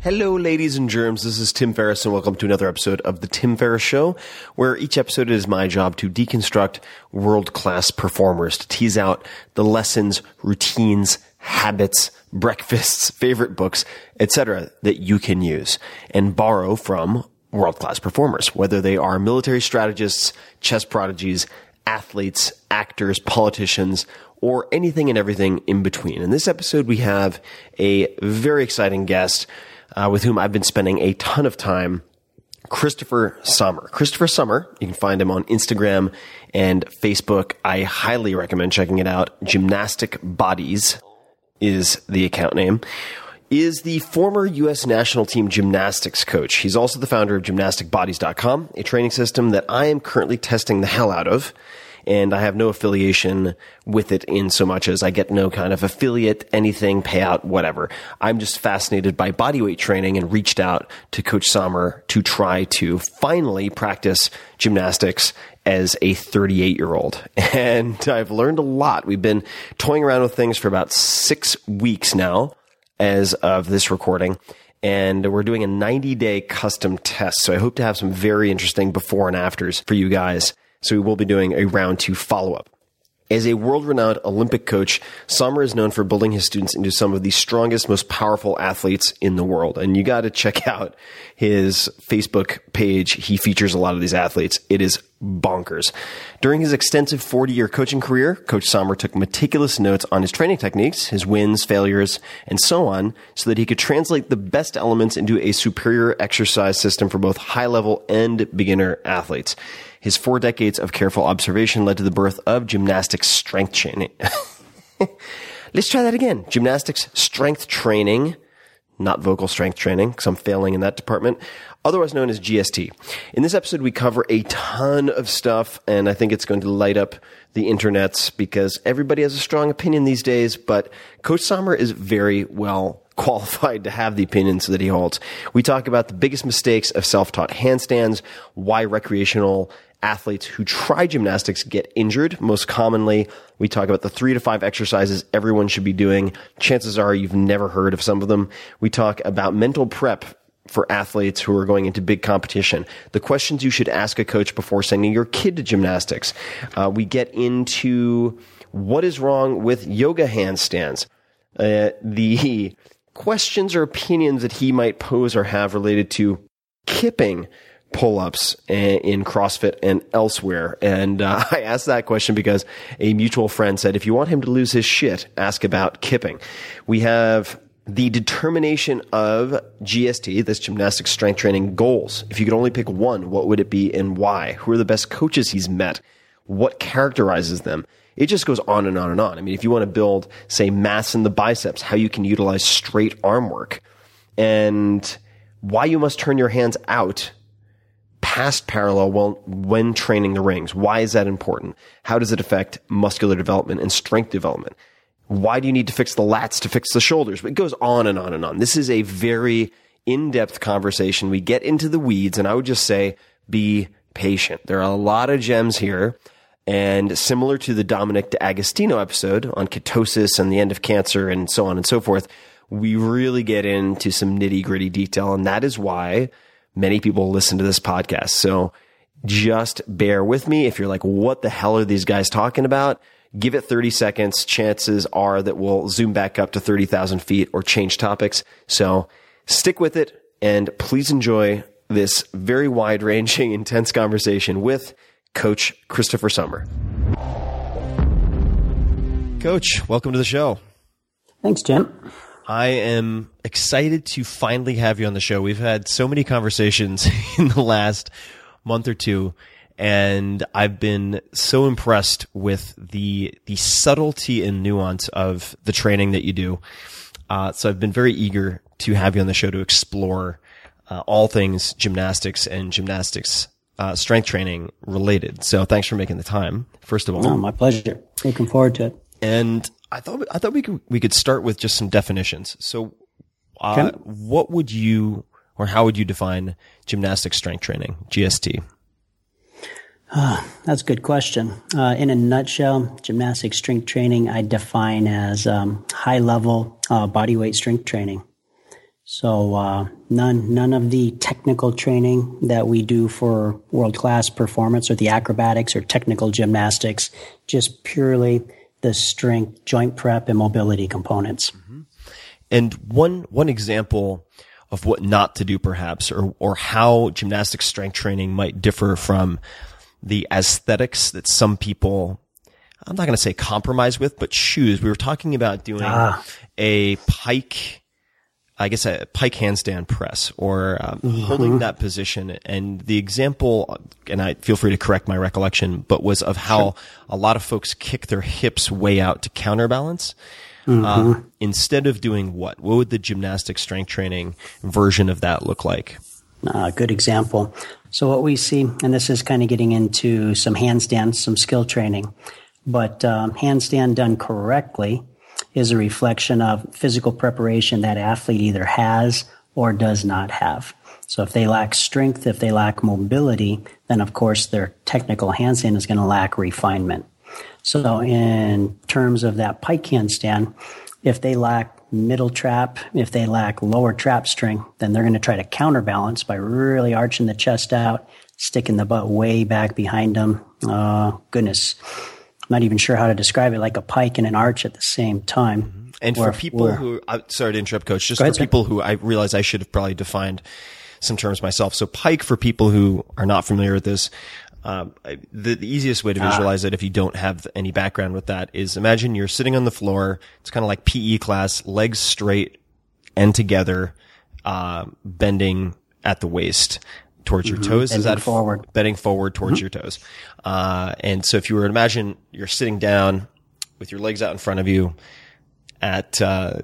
Hello, ladies and germs. This is Tim Ferriss, and welcome to another episode of The Tim Ferriss Show, where each episode is my job to deconstruct world class performers, to tease out the lessons, routines, habits, breakfasts, favorite books, etc., that you can use and borrow from world class performers, whether they are military strategists, chess prodigies, athletes, actors, politicians, or anything and everything in between. In this episode, we have a very exciting guest uh, with whom I've been spending a ton of time. Christopher Sommer. Christopher Sommer, you can find him on Instagram and Facebook. I highly recommend checking it out. Gymnastic Bodies is the account name. Is the former U.S. national team gymnastics coach. He's also the founder of gymnasticbodies.com, a training system that I am currently testing the hell out of and I have no affiliation with it in so much as I get no kind of affiliate, anything, payout, whatever. I'm just fascinated by bodyweight training and reached out to Coach Sommer to try to finally practice gymnastics as a 38 year old. And I've learned a lot. We've been toying around with things for about six weeks now as of this recording and we're doing a 90 day custom test. So I hope to have some very interesting before and afters for you guys. So we will be doing a round two follow up. As a world renowned Olympic coach, Sommer is known for building his students into some of the strongest, most powerful athletes in the world. And you got to check out his Facebook page. He features a lot of these athletes. It is bonkers. During his extensive 40 year coaching career, Coach Sommer took meticulous notes on his training techniques, his wins, failures, and so on, so that he could translate the best elements into a superior exercise system for both high level and beginner athletes. His four decades of careful observation led to the birth of gymnastics strength training. Let's try that again. Gymnastics strength training, not vocal strength training, because I'm failing in that department, otherwise known as GST. In this episode, we cover a ton of stuff, and I think it's going to light up the internets because everybody has a strong opinion these days, but Coach Sommer is very well qualified to have the opinions that he holds. We talk about the biggest mistakes of self-taught handstands, why recreational athletes who try gymnastics get injured. Most commonly, we talk about the three to five exercises everyone should be doing. Chances are you've never heard of some of them. We talk about mental prep for athletes who are going into big competition. The questions you should ask a coach before sending your kid to gymnastics. Uh, we get into what is wrong with yoga handstands. Uh, the questions or opinions that he might pose or have related to kipping pull-ups in CrossFit and elsewhere. And uh, I asked that question because a mutual friend said, if you want him to lose his shit, ask about kipping. We have the determination of GST, this gymnastic strength training goals. If you could only pick one, what would it be and why? Who are the best coaches he's met? What characterizes them? It just goes on and on and on. I mean, if you want to build, say, mass in the biceps, how you can utilize straight arm work and why you must turn your hands out past parallel when, when training the rings. Why is that important? How does it affect muscular development and strength development? Why do you need to fix the lats to fix the shoulders? It goes on and on and on. This is a very in-depth conversation. We get into the weeds and I would just say be patient. There are a lot of gems here. And similar to the Dominic D'Agostino episode on ketosis and the end of cancer and so on and so forth, we really get into some nitty gritty detail. And that is why many people listen to this podcast. So just bear with me. If you're like, what the hell are these guys talking about? Give it 30 seconds. Chances are that we'll zoom back up to 30,000 feet or change topics. So stick with it and please enjoy this very wide ranging, intense conversation with Coach Christopher Sommer. Coach, welcome to the show. Thanks, Tim. I am excited to finally have you on the show. We've had so many conversations in the last month or two, and I've been so impressed with the the subtlety and nuance of the training that you do. Uh, so I've been very eager to have you on the show to explore uh, all things gymnastics and gymnastics uh, strength training related. So thanks for making the time. First of all, oh, my pleasure. Looking forward to it. And I thought I thought we could we could start with just some definitions. So, uh, what would you or how would you define gymnastic strength training (GST)? Uh, that's a good question. Uh, in a nutshell, gymnastic strength training I define as um, high level uh, body weight strength training. So uh, none none of the technical training that we do for world class performance or the acrobatics or technical gymnastics, just purely the strength, joint prep, and mobility components. Mm-hmm. And one one example of what not to do, perhaps, or or how gymnastic strength training might differ from the aesthetics that some people I'm not going to say compromise with, but choose. We were talking about doing ah. a pike I guess a pike handstand press or um, mm-hmm. holding that position. And the example, and I feel free to correct my recollection, but was of how sure. a lot of folks kick their hips way out to counterbalance. Mm-hmm. Uh, instead of doing what? What would the gymnastic strength training version of that look like? Uh, good example. So what we see, and this is kind of getting into some handstands, some skill training, but um, handstand done correctly is a reflection of physical preparation that athlete either has or does not have. So if they lack strength, if they lack mobility, then of course their technical handstand is going to lack refinement. So in terms of that pike handstand, if they lack middle trap, if they lack lower trap strength, then they're going to try to counterbalance by really arching the chest out, sticking the butt way back behind them. Uh, goodness. Not even sure how to describe it, like a pike and an arch at the same time. Mm-hmm. And for people who, uh, sorry to interrupt, coach, just for people who I realize I should have probably defined some terms myself. So pike for people who are not familiar with this, um, the, the, easiest way to ah. visualize ah. it if you don't have any background with that is imagine you're sitting on the floor. It's kind of like PE class, legs straight and together, uh, bending at the waist towards mm-hmm. your toes. Bending is that forward? Bending forward towards mm-hmm. your toes. Uh, and so if you were to imagine you're sitting down with your legs out in front of you at, uh,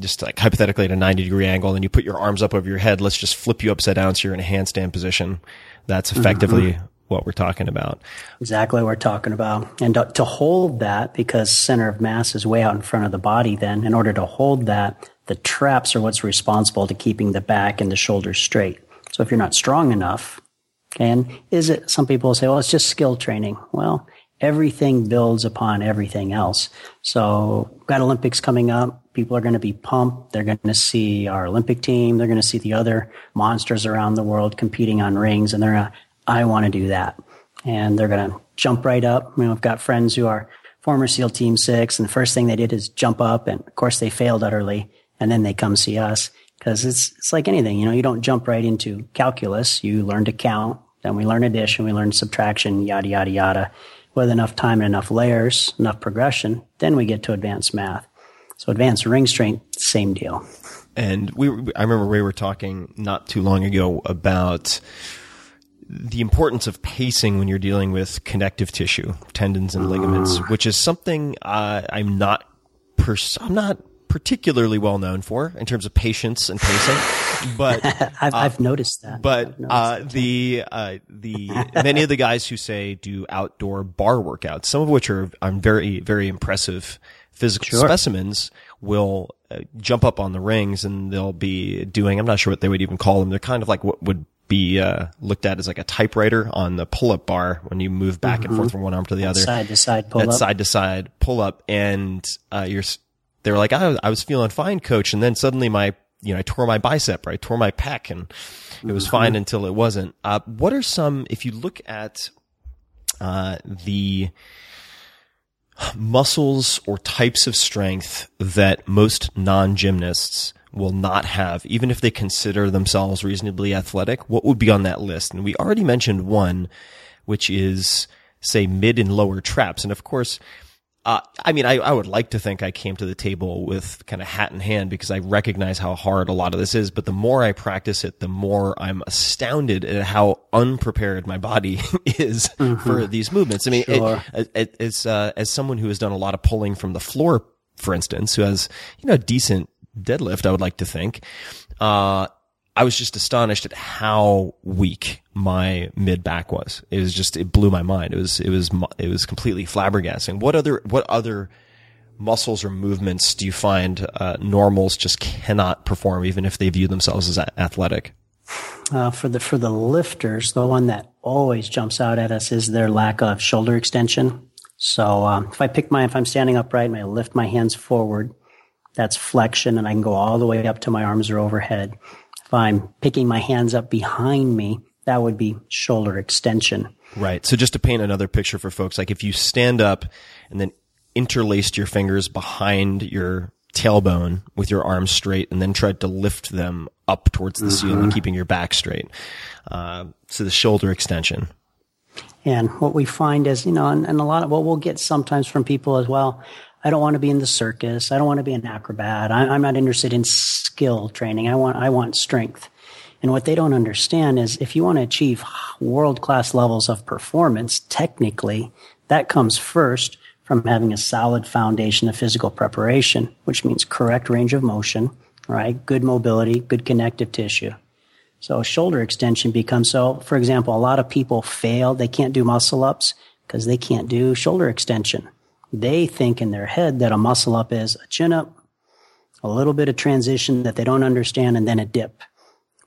just like hypothetically at a 90 degree angle and you put your arms up over your head, let's just flip you upside down so you're in a handstand position. That's mm-hmm. effectively mm-hmm. what we're talking about. Exactly what we're talking about. And to, to hold that, because center of mass is way out in front of the body, then in order to hold that, the traps are what's responsible to keeping the back and the shoulders straight. So if you're not strong enough, And is it, some people say, well, it's just skill training. Well, everything builds upon everything else. So we've got Olympics coming up. People are going to be pumped. They're going to see our Olympic team. They're going to see the other monsters around the world competing on rings and they're going to, I want to do that. And they're going to jump right up. You know, I've got friends who are former SEAL Team Six and the first thing they did is jump up. And of course they failed utterly. And then they come see us because it's, it's like anything, you know, you don't jump right into calculus. You learn to count. Then we learn addition. We learn subtraction, yada, yada, yada with enough time and enough layers, enough progression, then we get to advanced math. So advanced ring strength, same deal. And we, I remember we were talking not too long ago about the importance of pacing when you're dealing with connective tissue, tendons and ligaments, which is something uh, I'm not pers- I'm not particularly well known for in terms of patience and pacing. But I've, uh, I've, noticed that. But noticed uh, that. the uh, the many of the guys who say do outdoor bar workouts, some of which are I'm very very impressive physical sure. specimens, will uh, jump up on the rings and they'll be doing. I'm not sure what they would even call them. They're kind of like what would be uh, looked at as like a typewriter on the pull-up bar when you move back mm-hmm. and forth from one arm to the other. Side to side pull up. Side to side pull up, and uh, you're they were like, I was, I was feeling fine, coach. And then suddenly my, you know, I tore my bicep or I tore my pec and it was mm-hmm. fine until it wasn't. Uh, what are some, if you look at, uh, the muscles or types of strength that most non-gymnasts will not have, even if they consider themselves reasonably athletic, what would be on that list? And we already mentioned one, which is, say, mid and lower traps. And of course, uh, I mean, I, I would like to think I came to the table with kind of hat in hand because I recognize how hard a lot of this is. But the more I practice it, the more I'm astounded at how unprepared my body is mm-hmm. for these movements. I mean, sure. it, it, as uh, as someone who has done a lot of pulling from the floor, for instance, who has you know a decent deadlift, I would like to think. Uh, I was just astonished at how weak my mid back was. It was just, it blew my mind. It was, it was, it was completely flabbergasting. What other, what other muscles or movements do you find, uh, normals just cannot perform even if they view themselves as athletic? Uh, for the, for the lifters, the one that always jumps out at us is their lack of shoulder extension. So, um, if I pick my, if I'm standing upright and I lift my hands forward, that's flexion and I can go all the way up to my arms are overhead if I'm picking my hands up behind me, that would be shoulder extension. Right. So just to paint another picture for folks, like if you stand up and then interlaced your fingers behind your tailbone with your arms straight and then tried to lift them up towards the mm-hmm. ceiling, keeping your back straight. Uh, so the shoulder extension. And what we find is, you know, and, and a lot of what we'll get sometimes from people as well, I don't want to be in the circus. I don't want to be an acrobat. I, am not interested in skill training. I want, I want strength. And what they don't understand is if you want to achieve world class levels of performance, technically, that comes first from having a solid foundation of physical preparation, which means correct range of motion, right? Good mobility, good connective tissue. So shoulder extension becomes so, for example, a lot of people fail. They can't do muscle ups because they can't do shoulder extension. They think in their head that a muscle up is a chin up, a little bit of transition that they don't understand, and then a dip.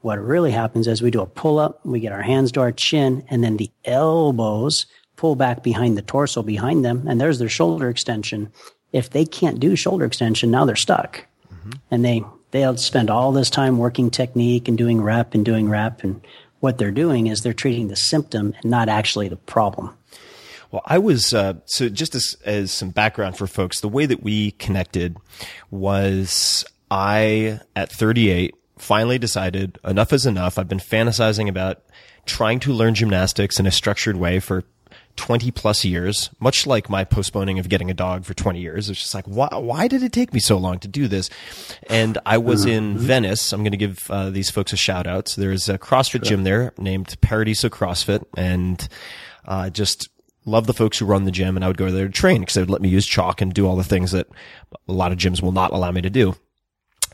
What really happens is we do a pull up, we get our hands to our chin, and then the elbows pull back behind the torso behind them, and there's their shoulder extension. If they can't do shoulder extension, now they're stuck. Mm-hmm. And they, they'll spend all this time working technique and doing rep and doing rep. And what they're doing is they're treating the symptom and not actually the problem. Well, I was uh, so just as as some background for folks, the way that we connected was I at 38 finally decided enough is enough. I've been fantasizing about trying to learn gymnastics in a structured way for 20 plus years, much like my postponing of getting a dog for 20 years. It's just like, why, why did it take me so long to do this? And I was in mm-hmm. Venice. I'm going to give uh, these folks a shout out. So there's a CrossFit sure. gym there named Paradiso CrossFit and uh, just love the folks who run the gym and I would go there to train because they would let me use chalk and do all the things that a lot of gyms will not allow me to do.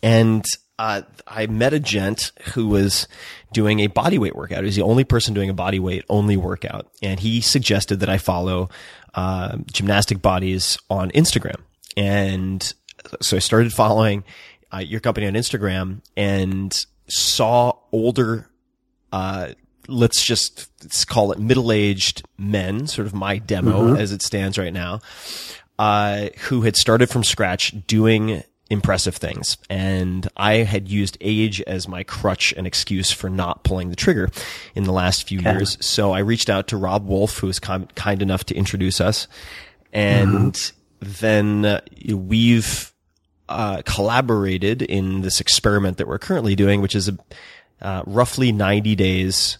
And uh, I met a gent who was doing a body weight workout. He was the only person doing a body weight only workout. And he suggested that I follow uh, gymnastic bodies on Instagram. And so I started following uh, your company on Instagram and saw older uh, let's just let's call it middle-aged men, sort of my demo as it stands right now, uh, who had started from scratch doing impressive things. And I had used age as my crutch and excuse for not pulling the trigger in the last few years. So I reached out to Robb Wolf, who was kind, kind enough to introduce us. And then uh, we've uh, collaborated in this experiment that we're currently doing, which is a, uh, roughly 90 days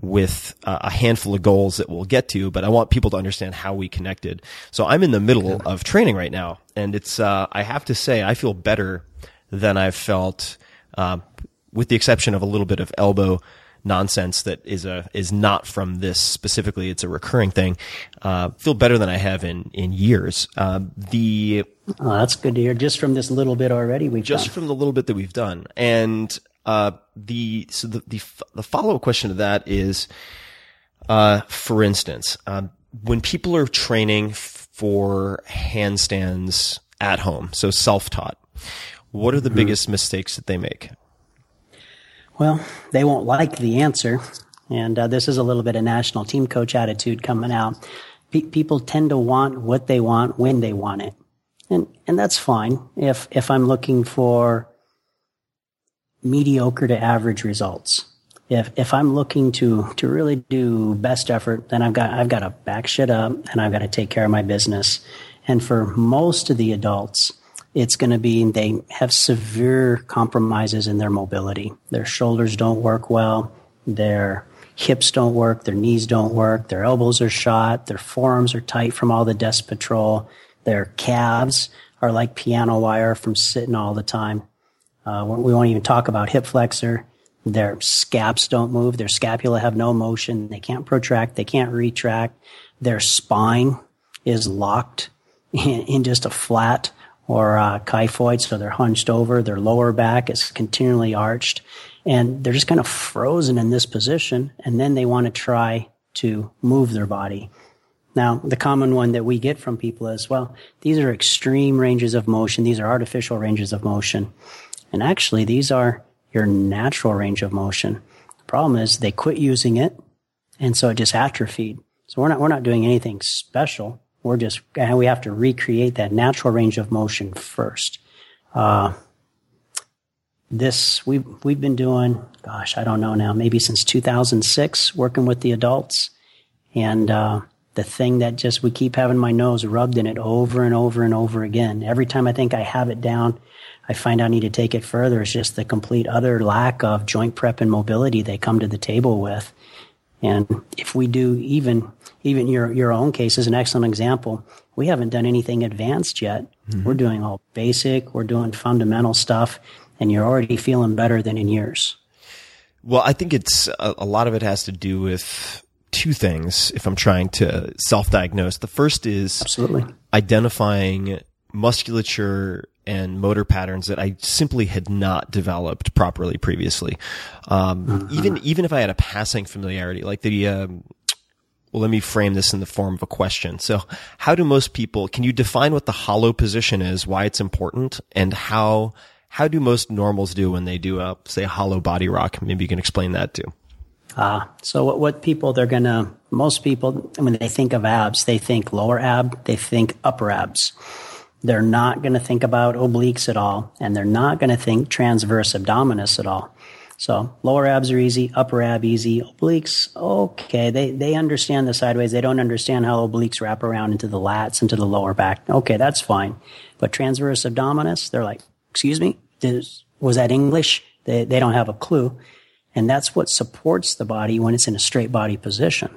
with uh, a handful of goals that we'll get to, but I want people to understand how we connected. So I'm in the middle of training right now, and it's uh, I have to say I feel better than I've felt, uh, with the exception of a little bit of elbow nonsense that is a is not from this specifically. It's a recurring thing. Uh, feel better than I have in in years. Uh, the Oh, that's good to hear. Just from this little bit already, we've just done. from the little bit that we've done. And uh, the so the the, the follow up question to that is, uh, for instance, um, when people are training for handstands at home, so self taught, what are the biggest mistakes that they make? Well, they won't like the answer. And uh, this is a little bit of national team coach attitude coming out. Pe- people tend to want what they want when they want it. And, and that's fine. If, if I'm looking for mediocre to average results, if, if I'm looking to, to really do best effort, then I've got, I've got to back shit up and I've got to take care of my business. And for most of the adults, it's going to be they have severe compromises in their mobility. Their shoulders don't work well. Their hips don't work. Their knees don't work. Their elbows are shot. Their forearms are tight from all the desk patrol. Their calves are like piano wire from sitting all the time. Uh, we won't even talk about hip flexor. Their scaps don't move. Their scapula have no motion. They can't protract. They can't retract. Their spine is locked in, in just a flat or uh, kyphoid, so they're hunched over. Their lower back is continually arched, and they're just kind of frozen in this position. And then they want to try to move their body. Now, the common one that we get from people is, well, these are extreme ranges of motion. These are artificial ranges of motion. And actually, these are your natural range of motion. The problem is they quit using it, and so it just atrophied. So we're not, we're not doing anything special. We're just, we have to recreate that natural range of motion first. Uh, this, we've, we've been doing, gosh, I don't know now, maybe since 2006, working with the adults. And, uh, the thing that just we keep having my nose rubbed in it over and over and over again. Every time I think I have it down, I find I need to take it further. It's just the complete other lack of joint prep and mobility they come to the table with. And if we do even, even your, your own case is an excellent example. We haven't done anything advanced yet. Mm-hmm. We're doing all basic. We're doing fundamental stuff and you're already feeling better than in years. Well, I think it's a, a lot of it has to do with two things if I'm trying to self diagnose. The first is Absolutely. identifying musculature and motor patterns that I simply had not developed properly previously. Um, even, even if I had a passing familiarity, like the, um, well, let me frame this in the form of a question. So how do most people, can you define what the hollow position is, why it's important and how, how do most normals do when they do a, say, a hollow body rock? Maybe you can explain that too. Uh, so what, what people they're gonna, most people, when they think of abs, they think lower ab, they think upper abs. They're not gonna think about obliques at all, and they're not gonna think transverse abdominis at all. So lower abs are easy, upper ab easy, obliques, okay, they, they understand the sideways. They don't understand how obliques wrap around into the lats, into the lower back. Okay, that's fine. But transverse abdominis, they're like, excuse me, Is- was that English? They, they don't have a clue. And that's what supports the body when it's in a straight body position.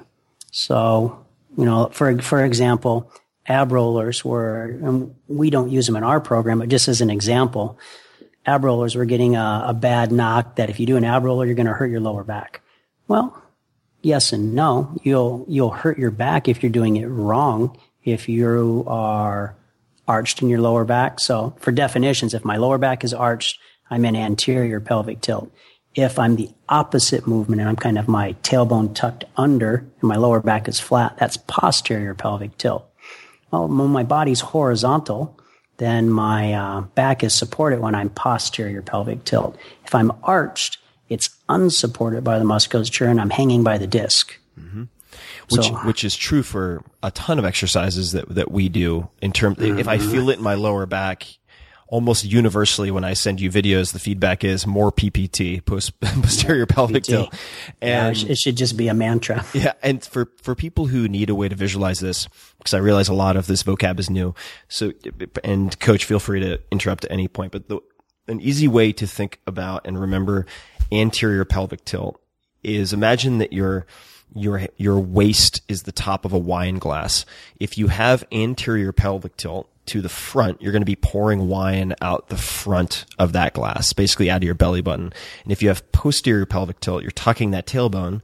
So, you know, for, for example, ab rollers were, and we don't use them in our program, but just as an example, ab rollers were getting a, a bad knock that if you do an ab roller, you're going to hurt your lower back. Well, yes and no. You'll, you'll hurt your back if you're doing it wrong. If you are arched in your lower back. So for definitions, if my lower back is arched, I'm in anterior pelvic tilt. If I'm the opposite movement and I'm kind of my tailbone tucked under and my lower back is flat, that's posterior pelvic tilt. Well, when my body's horizontal, then my uh, back is supported when I'm posterior pelvic tilt. If I'm arched It's unsupported by the musculature and I'm hanging by the disk. which So- which is true for a ton of exercises that that we do in terms if I Mm-hmm. feel it in my lower back almost universally when I send you videos the feedback is more PPT post, posterior pelvic tilt Yeah, and it it should just be a mantra. yeah, and for for people who need a way to visualize this, because I realize a lot of this vocab is new. So, and coach, feel free to interrupt at any point. But the, an easy way to think about and remember anterior pelvic tilt is imagine that your your your waist is the top of a wine glass. If you have anterior pelvic tilt to the front, you're going to be pouring wine out the front of that glass, basically out of your belly button. And if you have posterior pelvic tilt, you're tucking that tailbone,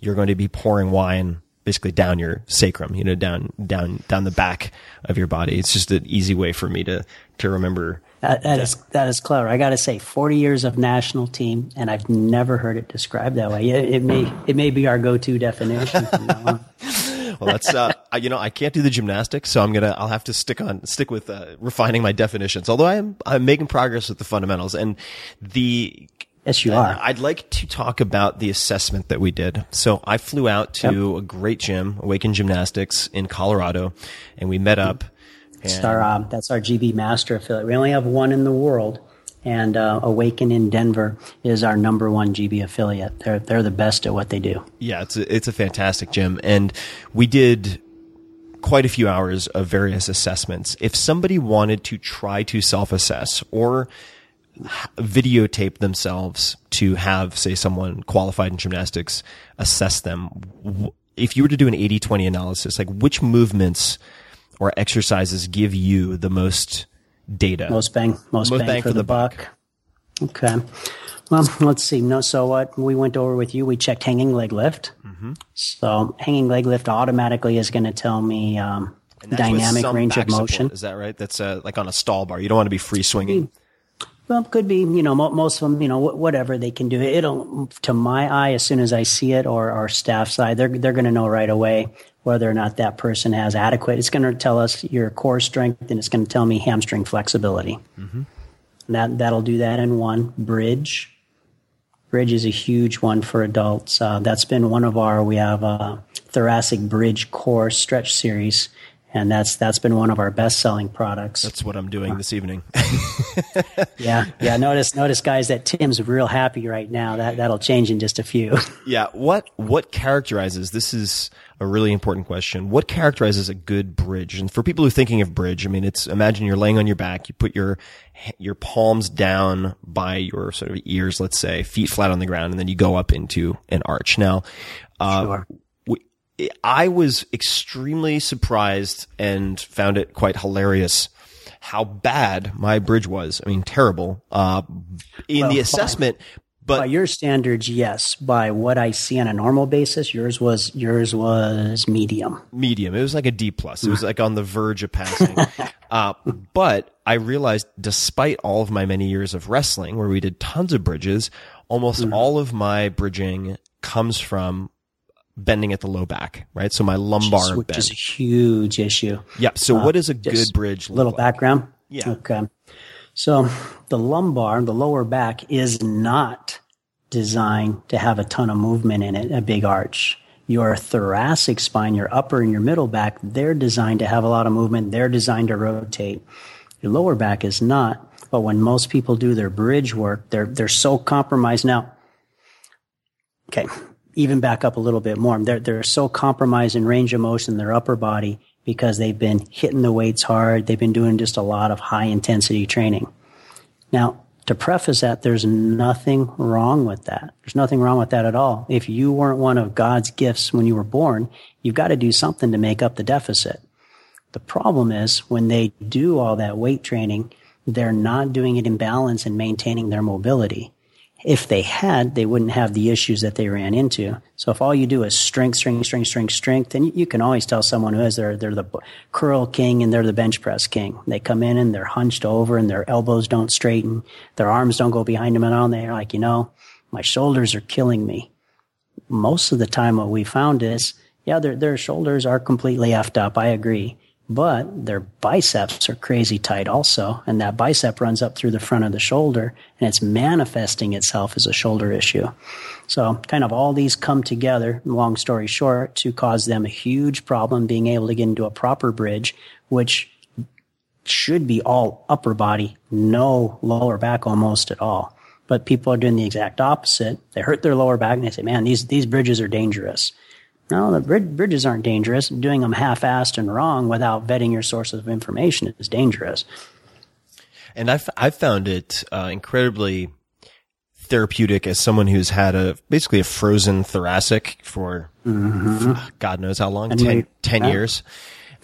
you're going to be pouring wine basically down your sacrum, you know, down, down, down the back of your body. It's just an easy way for me to, to remember. That, that is that is clever. I got to say, forty years of national team, and I've never heard it described that way. It, it may it may be our go-to definition from now on. Well, that's, uh, you know, I can't do the gymnastics, so I'm going to, I'll have to stick on, stick with, uh, refining my definitions. Although I am, I'm making progress with the fundamentals and the, Yes, you are. I'd like to talk about the assessment that we did. So I flew out to a great gym, Awaken Gymnastics in Colorado, and we met up. It's our, um, that's our GB Master affiliate. We only have one in the world, and uh, Awaken in Denver is our number one GB affiliate. They're they're the best at what they do. Yeah, it's a, it's a fantastic gym, and we did quite a few hours of various assessments. If somebody wanted to try to self-assess or videotape themselves to have, say, someone qualified in gymnastics assess them, if you were to do an 80-20 analysis, like which movements or exercises give you the most data? Most bang, most, bang, for, the, buck. Okay. Well, let's see. No, so what we went over with you, we checked hanging leg lift. Mm-hmm. So hanging leg lift automatically is going to tell me um, And that's with dynamic range of back support, motion. Is that right? That's uh, like on a stall bar. You don't want to be free swinging. Well, could be, you know, mo- most of them, you know, wh- whatever they can do. It'll, to my eye, as soon as I see it or our staff side, they're, they're going to know right away whether or not that person has adequate. It's going to tell us your core strength and it's going to tell me hamstring flexibility. That, that'll do that in one. Bridge. Bridge is a huge one for adults. Uh, that's been one of our, we have a thoracic bridge core stretch series. And that's, that's been one of our best selling products. That's what I'm doing this evening. Yeah, yeah. Notice, notice, guys, that Tim's real happy right now. That that'll change in just a few. Yeah. What what characterizes this is a really important question. What characterizes a good bridge? And for people who are thinking of bridge, I mean, it's imagine you're laying on your back, you put your your palms down by your sort of ears, let's say, feet flat on the ground, and then you go up into an arch. Now, uh, Sure. we- I was extremely surprised and found it quite hilarious how bad my bridge was. I mean, terrible. Uh, in Well, the assessment, but By your standards, yes. By what I see on a normal basis, yours was yours was medium. medium. It was like a D plus. It was like on the verge of passing. uh, but I realized, despite all of my many years of wrestling, where we did tons of bridges, almost all of my bridging comes from bending at the low back, right? So my lumbar which bend. is a huge issue. yeah. So what is a good bridge? Little like? background. Yeah. Okay. So the lumbar, the lower back, is not designed to have a ton of movement in it, a big arch. Your thoracic spine, your upper and your middle back, they're designed to have a lot of movement. They're designed to rotate. Your lower back is not. But when most people do their bridge work, they're they're so compromised now. Okay, even back up a little bit more. They're they're so compromised in range of motion their upper body because they've been hitting the weights hard. They've been doing just a lot of high intensity training. Now, to preface that, there's nothing wrong with that. There's nothing wrong with that at all. If you weren't one of God's gifts when you were born, you've got to do something to make up the deficit. The problem is when they do all that weight training, they're not doing it in balance and maintaining their mobility. If they had, they wouldn't have the issues that they ran into. So if all you do is strength, strength, strength, strength, strength, then you- can always tell someone who is they're, they're the curl king and they're the bench press king. They come in and they're hunched over and their elbows don't straighten. Their arms don't go behind them at all. And they're like, you know, my shoulders are killing me. Most of the time what we found is, yeah, their, their shoulders are completely effed up. I agree. But their biceps are crazy tight also. And that bicep runs up through the front of the shoulder and it's manifesting itself as a shoulder issue. So kind of all these come together, long story short, to cause them a huge problem being able to get into a proper bridge, which should be all upper body, no lower back almost at all. But people are doing the exact opposite. They hurt their lower back and they say, man, these, these bridges are dangerous. No, the bridges aren't dangerous. Doing them half-assed and wrong without vetting your sources of information is dangerous. And I've, I've found it uh, incredibly therapeutic as someone who's had a basically a frozen thoracic for mm-hmm. God knows how long, 10, we, 10 yeah. years.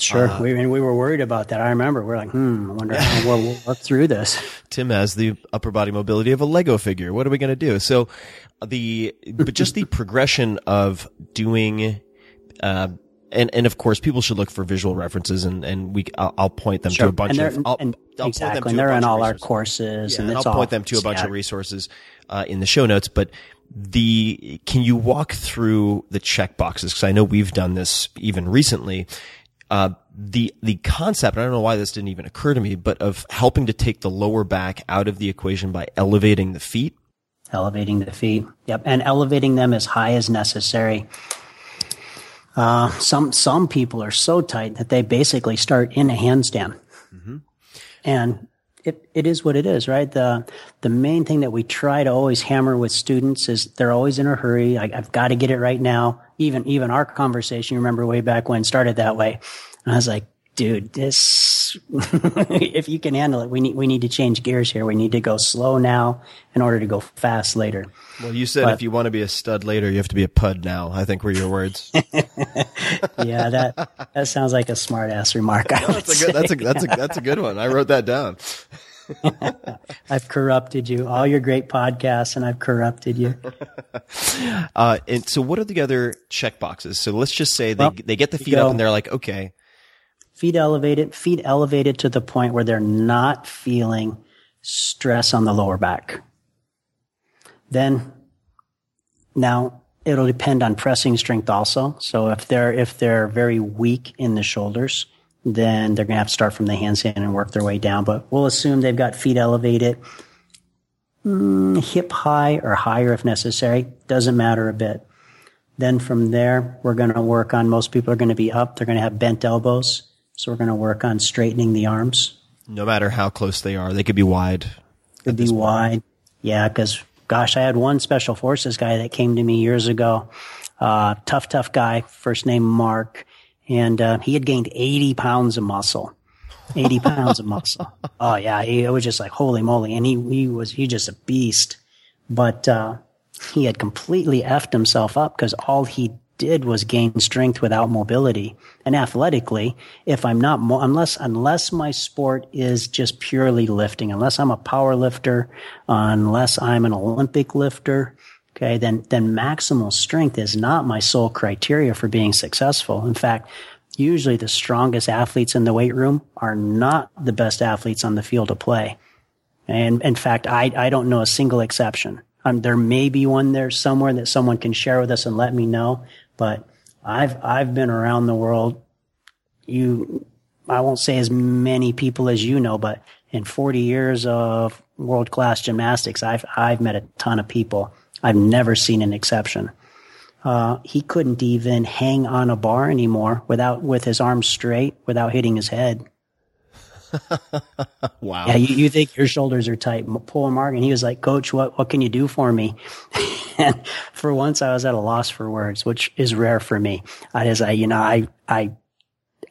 Sure. Uh, we, we were worried about that. I remember we're like, hmm, I wonder how we'll, we'll work through this. Tim has the upper body mobility of a Lego figure. What are we going to do? So the, but just the progression of doing, uh, and, and of course, people should look for visual references, and, and we I'll, I'll point them sure. to a bunch of I'll, and, I'll exactly. and they're in all our courses, yeah, and, and I'll point them to a bunch of resources uh, in the show notes. But the can you walk through the check boxes? Because I know we've done this even recently. Uh, the the concept, I don't know why this didn't even occur to me, but of helping to take the lower back out of the equation by elevating the feet. Elevating the feet, yep, and elevating them as high as necessary. Uh, some some people are so tight that they basically start in a handstand, mm-hmm. and it, it is what it is, right? The the main thing that we try to always hammer with students is they're always in a hurry. I, have got to get it right now. Even even our conversation, you remember way back when started that way. And I was like, dude, this if you can handle it, we need we need to change gears here. We need to go slow now in order to go fast later. Well, you said but, if you want to be a stud later, you have to be a pud now. I think were your words. yeah, that that sounds like a smart ass remark. No, that's, a good, that's a that's a that's a good one. I wrote that down. I've corrupted you. All your great podcasts, and I've corrupted you. Uh, and so, what are the other check boxes? So let's just say they well, they get the feet up and they're like, okay, feet elevated, feet elevated to the point where they're not feeling stress on the lower back. Then, now it'll depend on pressing strength also. So if they're if they're very weak in the shoulders, then they're going to have to start from the handstand and work their way down. But we'll assume they've got feet elevated, mm, hip high or higher if necessary. Doesn't matter a bit. Then from there, we're going to work on most people are going to be up. They're going to have bent elbows. So we're going to work on straightening the arms. No matter how close they are, they could be wide. Could be wide. Yeah, because gosh, I had one special forces guy that came to me years ago. Uh, tough, tough guy. First name Mark and uh, he had gained 80 pounds of muscle. 80 pounds of muscle. Oh yeah, he, it was just like holy moly, and he he was he just a beast, but uh, he had completely effed himself up because all he did was gain strength without mobility. And athletically, if I'm not mo- unless unless my sport is just purely lifting, unless I'm a power lifter, unless I'm an Olympic lifter, okay, then, then maximal strength is not my sole criteria for being successful. In fact, usually the strongest athletes in the weight room are not the best athletes on the field of play. And in fact, I, I don't know a single exception. Um, there may be one there somewhere that someone can share with us and let me know, but I've, I've been around the world. You, I won't say as many people as you know, but in 40 years of world class gymnastics, I've, I've met a ton of people I've never seen an exception. Uh, he couldn't even hang on a bar anymore without with his arms straight without hitting his head. wow. Yeah, you, you, think your shoulders are tight. Pull him, and he was like, "Coach, what what can you do for me?" and for once, I was at a loss for words, which is rare for me. I just, I, you know, I I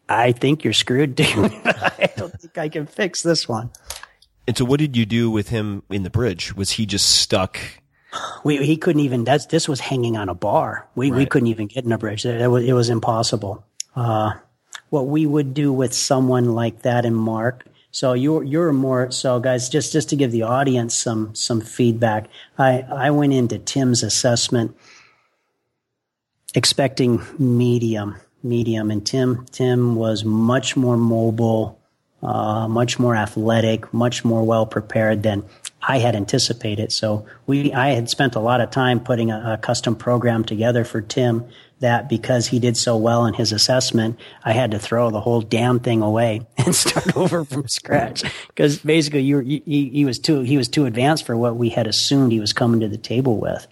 I think you're screwed, dude. I don't think I can fix this one. And so, what did you do with him in the bridge? Was he just stuck we, he couldn't even, that's, this was hanging on a bar. We, right. we couldn't even get in a bridge. It, it, was, it was impossible. Uh, what we would do with someone like that and Mark. So you're, you're more, so guys, just, just to give the audience some, some feedback. I, I went into Tim's assessment expecting medium, medium. And Tim, Tim was much more mobile, uh, much more athletic, much more well prepared than I had anticipated. So we, I had spent a lot of time putting a, a, custom program together for Tim that because he did so well in his assessment, I had to throw the whole damn thing away and start over from scratch. Because basically, you, he, he was too he was too advanced for what we had assumed he was coming to the table with.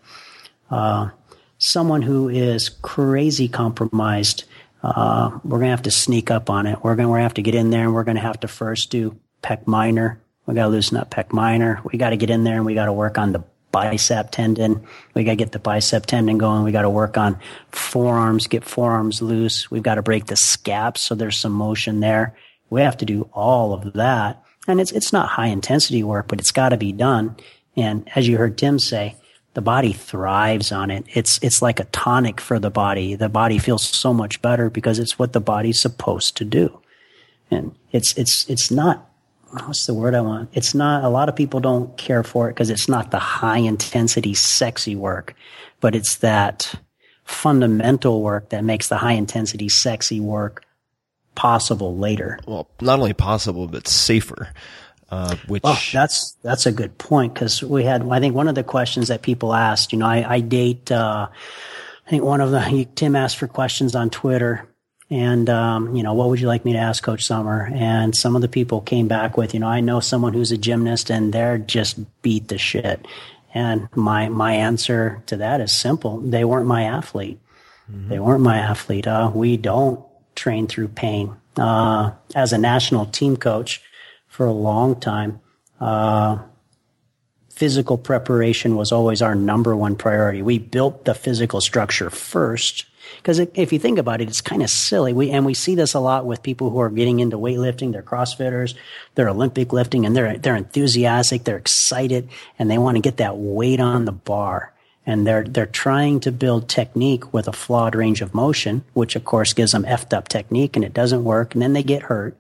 Uh, someone who is crazy compromised, uh, we're gonna have to sneak up on it. We're gonna, we're gonna have to get in there, and we're gonna have to first do pec minor. We got to loosen up pec minor. We got to get in there, and we got to work on the bicep tendon. We got to get the bicep tendon going. We got to work on forearms, get forearms loose. We've got to break the scaps so there's some motion there. We have to do all of that. And it's, it's not high intensity work, but it's got to be done. And as you heard Tim say, the body thrives on it. It's, it's like a tonic for the body. The body feels so much better because it's what the body's supposed to do. And it's, it's, it's not what's the word I want? It's not, a lot of people don't care for it because it's not the high intensity, sexy work, but it's that fundamental work that makes the high intensity, sexy work possible later. Well, not only possible, but safer. Uh, which oh, that's that's a good point because we had I think one of the questions that people asked. You know, I, I date. Uh, I think one of the Tim asked for questions on Twitter, and um, you know what would you like me to ask coach Sommer? And some of the people came back with you know i know someone who's a gymnast and they're just beat the shit. And my my answer to that is simple. They weren't my athlete. Mm-hmm. they weren't my athlete. Uh, we don't train through pain. Uh, as a national team coach for a long time uh, physical preparation was always our number one priority. We built the physical structure first because if you think about it, it's kind of silly. We and we see this a lot with people who are getting into weightlifting. They're CrossFitters, they're Olympic lifting, and they're they're enthusiastic, they're excited, and they want to get that weight on the bar. And they're they're trying to build technique with a flawed range of motion, which of course gives them effed up technique, and it doesn't work, and then they get hurt.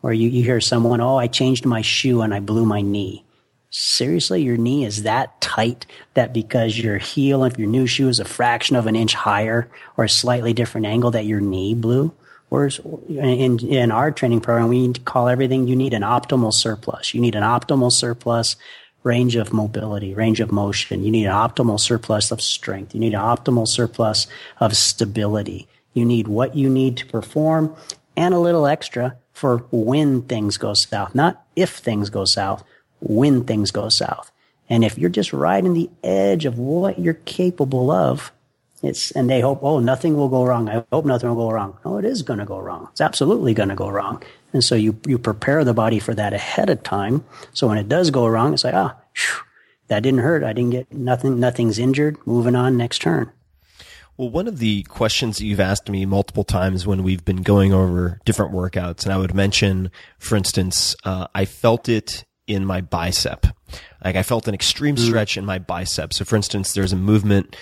Or you, you hear someone, oh, I changed my shoe and I blew my knee seriously, your knee is that tight that because your heel of your new shoe is a fraction of an inch higher or a slightly different angle that your knee blew? Whereas in, in our training program, we call everything you need an optimal surplus. You need an optimal surplus range of mobility, range of motion. You need an optimal surplus of strength. You need an optimal surplus of stability. You need what you need to perform and a little extra for when things go south, not if things go south, when things go south. And if you're just riding the edge of what you're capable of, it's, and they hope, oh, nothing will go wrong. I hope nothing will go wrong. Oh, it is going to go wrong. It's absolutely going to go wrong. And so you, you prepare the body for that ahead of time. So when it does go wrong, it's like, ah, that didn't hurt. I didn't get nothing, nothing's injured. Moving on next turn. Well, one of the questions that you've asked me multiple times when we've been going over different workouts, and I would mention, for instance, uh, I felt it in my bicep. Like I felt an extreme mm. stretch in my bicep. So for instance, there's a movement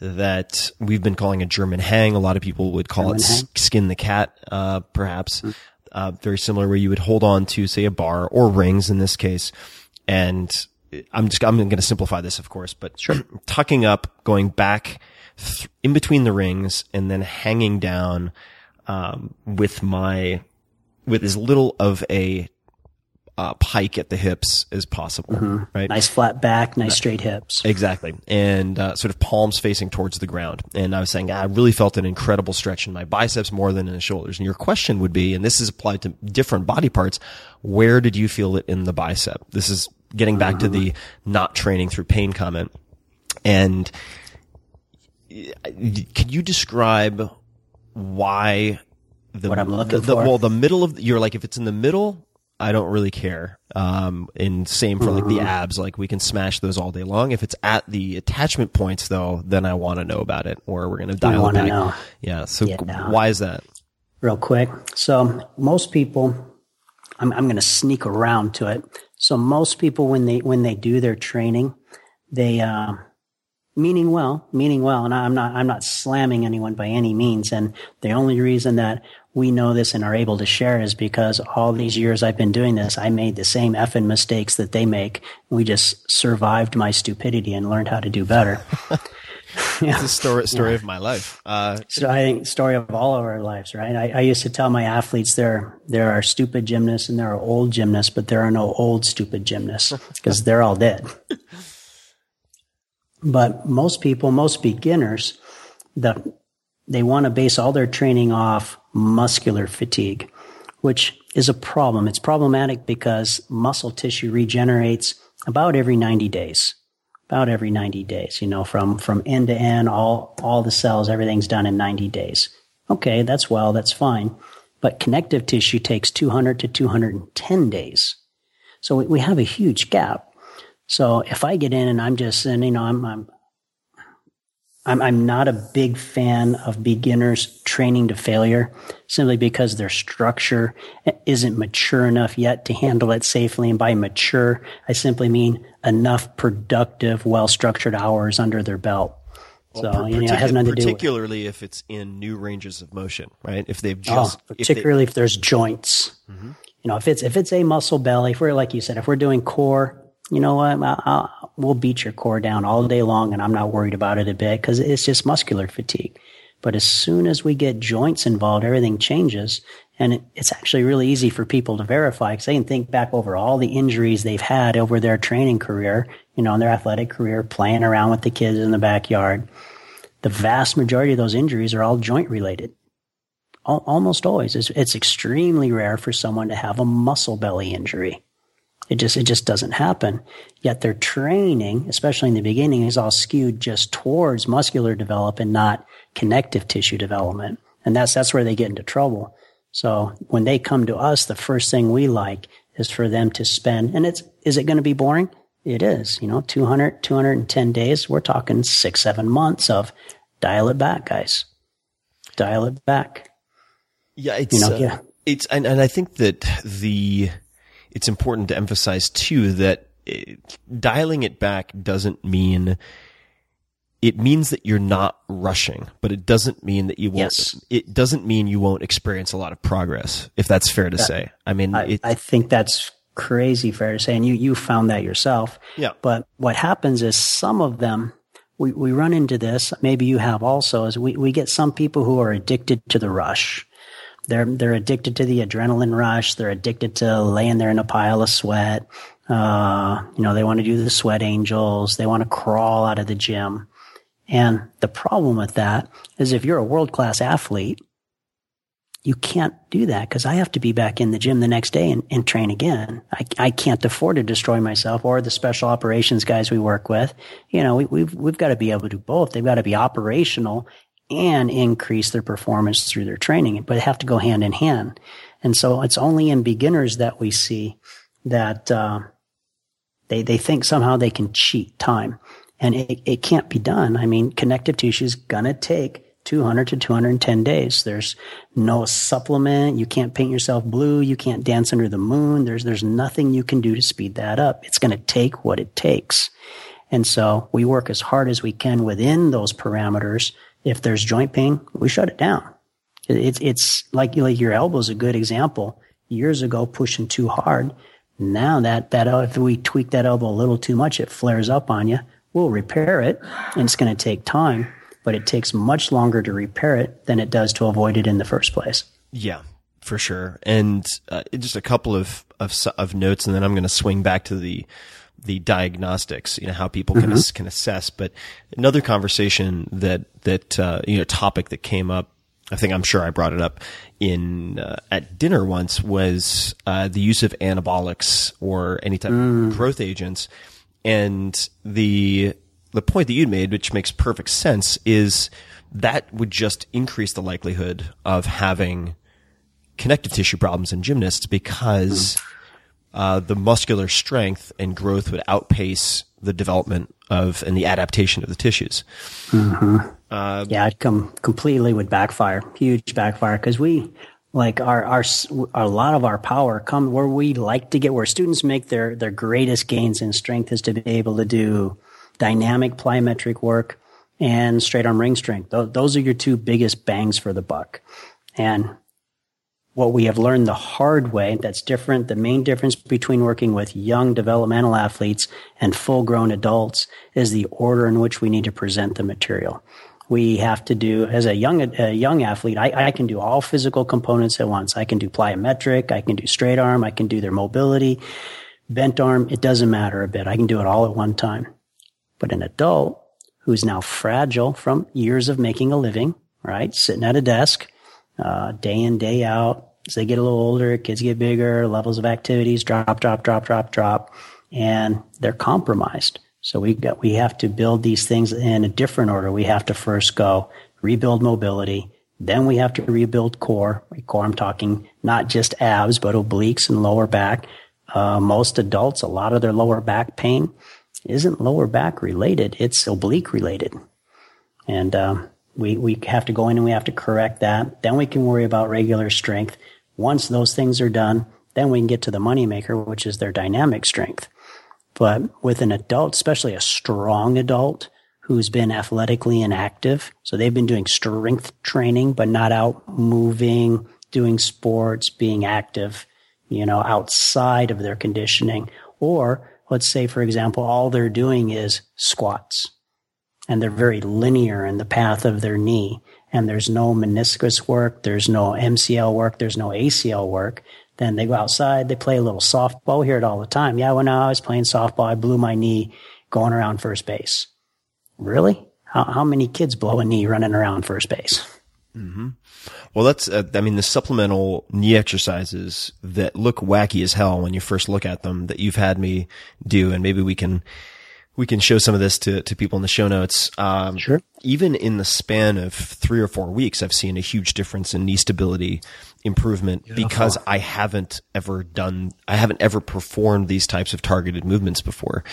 that we've been calling a German hang. A lot of people would call German it hang? skin the cat, uh, perhaps. Mm. Uh, very similar where you would hold on to, say, a bar or rings in this case. And I'm just, I'm going to simplify this, of course, but sure. tucking up, going back th- in between the rings and then hanging down, um, with my, with as little of a uh, pike at the hips as possible, mm-hmm. right? Nice flat back, nice straight hips. Exactly. And uh, sort of palms facing towards the ground. And I was saying, I really felt an incredible stretch in my biceps more than in the shoulders. And your question would be, and this is applied to different body parts, where did you feel it in the bicep? This is getting back mm-hmm. to the not training through pain comment. And can you describe why the, what I'm looking the, for? well, the middle of, you're like, if it's in the middle, I don't really care. Um, and same for like the mm-hmm. abs, like we can smash those all day long. If it's at the attachment points though, then I want to know about it or we're going to dial it back. Know. Yeah. So why is that? Real quick. So most people, I'm, I'm going to sneak around to it. So most people, when they, when they do their training, they, uh, meaning well, meaning well, and I'm not, I'm not slamming anyone by any means. And the only reason that we know this and are able to share is because all these years I've been doing this, I made the same effing mistakes that they make. We just survived my stupidity and learned how to do better. yeah. It's a story, story yeah. of my life. Uh, so I think story of all of our lives, right? I, I, used to tell my athletes there, there are stupid gymnasts and there are old gymnasts, but there are no old stupid gymnasts because they're all dead. But most people, most beginners, the they want to base all their training off muscular fatigue, which is a problem. It's problematic because muscle tissue regenerates about every 90 days. About every 90 days, you know, from, from end to end, all, all the cells, everything's done in 90 days. Okay, that's well, that's fine. But connective tissue takes 200 to 210 days. So we, have a huge gap. So if I get in and I'm just, and you know, I'm, I'm, I'm, I'm not a big fan of beginners training to failure simply because their structure isn't mature enough yet to handle it safely. And by mature, I simply mean enough productive, well structured hours under their belt. Well, so, you know, it has nothing to do Particularly if it's in new ranges of motion, right? If they've oh, just. Oh, particularly if, they, if there's joints. Mm-hmm. You know, if it's, if it's a muscle belly, if we're, like you said, if we're doing core, you know what? I'll, I'll, we'll beat your core down all day long and I'm not worried about it a bit because it's just muscular fatigue. But as soon as we get joints involved, everything changes. And it, it's actually really easy for people to verify because they can think back over all the injuries they've had over their training career, you know, in their athletic career, playing around with the kids in the backyard. The vast majority of those injuries are all joint related. almost always. It's extremely rare for someone to have a muscle belly injury. It just, it just doesn't happen. Yet their training, especially in the beginning, is all skewed just towards muscular development, not connective tissue development. And that's, that's where they get into trouble. So when they come to us, the first thing we like is for them to spend, and it's, is it going to be boring? It is, you know, 200, 210 days. We're talking six, seven months of dial it back, guys. Dial it back. Yeah. It's, you know, uh, yeah. It's, and, and I think that the, it's important to emphasize too that it, dialing it back doesn't mean it means that you're not rushing, but it doesn't mean that you won't. Yes. It doesn't mean you won't experience a lot of progress, if that's fair to that, say. I mean, I, I, think that's crazy fair to say, and you you found that yourself. Yeah. But what happens is some of them. We, we run into this, maybe you have also, is we, we get some people who are addicted to the rush. They're they're addicted to the adrenaline rush. They're addicted to laying there in a pile of sweat. Uh, you know, they want to do the sweat angels. They want to crawl out of the gym. And the problem with that is if you're a world class athlete, you can't do that because I have to be back in the gym the next day and, and train again. I, I can't afford to destroy myself or the special operations guys we work with. You know, we, we've, we've got to be able to do both. They've got to be operational and increase their performance through their training, but have to go hand in hand. And so it's only in beginners that we see that uh, they they think somehow they can cheat time, and it, it can't be done. I mean, connective tissue is gonna take 200 to 210 days. There's no supplement. You can't paint yourself blue. You can't dance under the moon. There's there's nothing you can do to speed that up. It's going to take what it takes. And so we work as hard as we can within those parameters if there's joint pain, we shut it down. It's, it's like, like your elbow is a good example. Years ago, pushing too hard. Now that, that, if we tweak that elbow a little too much, it flares up on you. We'll repair it and it's going to take time, but it takes much longer to repair it than it does to avoid it in the first place. Yeah, for sure. And uh, just a couple of, of, of notes and then I'm going to swing back to the, the diagnostics, you know, how people can, mm-hmm. can assess. But another conversation that, that, uh, you know, topic that came up, I think I'm sure I brought it up in, uh, at dinner once was, uh, the use of anabolics or any type mm. of growth agents. And the, the point that you made, which makes perfect sense, is that would just increase the likelihood of having connective tissue problems in gymnasts because mm uh, the muscular strength and growth would outpace the development of and the adaptation of the tissues. Mm-hmm. Uh, yeah, it come completely would backfire, huge backfire, because we like our, our a lot of our power come where we like to get where students make their their greatest gains in strength is to be able to do dynamic plyometric work and straight arm ring strength. Those are your two biggest bangs for the buck. And what we have learned the hard way that's different. The main difference between working with young developmental athletes and full grown adults is the order in which we need to present the material. We have to do, as a young, a young athlete, I, I can do all physical components at once. I can do plyometric. I can do straight arm. I can do their mobility, bent arm. It doesn't matter a bit. I can do it all at one time. But an adult who's now fragile from years of making a living, right? Sitting at a desk, uh, day in, day out. As they get a little older, kids get bigger, levels of activities drop, drop, drop, drop, drop, and they're compromised. So we got, we have to build these things in a different order. We have to first go rebuild mobility. Then we have to rebuild core. Core, I'm talking not just abs, but obliques and lower back. Uh, most adults, a lot of their lower back pain isn't lower back related. It's oblique related. And, um, we, we have to go in and we have to correct that. Then we can worry about regular strength. Once those things are done, then we can get to the moneymaker, which is their dynamic strength. But with an adult, especially a strong adult who's been athletically inactive, so they've been doing strength training, but not out moving, doing sports, being active, you know, outside of their conditioning. Or let's say, for example, all they're doing is squats and they're very linear in the path of their knee. And there's no meniscus work, there's no MCL work, there's no ACL work. Then they go outside, they play a little softball. We hear it all the time. Yeah, when I was playing softball, I blew my knee going around first base. Really? How, how many kids blow a knee running around first base? Mm-hmm. Well, that's, uh, I mean, the supplemental knee exercises that look wacky as hell when you first look at them that you've had me do, and maybe we can we can show some of this to, to people in the show notes. Um, sure. Even in the span of three or four weeks, I've seen a huge difference in knee stability improvement Beautiful. because I haven't ever done, I haven't ever performed these types of targeted movements before.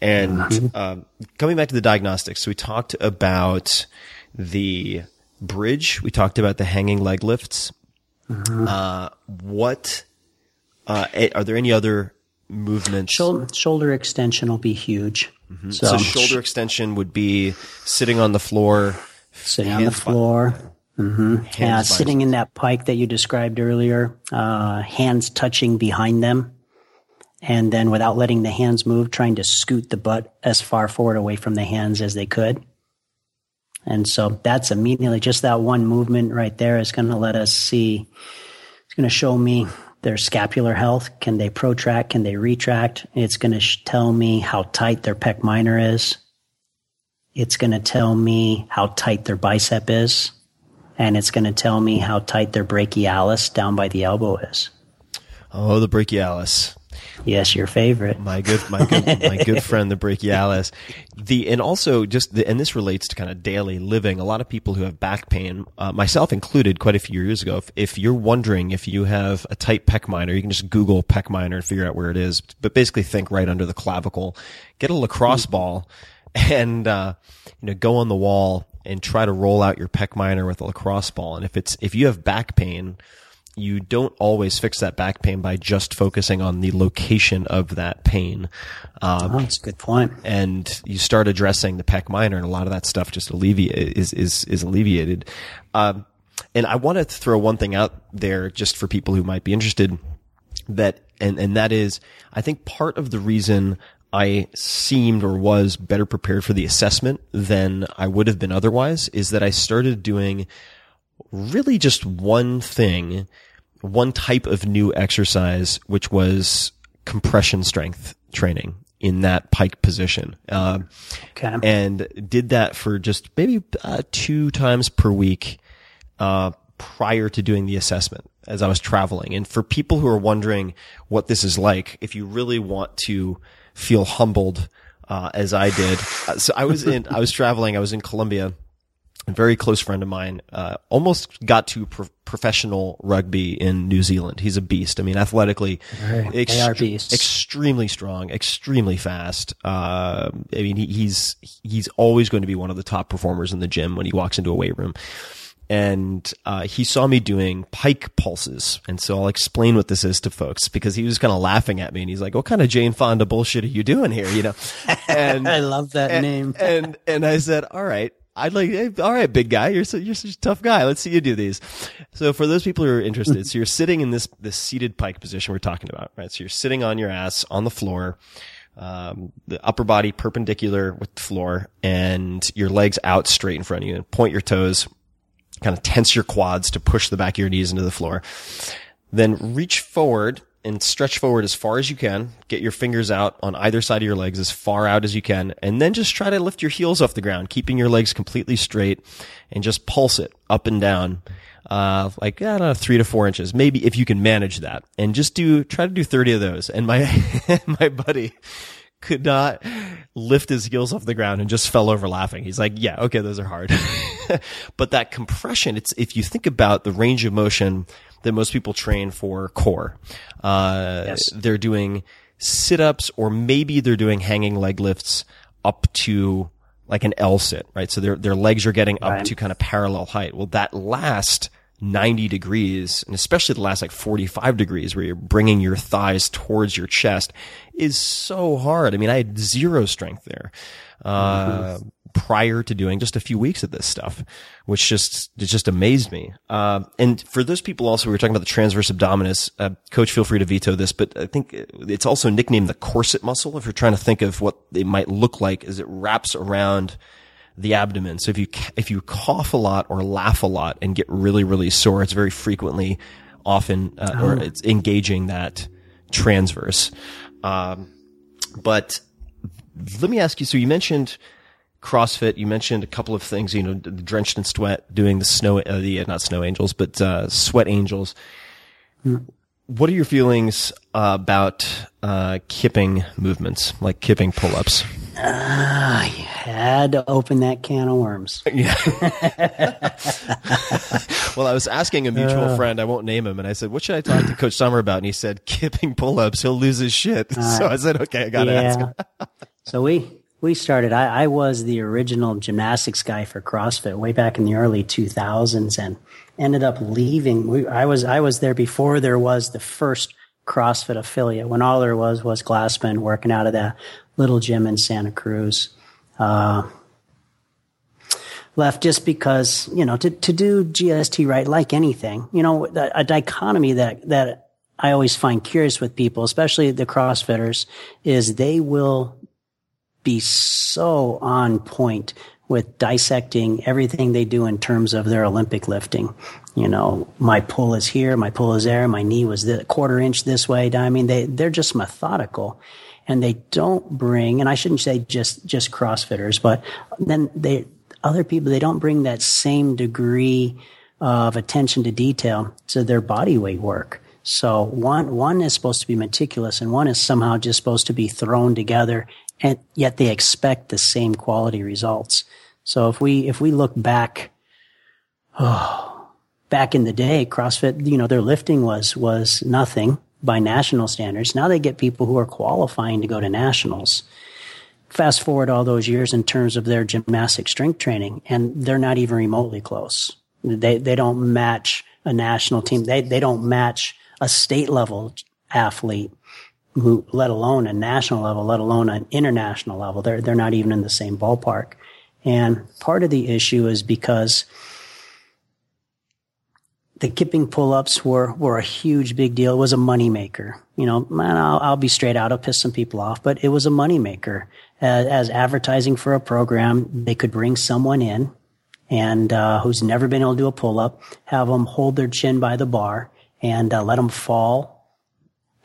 And mm-hmm. um, coming back to the diagnostics, so we talked about the bridge, we talked about the hanging leg lifts. Mm-hmm. Uh, what uh, are there any other movements? Shoulder, shoulder extension will be huge. Mm-hmm. So, so, shoulder extension would be sitting on the floor, sitting on the floor. By, mm-hmm. Yeah, sitting in that pike that you described earlier, uh, hands touching behind them, and then without letting the hands move, trying to scoot the butt as far forward away from the hands as they could. And so that's immediately just that one movement right there is going to let us see. It's going to show me their scapular health. Can they protract? Can they retract? It's going to sh- tell me how tight their pec minor is. It's going to tell me how tight their bicep is. And it's going to tell me how tight their brachialis down by the elbow is. Oh, the brachialis. Yes, your favorite. My good, my good, my good friend, the brachialis. The and also just the, and this relates to kind of daily living. A lot of people who have back pain, uh, myself included, quite a few years ago. If, if, you're wondering if you have a tight pec minor, you can just Google pec minor and figure out where it is. But basically, think right under the clavicle. Get a lacrosse mm. ball and uh, you know go on the wall and try to roll out your pec minor with a lacrosse ball. And if it's if you have back pain you don't always fix that back pain by just focusing on the location of that pain. Um, oh, that's a good point. And you start addressing the pec minor, and a lot of that stuff just alleviate is is is alleviated. Um, and I want to throw one thing out there just for people who might be interested. That and and that is, I think part of the reason I seemed or was better prepared for the assessment than I would have been otherwise is that I started doing really just one thing one type of new exercise, which was compression strength training in that pike position. Uh, okay. And did that for just maybe uh, two times per week uh, prior to doing the assessment as I was traveling. And for people who are wondering what this is like, if you really want to feel humbled uh, as I did, uh, so I was in, I was traveling, I was in Colombia a very close friend of mine, uh, almost got to pro- professional rugby in New Zealand. He's a beast. I mean, athletically, ext- extremely strong, extremely fast. Uh, I mean, he, he's, he's always going to be one of the top performers in the gym when he walks into a weight room. And, uh, he saw me doing pike pulses. And so I'll explain what this is to folks because he was kind of laughing at me and he's like, what kind of Jane Fonda bullshit are you doing here? You know? And I love that and, name. and, and I said, all right I'd like, hey, all right, big guy, you're so, you're such a tough guy. Let's see you do these. So for those people who are interested, so you're sitting in this, this seated pike position we're talking about, right? So you're sitting on your ass on the floor, um, the upper body perpendicular with the floor and your legs out straight in front of you and point your toes, kind of tense your quads to push the back of your knees into the floor. Then reach forward and stretch forward as far as you can. Get your fingers out on either side of your legs as far out as you can. And then just try to lift your heels off the ground, keeping your legs completely straight and just pulse it up and down. Uh, like, I don't know, three to four inches. Maybe if you can manage that and just do, try to do 30 of those. And my, my buddy, could not lift his heels off the ground and just fell over laughing. He's like, yeah, okay, those are hard. but that compression, it's, if you think about the range of motion that most people train for core, uh, Yes. they're doing sit ups or maybe they're doing hanging leg lifts up to like an L sit, right? So their, their legs are getting up Right. to kind of parallel height. Well, that last 90 degrees, and especially the last like 45 degrees where you're bringing your thighs towards your chest is so hard. I mean, I had zero strength there, uh, prior to doing just a few weeks of this stuff, which just, it just amazed me. Uh, and for those people also, we were talking about the transverse abdominis, uh, coach, feel free to veto this, but I think it's also nicknamed the corset muscle. If you're trying to think of what it might look like as it wraps around the abdomen. So if you if you cough a lot or laugh a lot and get really really sore, it's very frequently, often, uh, or it's engaging that transverse. Um, but let me ask you. So you mentioned CrossFit. You mentioned a couple of things. You know, drenched in sweat, doing the snow, uh, the not snow angels, but uh, sweat angels. What are your feelings uh, about uh, kipping movements, like kipping pull-ups? Ah, you had to open that can of worms. yeah. Well, I was asking a mutual friend, I won't name him, and I said, "What should I talk to Coach Sommer about?" And he said, "Kipping pull-ups. He'll lose his shit." so I said, "Okay, I gotta ask him." so we we started. I, I was the original gymnastics guy for CrossFit way back in the early 2000s, and ended up leaving. We, I was I was there before there was the first CrossFit affiliate. When all there was was Glassman working out of that little gym in Santa Cruz. Uh, left just because you know to to do GST right, like anything, you know, a, a dichotomy that that I always find curious with people, especially the CrossFitters, is they will be so on point with dissecting everything they do in terms of their Olympic lifting. You know, my pull is here, my pull is there, my knee was the quarter inch this way. I mean, they, they're just methodical and they don't bring, and I shouldn't say just, just CrossFitters, but then they, other people, they don't bring that same degree of attention to detail to their body weight work. So one, one is supposed to be meticulous and one is somehow just supposed to be thrown together and yet they expect the same quality results. So if we, if we look back, oh, back in the day, CrossFit, you know, their lifting was, was nothing by national standards. Now they get people who are qualifying to go to nationals. Fast forward all those years in terms of their gymnastic strength training, and they're not even remotely close. They, they don't match a national team. They, they don't match a state level athlete who, let alone a national level, let alone an international level. They're, they're not even in the same ballpark. And part of the issue is because the kipping pull-ups were, were a huge big deal. It was a moneymaker. You know, man, I'll, I'll be straight out. I'll piss some people off, but it was a moneymaker. As, as advertising for a program, they could bring someone in and, uh, who's never been able to do a pull-up, have them hold their chin by the bar and, uh, let them fall,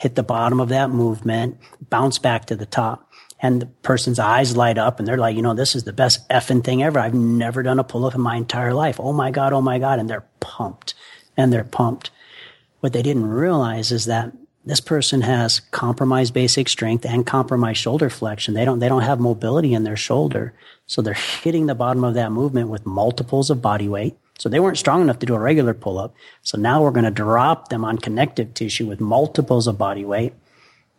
hit the bottom of that movement, bounce back to the top. And the person's eyes light up and they're like, you know, this is the best effing thing ever. I've never done a pull up in my entire life. Oh my God. Oh my God. And they're pumped and they're pumped. What they didn't realize is that this person has compromised basic strength and compromised shoulder flexion. They don't, they don't have mobility in their shoulder. So they're hitting the bottom of that movement with multiples of body weight. So they weren't strong enough to do a regular pull up. So now we're going to drop them on connective tissue with multiples of body weight.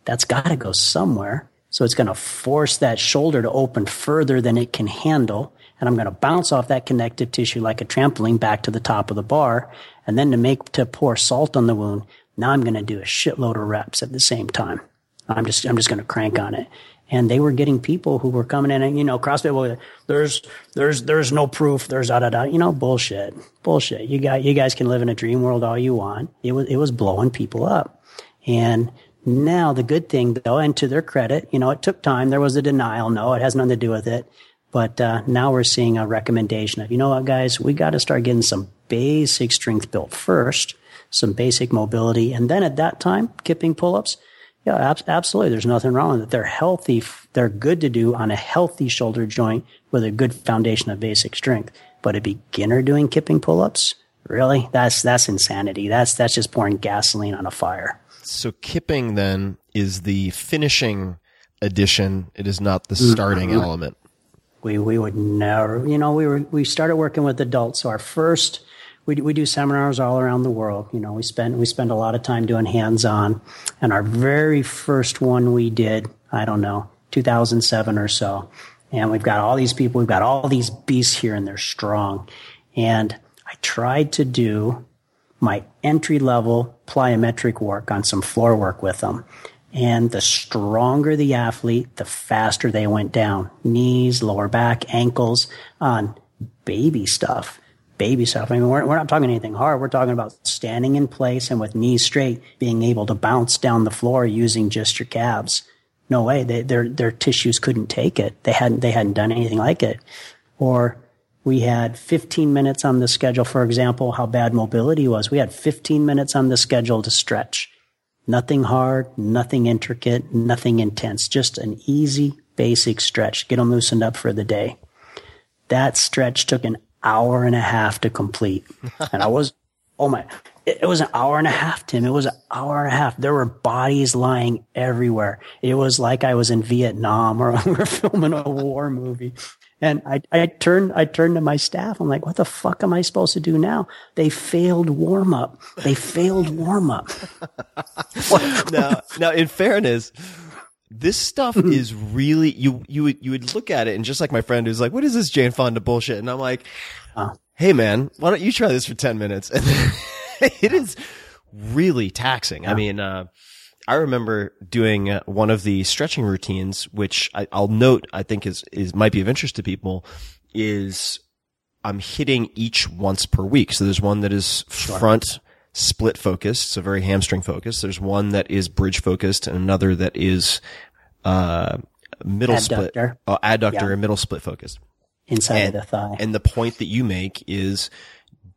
That's got to go somewhere. So it's going to force that shoulder to open further than it can handle. And I'm going to bounce off that connective tissue like a trampoline back to the top of the bar. And then to make, to pour salt on the wound, now I'm going to do a shitload of reps at the same time. I'm just, I'm just going to crank on it. And they were getting people who were coming in and, you know, CrossFit, well, there's, there's, there's no proof. There's da, da, da, you know, bullshit, bullshit. You got, you guys can live in a dream world all you want. It was, it was blowing people up. And now the good thing though, and to their credit, you know, it took time. There was a denial. No, it has nothing to do with it. But uh, now we're seeing a recommendation of, you know what, guys, we got to start getting some basic strength built first some basic mobility. And then at that time, kipping pull-ups, yeah, ab- absolutely. There's nothing wrong with it. They're healthy. They're good to do on a healthy shoulder joint with a good foundation of basic strength. But a beginner doing kipping pull-ups, really? That's, that's insanity. That's, that's just pouring gasoline on a fire. So kipping then is the finishing addition. It is not the starting Mhm. element. we we would never you know we were we started working with adults so our first we, we do seminars all around the world. You know we spend we spend a lot of time doing hands on and our very first one we did i don't know 2007 or so. And we've got all these people we've got all these beasts here and they're strong. And i tried to do my entry level plyometric work on some floor work with them. And the stronger the athlete, the faster they went down. Knees, lower back, ankles on baby stuff. Baby stuff. I mean, we're, we're not talking anything hard. We're talking about standing in place and with knees straight, being able to bounce down the floor using just your calves. No way. They, their, their tissues couldn't take it. They hadn't, they hadn't done anything like it. Or we had 15 minutes on the schedule, for example, how bad mobility was. We had 15 minutes on the schedule to stretch. Nothing hard, nothing intricate, nothing intense, just an easy, basic stretch. Get them loosened up for the day. That stretch took an hour and a half to complete. and I was, oh my, it, it was an hour and a half, Tim. It was an hour and a half. There were bodies lying everywhere. It was like I was in Vietnam or we were filming a war movie. And I, I turned, I turned to my staff. I'm like, what the fuck am I supposed to do now? They failed warm up. They failed warm up. now, now, in fairness, this stuff is really you. You would you would look at it and just like my friend who's like, "What is this Jane Fonda bullshit?" And I'm like, "Hey, man, why don't you try this for ten minutes?" And it is really taxing. I mean, uh, I remember doing uh, one of the stretching routines, which I, I'll note, I think is, is might be of interest to people is I'm hitting each once per week. So there's one that is front split focused. So very hamstring focused. There's one that is bridge focused and another that is, uh, middle split, Adductor. uh, adductor Yeah. and middle split focused. Inside and, of the thigh. And the point that you make is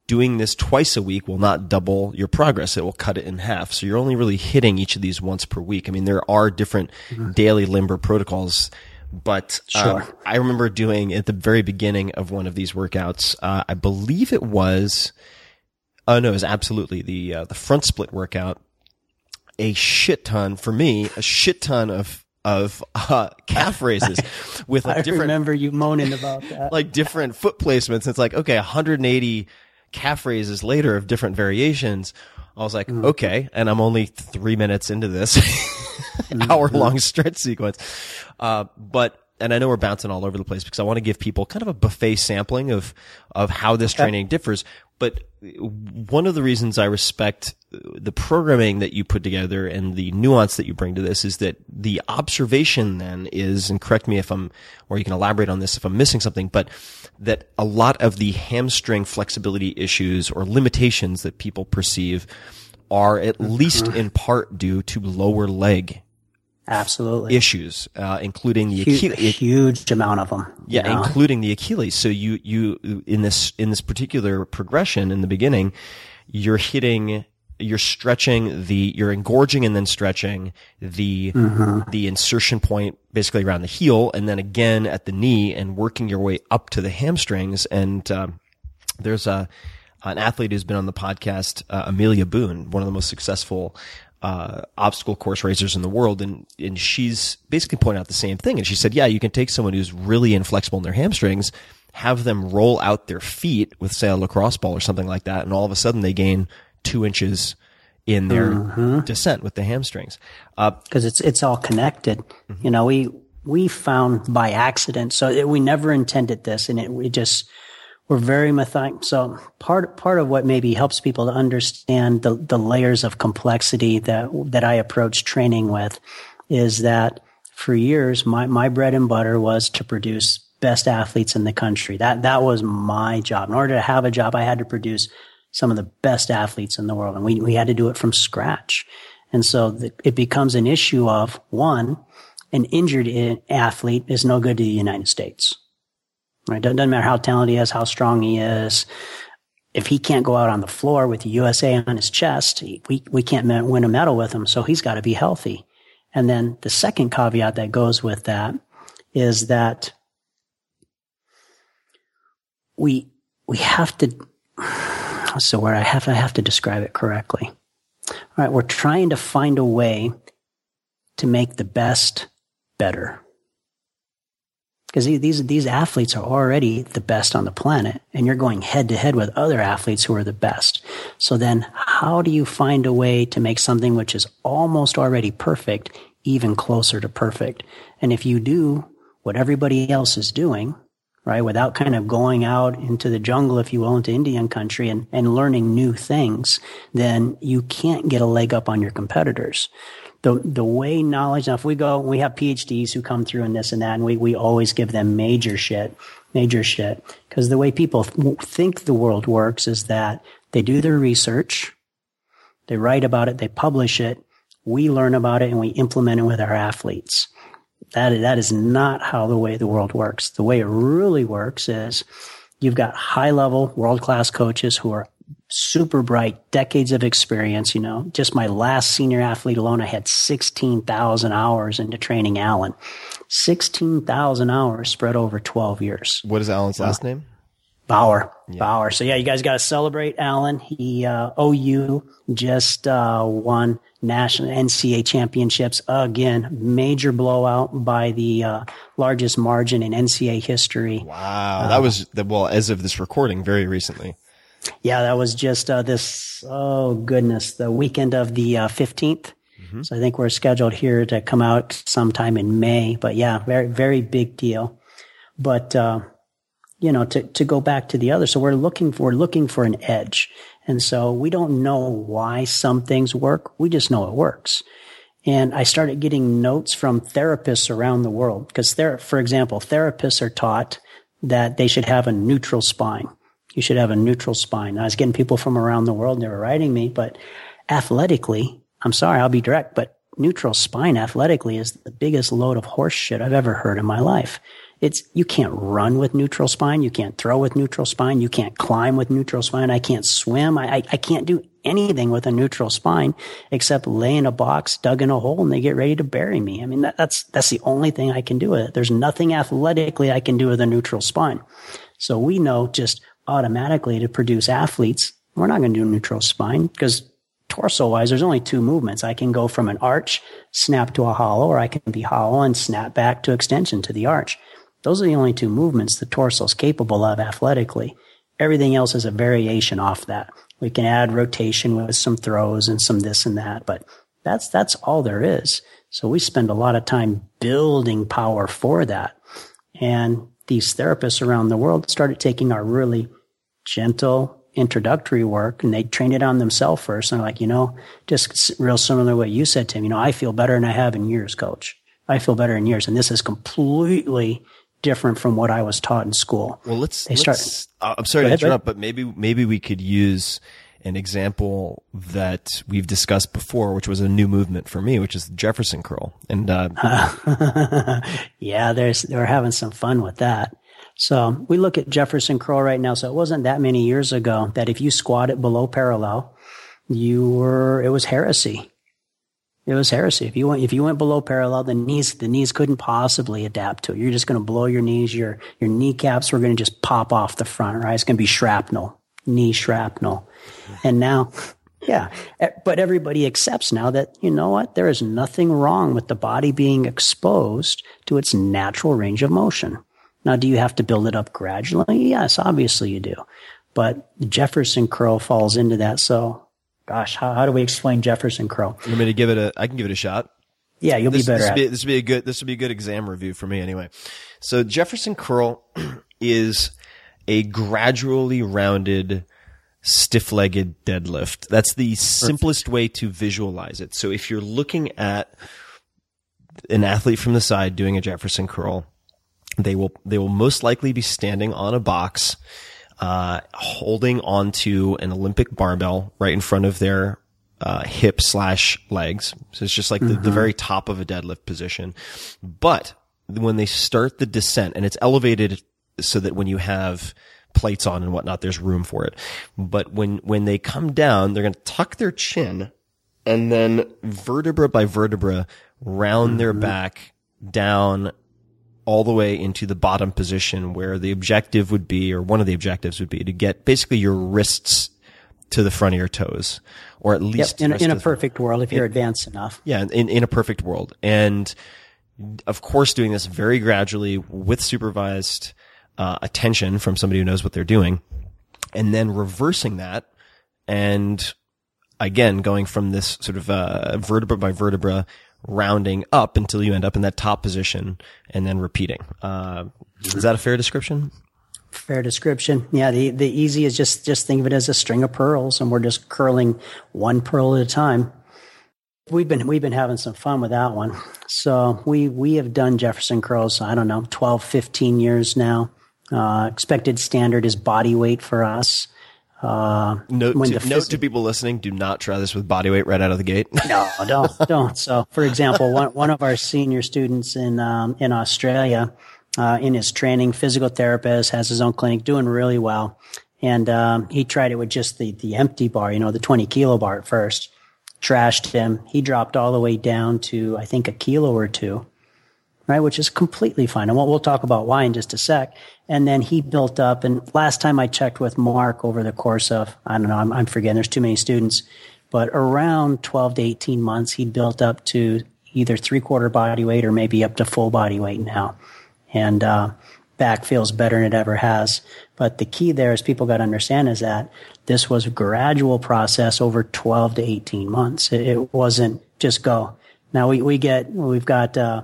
doing this twice a week will not double your progress. It will cut it in half. So you're only really hitting each of these once per week. I mean, there are different daily limber protocols, but um, I remember doing at the very beginning of one of these workouts, uh, I believe it was, oh no, it was absolutely the, uh, the front split workout. A shit ton for me, a shit ton of, of, uh, calf raises with a I different, remember you moaning about that. like different foot placements. It's like, okay, 180 calf raises later of different variations. I was like, okay. And I'm only three minutes into this hour long stretch sequence. Uh, but, and I know we're bouncing all over the place because I want to give people kind of a buffet sampling of, of how this training differs. But one of the reasons I respect the programming that you put together and the nuance that you bring to this is that the observation then is, and correct me if I'm, or you can elaborate on this if I'm missing something, but that a lot of the hamstring flexibility issues or limitations that people perceive are at least mm-hmm. in part due to lower leg Absolutely. issues, uh, including the Huge, Achilles. huge amount of them. Yeah, including the Achilles. So you, you, in this, in this particular progression in the beginning, you're hitting, you're stretching the, you're engorging and then stretching the, the insertion point basically around the heel and then again at the knee and working your way up to the hamstrings. And, um, there's a, an athlete who's been on the podcast, uh, Amelia Boone, one of the most successful, uh, obstacle course racers in the world. And, and she's basically pointing out the same thing. And she said, yeah, you can take someone who's really inflexible in their hamstrings, have them roll out their feet with say a lacrosse ball or something like that. And all of a sudden they gain two inches in their descent with the hamstrings. Uh, because it's it's all connected. Mm-hmm. You know, we we found by accident, so it, we never intended this, and it we just we're very methodical. So part part of what maybe helps people to understand the the layers of complexity that that I approach training with is that for years my my bread and butter was to produce best athletes in the country. That that was my job. In order to have a job, I had to produce some of the best athletes in the world, and we we had to do it from scratch. And so the, it becomes an issue of one, an injured athlete is no good to the United States. Right? Doesn't, doesn't matter how talented he is, how strong he is. if he can't go out on the floor with the USA on his chest, we, we can't win a medal with him. So he's got to be healthy. And then the second caveat that goes with that is that we, we have to, so where I have, I have to describe it correctly. All right. We're trying to find a way to make the best better because these these athletes are already the best on the planet and you're going head to head with other athletes who are the best. So then how do you find a way to make something which is almost already perfect even closer to perfect? And if you do what everybody else is doing right without kind of going out into the jungle if you will into indian country and, and learning new things then you can't get a leg up on your competitors the the way knowledge. Now, if we go, we have PhDs who come through in this and that, and we we always give them major shit, major shit, because the way people th- think the world works is that they do their research, they write about it, they publish it, we learn about it, and we implement it with our athletes. That that is not how the way the world works. The way it really works is you've got high level world class coaches who are super bright, decades of experience. You know, just my last senior athlete alone, I had 16,000 hours into training Alan. 16,000 hours spread over 12 years. What is Alan's last name? Bauer. Yeah. Bauer. So yeah, you guys got to celebrate Alan. He, uh, OU just, uh, won national NCAA championships again. Major blowout by the, uh, largest margin in NCAA history. Wow. that was the, well, as of this recording, very recently. Yeah, that was just uh, this. Oh goodness, the weekend of the uh, 15th. Mm-hmm. So I think we're scheduled here to come out sometime in May. But yeah, very very big deal. But uh, you know, to to go back to the other, so we're looking for we're looking for an edge, and so we don't know why some things work. We just know it works. And I started getting notes from therapists around the world because, there, for example, therapists are taught that they should have a neutral spine you should have a neutral spine. I was getting people from around the world, and they were writing me, but athletically, I'm sorry, I'll be direct, but neutral spine athletically is the biggest load of horse shit I've ever heard in my life. It's, you can't run with neutral spine. You can't throw with neutral spine. You can't climb with neutral spine. I can't swim. I, I, I can't do anything with a neutral spine except lay in a box, dug in a hole, and they get ready to bury me. I mean, that, that's, that's the only thing I can do with it. There's nothing athletically I can do with a neutral spine. So we know just automatically to produce athletes, we're not going to do neutral spine because torso wise, there's only two movements. I can go from an arch, snap to a hollow, or I can be hollow and snap back to extension to the arch. Those are the only two movements the torso is capable of athletically. Everything else is a variation off that. We can add rotation with some throws and some this and that, but that's, that's all there is. So we spend a lot of time building power for that. And these therapists around the world started taking our really gentle introductory work and they trained it on themselves first. And they're like, you know, just real similar to what you said, Tim, you know, I feel better than I have in years, coach. I feel better in years. And this is completely different from what I was taught in school. Well, let's, they start, let's, uh, I'm sorry to ahead, interrupt, but maybe, maybe we could use an example that we've discussed before, which was a new movement for me, which is the Jefferson curl. And, uh, yeah, there's, they're having some fun with that. So we look at Jefferson curl right now. So it wasn't that many years ago that if you squatted below parallel, you were, it was heresy. It was heresy. If you went, if you went below parallel, the knees, the knees couldn't possibly adapt to it. You're just going to blow your knees. Your, your kneecaps were going to just pop off the front, right? It's going to be shrapnel, knee shrapnel. And now, yeah, but everybody accepts now that, you know what? There is nothing wrong with the body being exposed to its natural range of motion. Now, do you have to build it up gradually? Yes, obviously you do. But Jefferson curl falls into that. So, gosh, how, how do we explain Jefferson curl? You want me to give it a? I can give it a shot. Yeah, you'll this, be better. This would be, this would be a good. This would be a good exam review for me anyway. So Jefferson curl is a gradually rounded stiff-legged deadlift. That's the simplest way to visualize it. So if you're looking at an athlete from the side doing a Jefferson curl, they will they will most likely be standing on a box, uh, holding onto an Olympic barbell right in front of their uh, hip slash legs. So it's just like mm-hmm. the, the mm-hmm. very top of a deadlift position. But when they start the descent, and it's elevated so that when you have plates on and whatnot, there's room for it. But when, when they come down, they're going to tuck their chin and then vertebra by vertebra round their mm-hmm. back down all the way into the bottom position where the objective would be, or one of the objectives would be to get basically your wrists to the front of your toes, or at Yep, least in, in a perfect world, if you're advanced enough. yeah, in, in a perfect world. And of course, doing this very gradually with supervised uh, attention from somebody who knows what they're doing, and then reversing that and again going from this sort of uh, vertebra by vertebra rounding up until you end up in that top position and then repeating. Uh, is that a fair description? Fair description. Yeah, the, the easy is just, just think of it as a string of pearls and we're just curling one pearl at a time. We've been, we've been having some fun with that one. So we, we have done Jefferson curls, I don't know, 12, 15 years now. Uh, expected standard is body weight for us. Uh, Note, to, the note to people listening: Do not try this with body weight right out of the gate. no, don't, don't. So, for example, one, one of our senior students in, um, in Australia, uh, in his training, physical therapist, has his own clinic, doing really well. And, um, he tried it with just the, the empty bar, you know, the 20 kilo bar at first. Trashed him. He dropped all the way down to, I think, a kilo or two right? Which is completely fine. And we'll, we'll talk about why in just a sec. And then he built up. And last time I checked with Mark over the course of, I don't know, I'm, I'm forgetting, there's too many students, but around 12 to 18 months, he built up to either three quarter body weight or maybe up to full body weight now. And, uh, back feels better than it ever has. But the key there is people got to understand is that this was a gradual process over 12 to 18 months. It, it wasn't just go. Now we, we get, we've got, uh,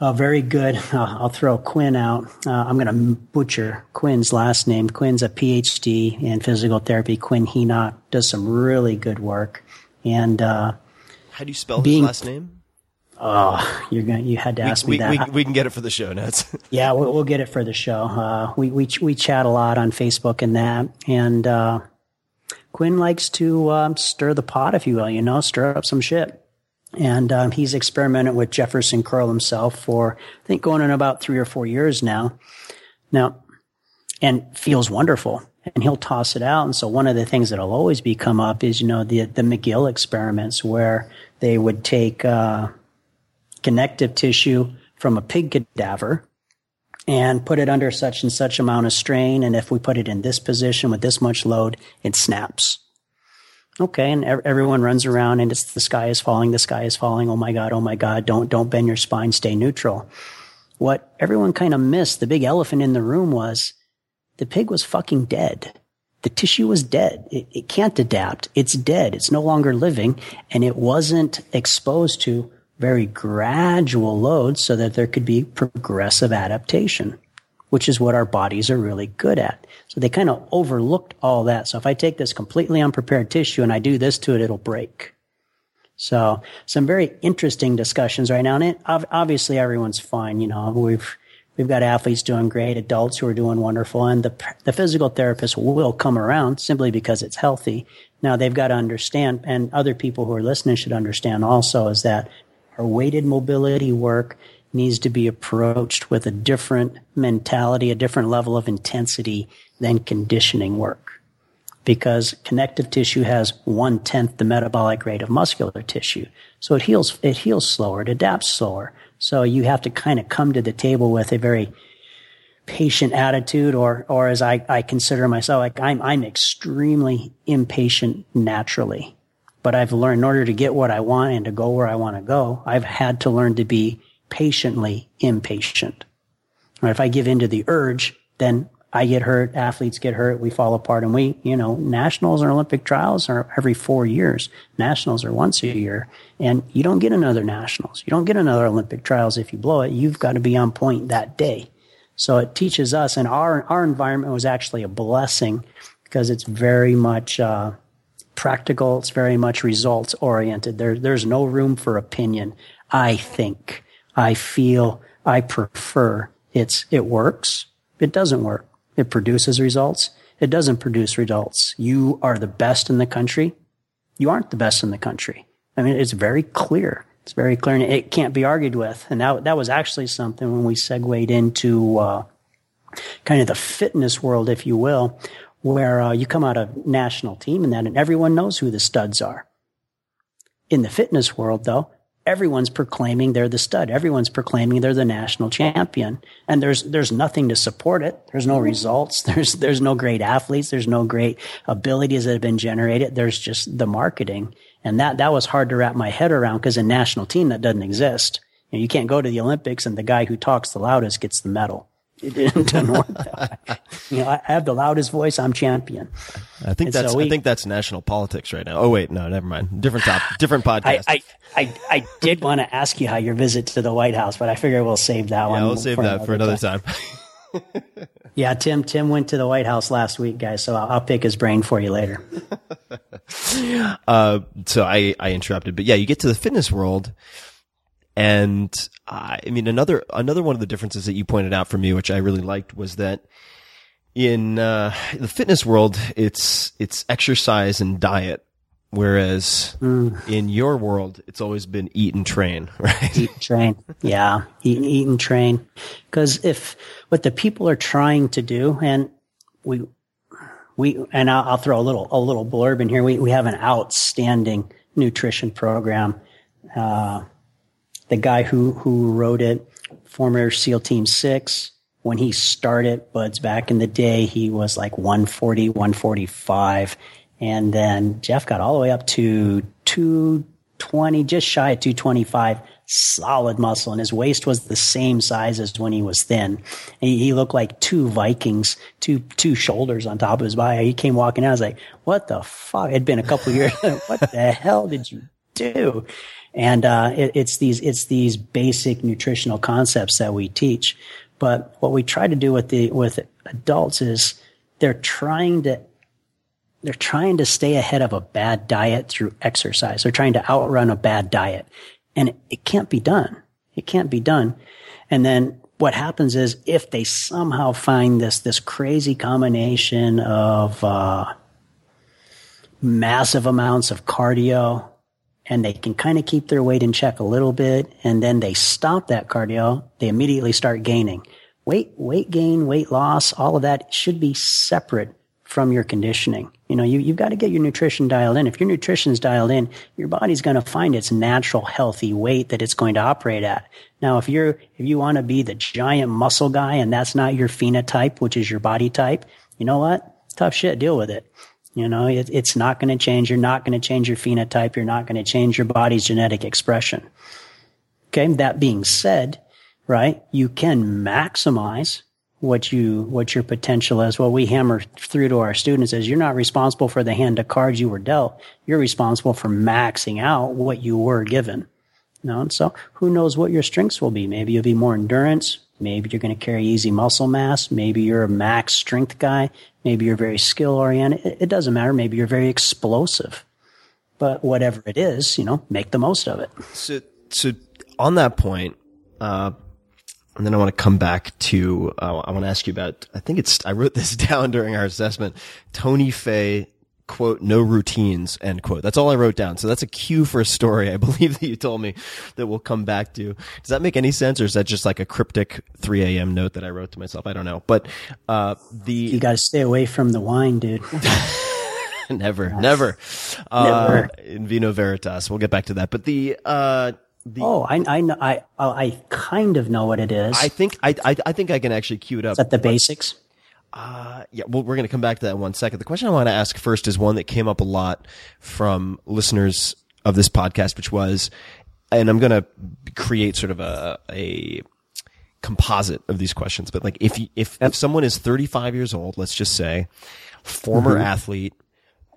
a very good. Uh, I'll throw Quinn out. Uh, I'm going to butcher Quinn's last name. Quinn's a PhD in physical therapy. Quinn Henoch does some really good work. And uh, How do you spell Being- his last name? oh, you're going. You had to ask we, me we, that. we, we can get it for the show notes. Yeah, we'll, we'll get it for the show. Uh, we, we, ch- we chat a lot on Facebook and that. And, uh, Quinn likes to, um, stir the pot, if you will, you know, stir up some shit. And, um, he's experimented with Jefferson curl himself for, I think going on about three or four years now. Now, and feels wonderful. And he'll toss it out. And so one of the things that'll always be come up is, you know, the, the McGill experiments where they would take, uh, connective tissue from a pig cadaver and put it under such and such amount of strain. And if we put it in this position with this much load, it snaps. Okay. And everyone runs around and it's the sky is falling. The sky is falling. Oh my God. Oh my God. Don't, don't bend your spine. Stay neutral. What everyone kind of missed, the big elephant in the room was the pig was fucking dead. The tissue was dead. It, it can't adapt. It's dead. It's no longer living and it wasn't exposed to very gradual loads so that there could be progressive adaptation, which is what our bodies are really good at. They kind of overlooked all that. So if I take this completely unprepared tissue and I do this to it, it'll break. So some very interesting discussions right now. And it, obviously everyone's fine. You know, we've, we've got athletes doing great, adults who are doing wonderful, and the, the physical therapist will come around simply because it's healthy. Now they've got to understand, and other people who are listening should understand also is that our weighted mobility work needs to be approached with a different mentality, a different level of intensity than conditioning work because connective tissue has one tenth the metabolic rate of muscular tissue. So it heals, it heals slower, it adapts slower. So you have to kind of come to the table with a very patient attitude or, or as I, I consider myself, like I'm, I'm extremely impatient naturally. But I've learned in order to get what I want and to go where I want to go, I've had to learn to be patiently impatient. Or if I give in to the urge, then I get hurt, athletes get hurt, we fall apart. And we, you know, nationals or Olympic trials are every four years. Nationals are once a year. And you don't get another nationals. You don't get another Olympic trials if you blow it. You've got to be on point that day. So it teaches us, and our, our environment was actually a blessing because it's very much, uh, practical. It's very much results oriented. There, there's no room for opinion. I think, I feel, I prefer. It's, it works. It doesn't work. It produces results. It doesn't produce results. You are the best in the country. You aren't the best in the country. I mean, it's very clear. It's very clear and it can't be argued with. And that, that was actually something when we segued into, uh, kind of the fitness world, if you will, where uh, you come out of national team and that, and everyone knows who the studs are. In the fitness world, though, everyone's proclaiming they're the stud. Everyone's proclaiming they're the national champion, and there's there's nothing to support it. There's no mm-hmm. results. There's there's no great athletes. There's no great abilities that have been generated. There's just the marketing, and that that was hard to wrap my head around because a national team that doesn't exist. You, know, you can't go to the Olympics and the guy who talks the loudest gets the medal. It didn't work that way. You know, I have the loudest voice. I'm champion. I think And that's so we- I think that's national politics right now. Oh wait, no, never mind. Different top, different I, podcast. I, I, I did want to ask you how your visit to the White House, but I figure we'll save that one. we'll save that for another time. Yeah, Tim. Tim went to the White House last week, guys. So I'll, I'll pick his brain for you later. uh, so I, I interrupted, but yeah, you get to the fitness world, and I, mean another another one of the differences that you pointed out for me, which I really liked, was that in uh, the fitness world, it's it's exercise and diet, whereas in your world, it's always been eat and train, right? Eat and train. Yeah, eat, eat and train. Because if what the people are trying to do, and we, we, and I'll, I'll throw a little a little blurb in here. We we have an outstanding nutrition program. Uh, the guy who who wrote it, former SEAL Team Six. When he started BUD/S back in the day, he was like 140, 145. And then Jeff got all the way up to 220, just shy of 225, solid muscle. And his waist was the same size as when he was thin. He, he looked like two Vikings, two, two shoulders on top of his body. He came walking out. I was like, what the fuck? It'd been a couple years. what the hell did you do? And, uh, it, it's these, it's these basic nutritional concepts that we teach. But what we try to do with the, with adults is they're trying to they're trying to stay ahead of a bad diet through exercise. They're trying to outrun a bad diet. And it, it can't be done. It can't be done. And then what happens is if they somehow find this, this crazy combination of, uh, massive amounts of cardio and they can kind of keep their weight in check a little bit and then they stop that cardio, they immediately start gaining. Weight, weight gain, weight loss, all of that should be separate from your conditioning. You know, you, you've got to get your nutrition dialed in. If your nutrition's dialed in, your body's going to find its natural healthy weight that it's going to operate at. Now, if you're, if you want to be the giant muscle guy and that's not your phenotype, which is your body type, you know what? Tough shit. Deal with it. You know, it, it's not going to change. You're not going to change your phenotype. You're not going to change your body's genetic expression. Okay. That being said, right, you can maximize what you, what your potential is. What we hammer through to our students is you're not responsible for the hand of cards you were dealt. You're responsible for maxing out what you were given. Know, and so who knows what your strengths will be? Maybe you'll be more endurance. Maybe you're going to carry easy muscle mass. Maybe you're a max strength guy. Maybe you're very skill oriented. It, it doesn't matter. Maybe you're very explosive. But whatever it is, you know, make the most of it. So, so on that point, uh, and then I want to come back to, uh, I want to ask you about, I think it's, I wrote this down during our assessment. Tony Fay, quote, no routines, end quote. That's all I wrote down. So that's a cue for a story I believe that you told me that we'll come back to. Does that make any sense or is that just like a cryptic 3 a.m. note that I wrote to myself? I don't know. But, uh, the, You got to stay away from the wine, dude. never, never, uh, in vino veritas. We'll get back to that. But the, uh, the, Oh, I, I, know, I, I kind of know what it is. I think, I, I, I think I can actually cue it up. is that the basics? Uh, yeah, well, we're going to come back to that in one second. The question I want to ask first is one that came up a lot from listeners of this podcast, which was, and I'm going to create sort of a, a composite of these questions, but like if, you, if, if someone is 35 years old, let's just say, former athlete,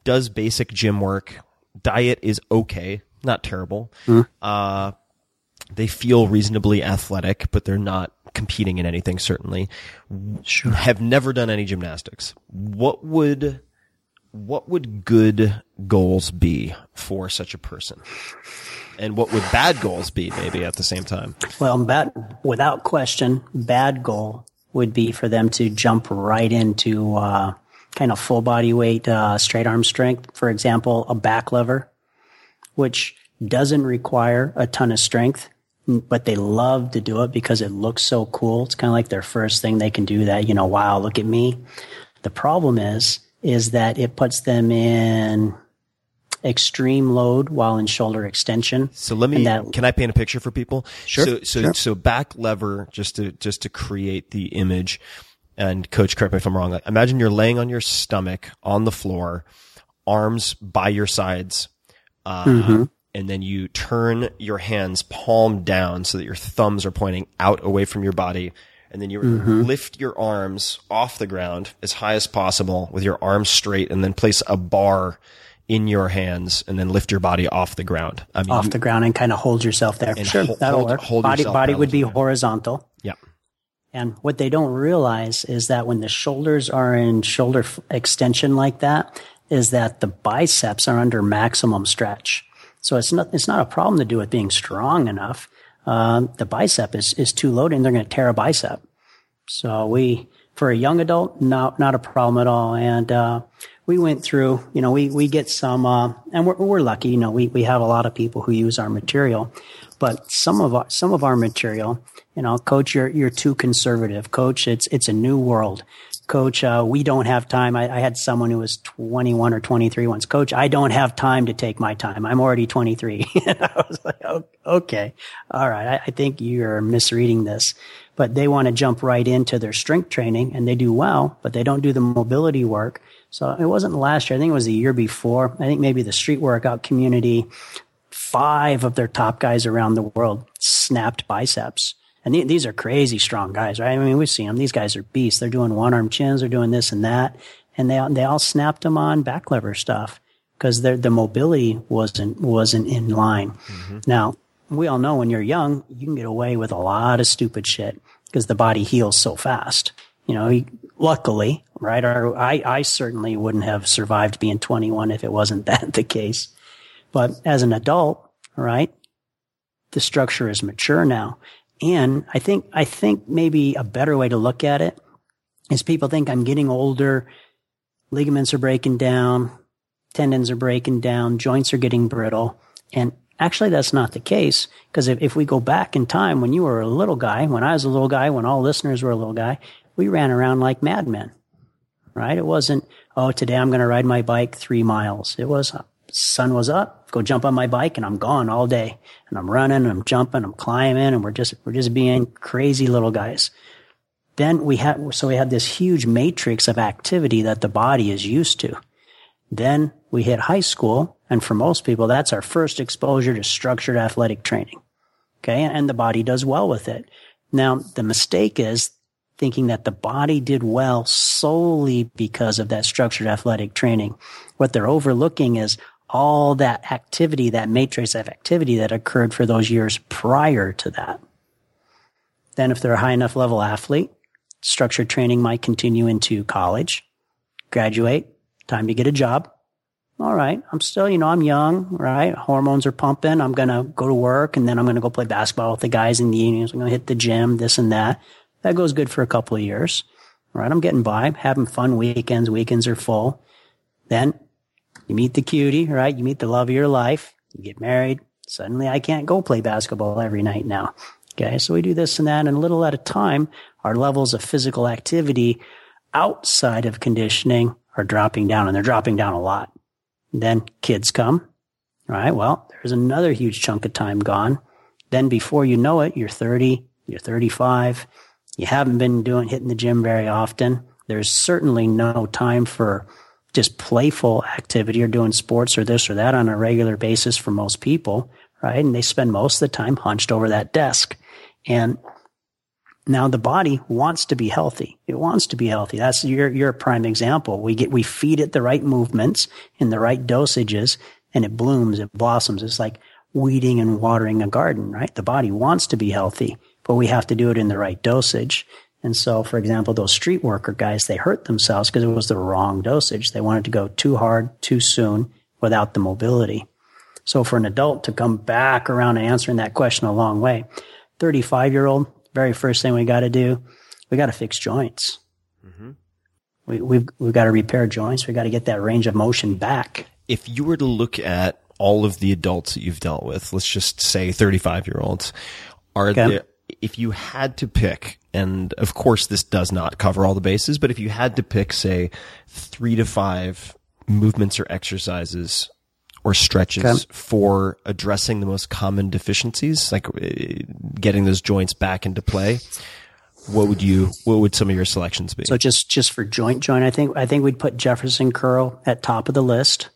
does basic gym work, diet is okay, not terrible, uh, they feel reasonably athletic, but they're not competing in anything, certainly. Sure. Have never done any gymnastics. What would, what would good goals be for such a person? And what would bad goals be maybe at the same time? Well, bad, without question, bad goal would be for them to jump right into uh, kind of full body weight uh, straight arm strength. For example, a back lever, which doesn't require a ton of strength, but they love to do it because it looks so cool. It's kind of like their first thing they can do that, you know, wow, look at me. The problem is, is that it puts them in extreme load while in shoulder extension. So let me, that, can I paint a picture for people? Sure. So, so, sure. so back lever, just to, just to create the image and coach, correct me if I'm wrong. Imagine you're laying on your stomach on the floor, arms by your sides. Uh, mm-hmm. And then you turn your hands palm down so that your thumbs are pointing out away from your body. And then you mm-hmm. lift your arms off the ground as high as possible with your arms straight and then place a bar in your hands and then lift your body off the ground. I mean, off the ground and kind of hold yourself there. Sure, hold, that'll work. Hold body body would be horizontal. Yeah. And what they don't realize is that when the shoulders are in shoulder f- extension like that, is that the biceps are under maximum stretch. So it's not it's not a problem to do with being strong enough. Um, the bicep is is too loaded, and they're going to tear a bicep. So we for a young adult, not not a problem at all. And uh, we went through, you know, we, we get some, uh, and we're, we're lucky, you know, we, we have a lot of people who use our material, but some of our, some of our material, you know, coach, you're, you're too conservative. Coach, it's, it's a new world. Coach, uh, we don't have time. I, I, had someone who was 21 or 23 once. Coach, I don't have time to take my time. I'm already 23. I was like, okay, all right. I, I think you're misreading this but they want to jump right into their strength training and they do well, but they don't do the mobility work. So it wasn't last year. I think it was the year before. I think maybe the street workout community, five of their top guys around the world snapped biceps. And these are crazy strong guys, right? I mean, we've seen them. These guys are beasts. They're doing one arm chins. They're doing this and that. And they, they all snapped them on back lever stuff because the mobility wasn't, wasn't in line. Mm-hmm. Now, we all know when you're young, you can get away with a lot of stupid shit because the body heals so fast. You know, luckily, right? Or I, I certainly wouldn't have survived being 21 if it wasn't that the case. But as an adult, right? The structure is mature now. And I think, I think maybe a better way to look at it is people think I'm getting older. Ligaments are breaking down. Tendons are breaking down. Joints are getting brittle. And Actually, that's not the case because if, if we go back in time when you were a little guy, when I was a little guy, when all listeners were a little guy, we ran around like madmen, right? It wasn't, oh, today I'm going to ride my bike three miles. It was, sun was up, go jump on my bike and I'm gone all day. And I'm running, I'm jumping, I'm climbing, and we're just, we're just being crazy little guys. Then we had, so we had this huge matrix of activity that the body is used to. Then we hit high school. And for most people, that's our first exposure to structured athletic training. Okay. And the body does well with it. Now, the mistake is thinking that the body did well solely because of that structured athletic training. What they're overlooking is all that activity, that matrix of activity that occurred for those years prior to that. Then if they're a high enough level athlete, structured training might continue into college, graduate, time to get a job. All right. I'm still, you know, I'm young, right? Hormones are pumping. I'm going to go to work and then I'm going to go play basketball with the guys in the evenings. I'm going to hit the gym, this and that. That goes good for a couple of years. Right. I'm getting by, having fun weekends. Weekends are full. Then you meet the cutie, right? You meet the love of your life. You get married. Suddenly I can't go play basketball every night now. Okay. So we do this and that and a little at a time, our levels of physical activity outside of conditioning are dropping down and they're dropping down a lot. Then kids come. Right. Well, there's another huge chunk of time gone. Then before you know it, you're 30, you're 35. You haven't been doing hitting the gym very often. There's certainly no time for just playful activity or doing sports or this or that on a regular basis for most people, right? And they spend most of the time hunched over that desk. And now the body wants to be healthy. It wants to be healthy. That's your, your prime example. We get, we feed it the right movements in the right dosages and it blooms, it blossoms. It's like weeding and watering a garden, right? The body wants to be healthy, but we have to do it in the right dosage. And so, for example, those street worker guys, they hurt themselves because it was the wrong dosage. They wanted to go too hard, too soon without the mobility. So for an adult to come back around and answering that question a long way, 35 year old, very first thing we got to do, we got to fix joints. Mm-hmm. We, we've we've got to repair joints. We got to get that range of motion back. If you were to look at all of the adults that you've dealt with, let's just say 35 year olds, Are Okay. there, if you had to pick, and of course this does not cover all the bases, but if you had to pick, say, three to five movements or exercises or stretches Okay. for addressing the most common deficiencies, like uh, getting those joints back into play, what would you, what would some of your selections be? So just just for joint joint, I think I think we'd put Jefferson curl at top of the list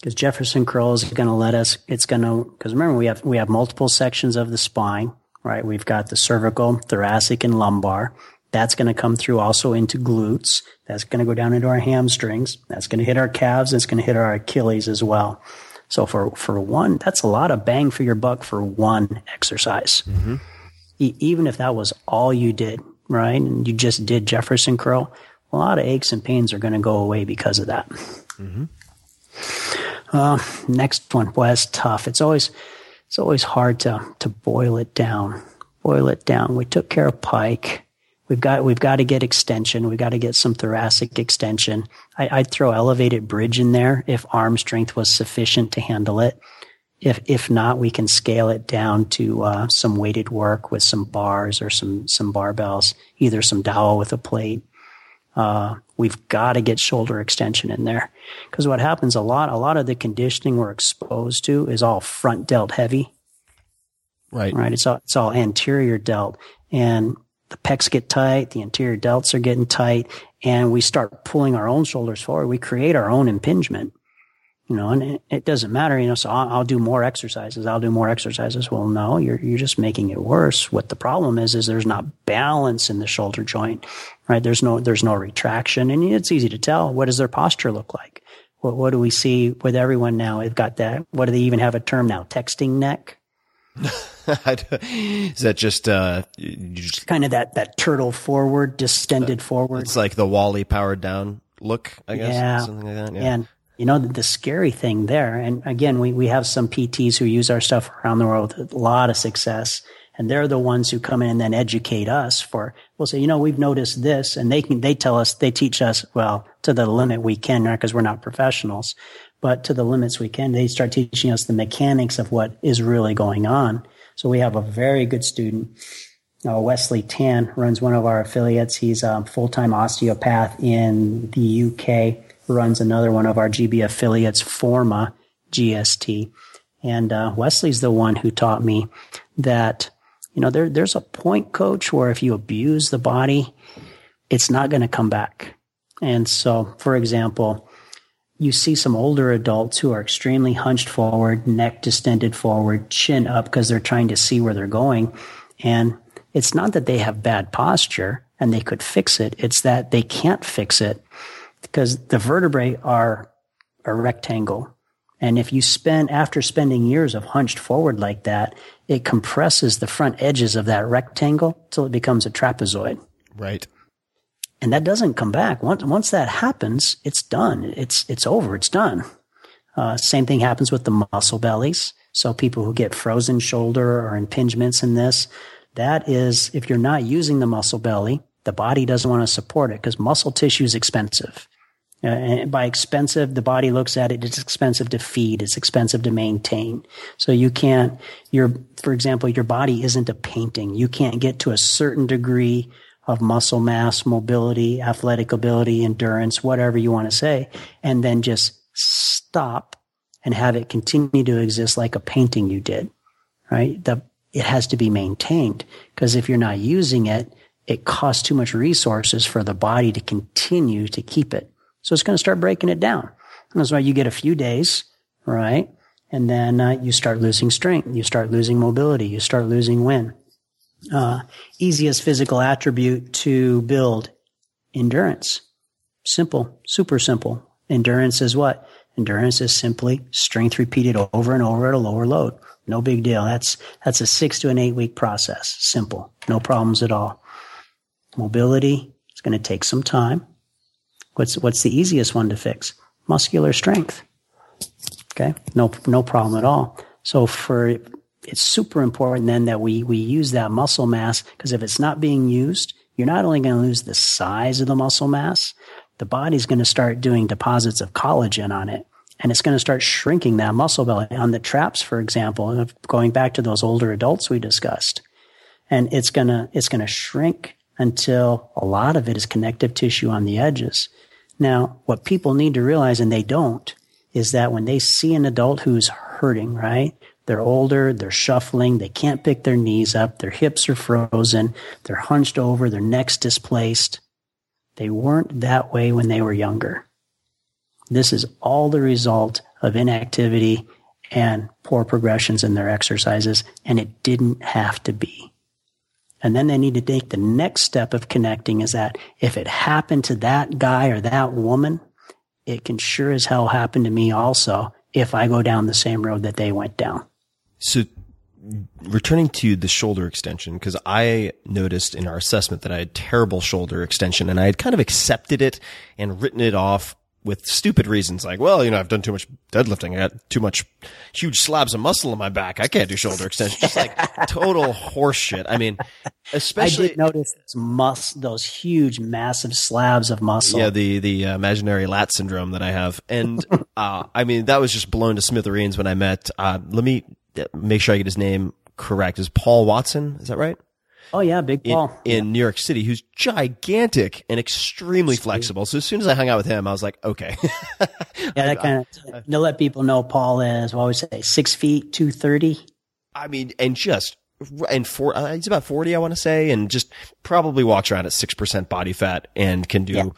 because Jefferson curl is going to let us. It's going to because remember we have we have multiple sections of the spine, right? We've got the cervical, thoracic, and lumbar. That's going to come through also into glutes. That's going to go down into our hamstrings. That's going to hit our calves. It's going to hit our Achilles as well. So for for one, that's a lot of bang for your buck for one exercise e- even if that was all you did, right? And you just did Jefferson curl, a lot of aches and pains are going to go away because of that. Uh, next one, boy, that's tough. It's always, it's always hard to, to boil it down. Boil it down. We took care of Pike. We've got, we've got to get extension. We've got to get some thoracic extension. I, I'd throw elevated bridge in there if arm strength was sufficient to handle it. If if not, we can scale it down to uh, some weighted work with some bars or some some barbells, either some dowel with a plate. Uh, we've got to get shoulder extension in there because what happens a lot, a lot of the conditioning we're exposed to is all front delt heavy, right. right? It's all it's all anterior delt, and the pecs get tight, the anterior delts are getting tight, and we start pulling our own shoulders forward. We create our own impingement you know, and it, it doesn't matter, you know, so I'll, I'll do more exercises. I'll do more exercises. Well, no, you're, you're just making it worse. What the problem is, is there's not balance in the shoulder joint, right? There's no, there's no retraction and it's easy to tell. What does their posture look like? What, what do we see with everyone now? They've got that. What do they even have a term now? Texting neck? Is that just, uh, just, Kind of that, that turtle forward, distended forward. it's like the WALL-E powered down look, I guess? Yeah. Something like that. Yeah. And you know, the, the scary thing there, and again, we, we have some PTs who use our stuff around the world with a lot of success. And they're the ones who come in and then educate us for, we'll say, you know, we've noticed this and they can, they tell us, they teach us, well, to the limit we can, not because we're not professionals, but to the limits we can, they start teaching us the mechanics of what is really going on. So we have a very good student uh, Wesley Tan runs one of our affiliates. He's a full-time osteopath in the UK. Runs another one of our GB affiliates, Forma GST. And uh, Wesley's the one who taught me that you know there there's a point, coach, where if you abuse the body, it's not going to come back. And so, for example, you see some older adults who are extremely hunched forward, neck distended forward, chin up because they're trying to see where they're going. And it's not that they have bad posture and they could fix it. It's that they can't fix it because the vertebrae are a rectangle. And if you spend, after spending years of hunched forward like that, it compresses the front edges of that rectangle till it becomes a trapezoid. Right. And that doesn't come back. Once, once that happens, it's done. It's, it's over. It's done. Uh, same thing happens with the muscle bellies. So people who get frozen shoulder or impingements in this, that is, if you're not using the muscle belly, the body doesn't want to support it because muscle tissue is expensive. Uh, and by expensive, the body looks at it, it's expensive to feed, it's expensive to maintain. So you can't, your, for example, your body isn't a painting. You can't get to a certain degree of muscle mass, mobility, athletic ability, endurance, whatever you want to say, and then just stop and have it continue to exist like a painting you did, right? The, it has to be maintained because if you're not using it, it costs too much resources for the body to continue to keep it. So it's going to start breaking it down. And that's why you get a few days, right? And then uh, you start losing strength. You start losing mobility. You start losing wind. Uh, easiest physical attribute to build endurance. Simple, super simple. Endurance is what? Endurance is simply strength repeated over and over at a lower load. No big deal. That's, that's a six to an eight week process. Simple. No problems at all. Mobility is going to take some time. What's, what's the easiest one to fix? Muscular strength. Okay. No, no problem at all. So for, it's super important then that we, we use that muscle mass because if it's not being used, you're not only going to lose the size of the muscle mass, the body's going to start doing deposits of collagen on it. and it's going to start shrinking that muscle belly on the traps, for example, going back to those older adults we discussed. And it's going to, it's going to shrink until a lot of it is connective tissue on the edges. Now, what people need to realize, and they don't, is that when they see an adult who's hurting, right? They're older, they're shuffling, they can't pick their knees up, their hips are frozen, they're hunched over, their neck's displaced. They weren't that way when they were younger. This is all the result of inactivity and poor progressions in their exercises, and it didn't have to be. And then they need to take the next step of connecting is that if it happened to that guy or that woman, it can sure as hell happen to me also if I go down the same road that they went down. So returning to the shoulder extension, because I noticed in our assessment that I had terrible shoulder extension and I had kind of accepted it and written it off with stupid reasons like, well, you know, I've done too much deadlifting. I got too much huge slabs of muscle in my back. I can't do shoulder extension. Just like total horseshit. I mean, especially I did notice those mus- those huge, massive slabs of muscle. Yeah, the the uh, imaginary lat syndrome that I have, and uh, I mean that was just blown to smithereens when I met. Uh, let me make sure I get his name correct. Is Paul Watson? Is that right? Oh yeah, Big Paul in, in New York City, who's gigantic and extremely Sweet. flexible. So as soon as I hung out with him, I was like, okay. yeah, that kind of to let people know Paul is. What I would say, six feet, two thirty. I mean, and just and for uh, he's about forty, I want to say, and just probably walks around at six percent body fat and can do yeah,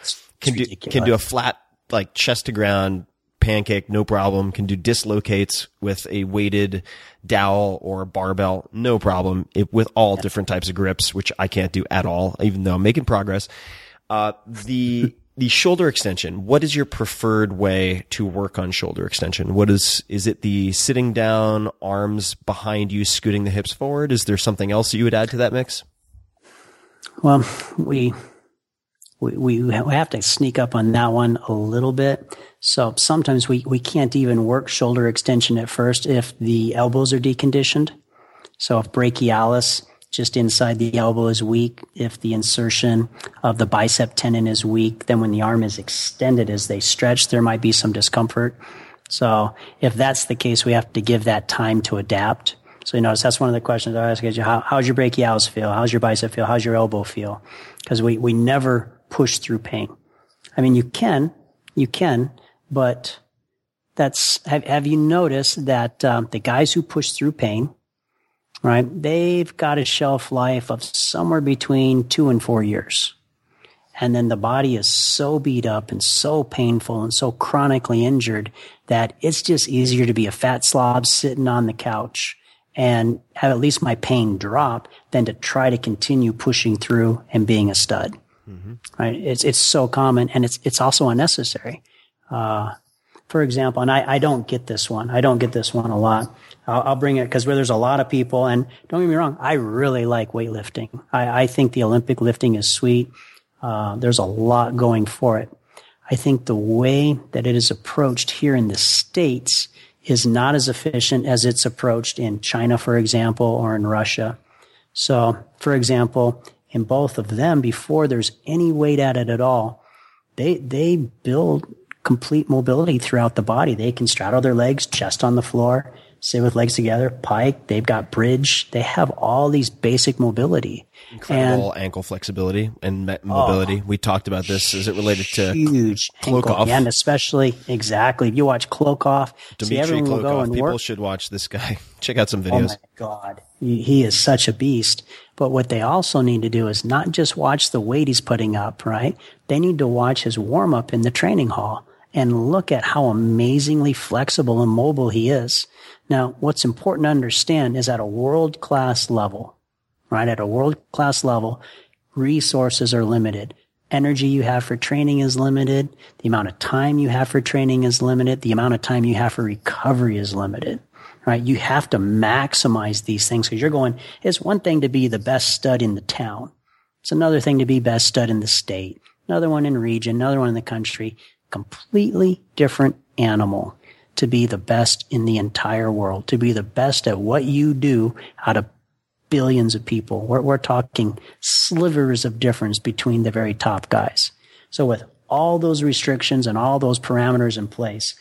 can do can do a flat like chest to ground pancake, no problem. Can do dislocates with a weighted dowel or barbell, no problem. It, with all different types of grips, which I can't do at all, even though I'm making progress. Uh, the the shoulder extension. What is your preferred way to work on shoulder extension? What is is it the sitting down, arms behind you, scooting the hips forward? Is there something else that you would add to that mix? Well, we we, we have to sneak up on that one a little bit. So sometimes we, we can't even work shoulder extension at first if the elbows are deconditioned. So if brachialis just inside the elbow is weak, if the insertion of the bicep tendon is weak, then when the arm is extended as they stretch, there might be some discomfort. So if that's the case, we have to give that time to adapt. So you notice that's one of the questions I ask you. How, how's your brachialis feel? How's your bicep feel? How's your elbow feel? Because we, we never push through pain. I mean, you can, you can, but that's, have, have you noticed that um, the guys who push through pain, right, they've got a shelf life of somewhere between two and four years. And then the body is so beat up and so painful and so chronically injured that it's just easier to be a fat slob sitting on the couch and have at least my pain drop than to try to continue pushing through and being a stud. Mm-hmm. Right? It's it's so common, and it's it's also unnecessary. Uh, for example, and I, I don't get this one. I don't get this one a lot. I'll, I'll bring it because where there's a lot of people, and don't get me wrong, I really like weightlifting. I, I think the Olympic lifting is sweet. Uh, there's a lot going for it. I think the way that it is approached here in the States is not as efficient as it's approached in China, for example, or in Russia. So, for example, in both of them before there's any weight added at all. They, they build complete mobility throughout the body. They can straddle their legs, chest on the floor, sit with legs together, pike. They've got bridge. They have all these basic mobility. Incredible and, ankle flexibility and oh, mobility. Oh, we talked about this. Is it related to huge Klokov? and especially exactly if you watch Klokov, Dmitry see Klokov. Will go and People work. should watch this guy. Check out some oh, videos. Oh my god, he is such a beast. But what they also need to do is not just watch the weight he's putting up, right? They need to watch his warm up in the training hall and look at how amazingly flexible and mobile he is. Now, what's important to understand is at a world class level, right? At a world class level, resources are limited. Energy you have for training is limited. The amount of time you have for training is limited. The amount of time you have for recovery is limited, right? You have to maximize these things because you're going, it's one thing to be the best stud in the town. It's another thing to be best stud in the state, another one in region, another one in the country. Completely different animal to be the best in the entire world, to be the best at what you do out of billions of people. We're, we're talking slivers of difference between the very top guys. So with all those restrictions and all those parameters in place,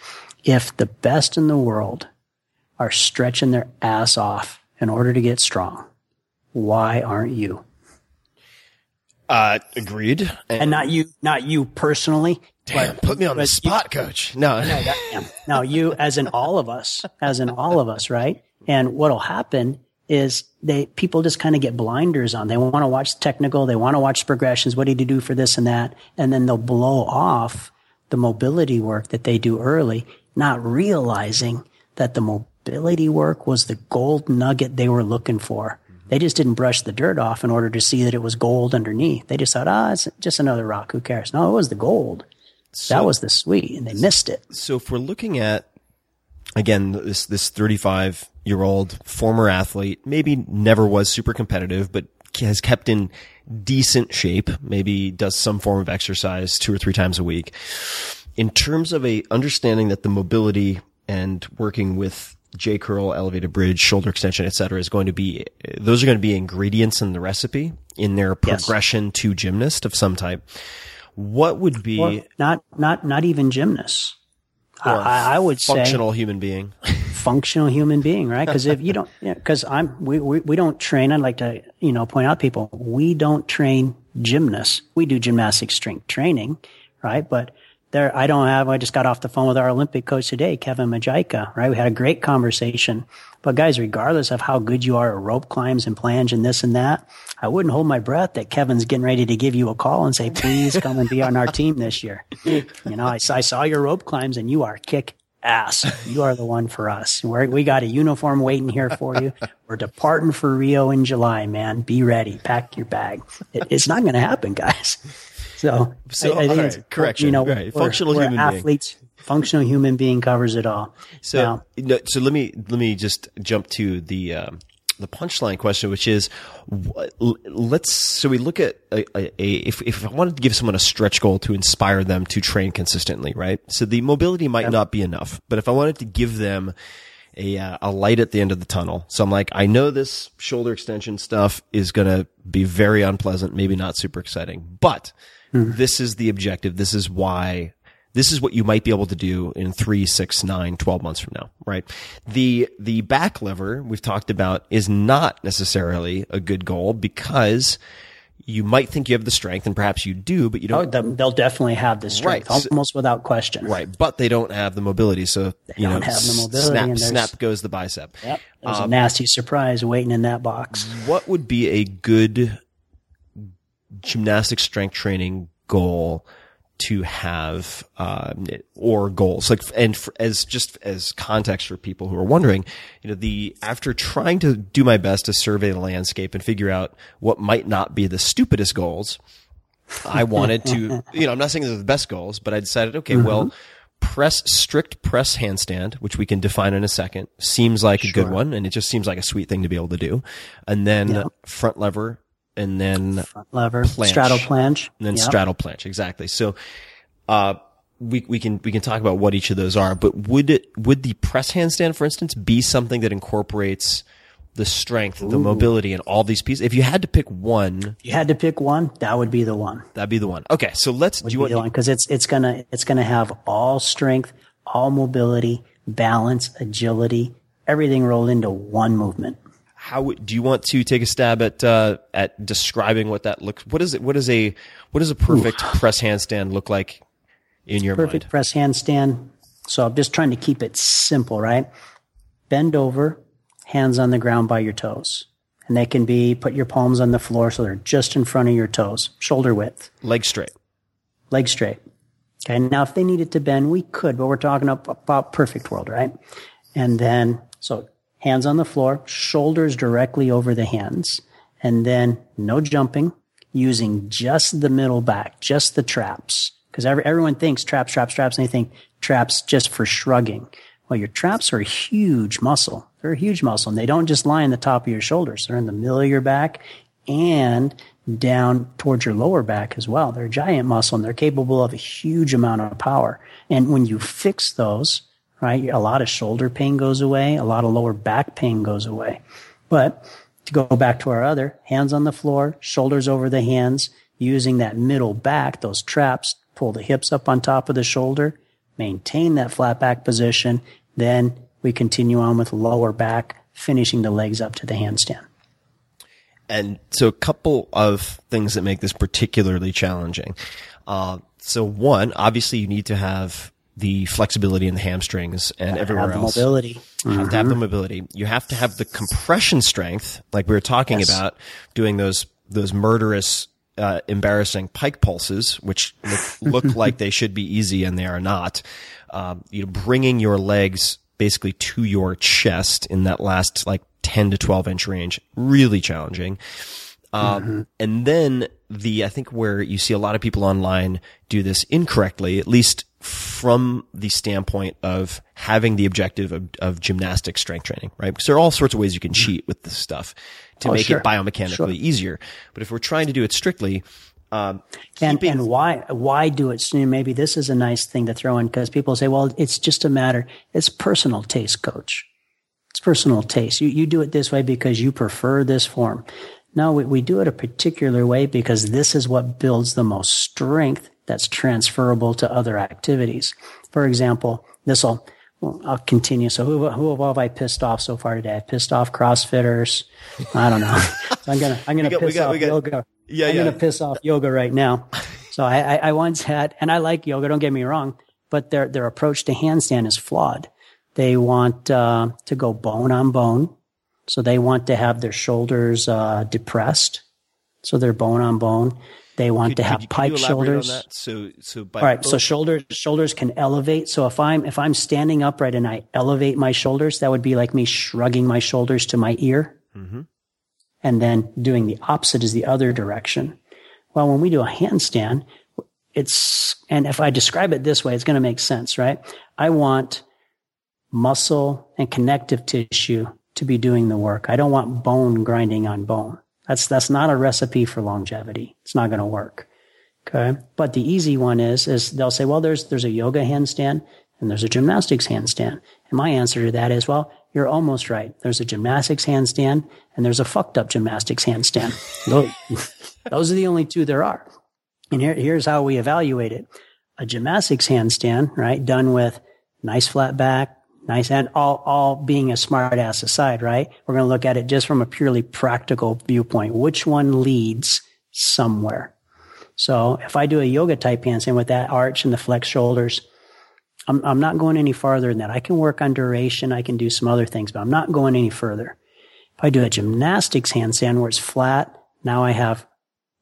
If the best in the world are stretching their ass off in order to get strong, why aren't you? Uh, agreed. And, And not you, not you personally. damn, but- put me on the but you- spot, coach. No, No, that-. Now you, as in all of us, as in all of us, right? And what'll happen is they people just kind of get blinders on. They want to watch technical, they want to watch progressions. What did you do for this and that? And then they'll blow off the mobility work that they do early, not realizing that the mobility work was the gold nugget they were looking for. They just didn't brush the dirt off in order to see that it was gold underneath. They just thought, ah, it's just another rock. Who cares? No, it was the gold. that was the sweet, and they missed it. so if we're looking at again this this 35 year old former athlete maybe never was super competitive but has kept in decent shape maybe does some form of exercise two or three times a week in terms of a understanding that the mobility and working with J curl, elevated bridge, shoulder extension, et cetera, is going to be those are going to be ingredients in the recipe in their Yes. progression to gymnast of some type. What would be not not not even gymnasts. I, I would say functional human being? functional human being, right? Because if you don't, because I'm we, we we don't train. I'd like to you know point out people we don't train gymnasts. We do gymnastic strength training, right? But there, I don't have. I just got off the phone with our Olympic coach today, Kevin Mazeika, right? We had a great conversation. But guys, regardless of how good you are at rope climbs and planche and this and that, I wouldn't hold my breath that Kevin's getting ready to give you a call and say, please come and be on our team this year. You know, I, I saw your rope climbs and you are kick ass. You are the one for us. We're, we got a uniform waiting here for you. We're departing for Rio in July, man. Be ready. Pack your bag. It, it's not going to happen, guys. So, So, I, I think right, it's- correction, You know, right. we're- Functional we're human being. athletes. Functional human being covers it all. So, Now, no, so let me let me just jump to the um, the punchline question, which is, what, let's so we look at a, a, a if if I wanted to give someone a stretch goal to inspire them to train consistently, right? So the mobility might not be enough, but if I wanted to give them a uh, a light at the end of the tunnel, so I'm like, I know this shoulder extension stuff is gonna be very unpleasant, maybe not super exciting, but this is the objective. This is why this is what you might be able to do in three, six, nine, 12 months from now, right? The, the back lever we've talked about is not necessarily a good goal because you might think you have the strength and perhaps you do, but you oh, don't. they'll they'll definitely have the strength, Right. Almost without question. Right, but they don't have the mobility, so you don't know, have the mobility, snap, snap goes the bicep. Yep. There's Um, a nasty surprise waiting in that box. What would be a good gymnastic strength training goal to have, um, or goals? Like, and for, as just as context for people who are wondering, you know, the after trying to do my best to survey the landscape and figure out what might not be the stupidest goals, I wanted to, you know, I'm not saying they're the best goals, but I decided, okay, well, press strict press handstand, which we can define in a second, seems like a good one, and it just seems like a sweet thing to be able to do. And then front lever, and then Lever, planche. straddle planche. and then Yep. straddle planche. Exactly. So, uh, we, we can, we can talk about what each of those are, but would it, would the press handstand, for instance, be something that incorporates the strength, the mobility, and all these pieces? If you had to pick one, If you had to pick one, that would be the one. that'd be the one. Okay. So let's, do you want, because it's it's gonna it's gonna have all strength, all mobility, balance, agility, everything rolled into one movement. How do you want to take a stab at uh, at describing what that looks? What is it? What is a what does a perfect press handstand look like in your Perfect mind? press handstand. So I'm just trying to keep it simple, right? Bend over, hands on the ground by your toes. And they can be put your palms on the floor so they're just in front of your toes, shoulder width, Leg straight. leg straight. Okay. Now, if they needed to bend, we could, but we're talking about perfect world, right? And then, so hands on the floor, shoulders directly over the hands, and then no jumping, using just the middle back, just the traps. Because every, everyone thinks traps, traps, traps, and they think traps just for shrugging. Well, your traps are a huge muscle. They're a huge muscle, and they don't just lie in the top of your shoulders. They're in the middle of your back and down towards your lower back as well. They're a giant muscle and they're capable of a huge amount of power. And when you fix those, right, a lot of shoulder pain goes away, a lot of lower back pain goes away. But to go back to our other, hands on the floor, shoulders over the hands, using that middle back, those traps, pull the hips up on top of the shoulder, maintain that flat back position. Then we continue on with lower back, finishing the legs up to the handstand. And so a couple of things that make this particularly challenging. Uh, so one, obviously you need to have the flexibility in the hamstrings and Gotta everywhere have the else. mobility. You have to have the mobility. You have to have the compression strength, like we were talking Yes. about, doing those those murderous, uh, embarrassing pike pulses, which look, look like they should be easy and they are not. Um, you know, bringing your legs basically to your chest in that last like ten to twelve inch range, really challenging. Um, and then the, I think where you see a lot of people online do this incorrectly, at least from the standpoint of having the objective of, of gymnastic strength training, right? Because there are all sorts of ways you can cheat with this stuff to Oh, make sure. it biomechanically Sure. easier. But if we're trying to do it strictly, um, And, and why why do it? So maybe this is a nice thing to throw in because people say, well, it's just a matter. It's personal taste, coach. It's personal taste. You you do it this way because you prefer this form. No, we, we do it a particular way because this is what builds the most strength that's transferable to other activities. For example, this will. Well, I'll continue. So who, who have I pissed off so far today? I've pissed off CrossFitters. I don't know. so I'm gonna I'm gonna We got- we piss got- off got- yoga. Yeah, I'm yeah. gonna piss off yoga right now. So I, I, I once had, and I like yoga. Don't get me wrong, but their their approach to handstand is flawed. They want uh, to go bone on bone, so they want to have their shoulders uh, depressed, so they're bone on bone. They want could- to have could pike shoulders. So, so by All right, so shoulders shoulders can elevate. So if I'm if I'm standing upright and I elevate my shoulders, that would be like me shrugging my shoulders to my ear, and then doing the opposite is the other direction. Well, when we do a handstand, it's and if I describe it this way, it's going to make sense, right? I want muscle and connective tissue to be doing the work. I don't want bone grinding on bone. That's that's not a recipe for longevity. It's not going to work. Okay. But the easy one is, is they'll say, well, there's, there's a yoga handstand and there's a gymnastics handstand. And my answer to that is, well, you're almost right. There's a gymnastics handstand and there's a fucked up gymnastics handstand. those, are the only two there are. And here, here's how we evaluate it. A gymnastics handstand, right? Done with nice flat back, nice and all, all being a smart ass aside, right? We're going to look at it just from a purely practical viewpoint. Which one leads somewhere? So if I do a yoga type handstand with that arch and the flex shoulders, I'm, I'm not going any farther than that. I can work on duration. I can do some other things, but I'm not going any further. If I do a gymnastics handstand where it's flat, now I have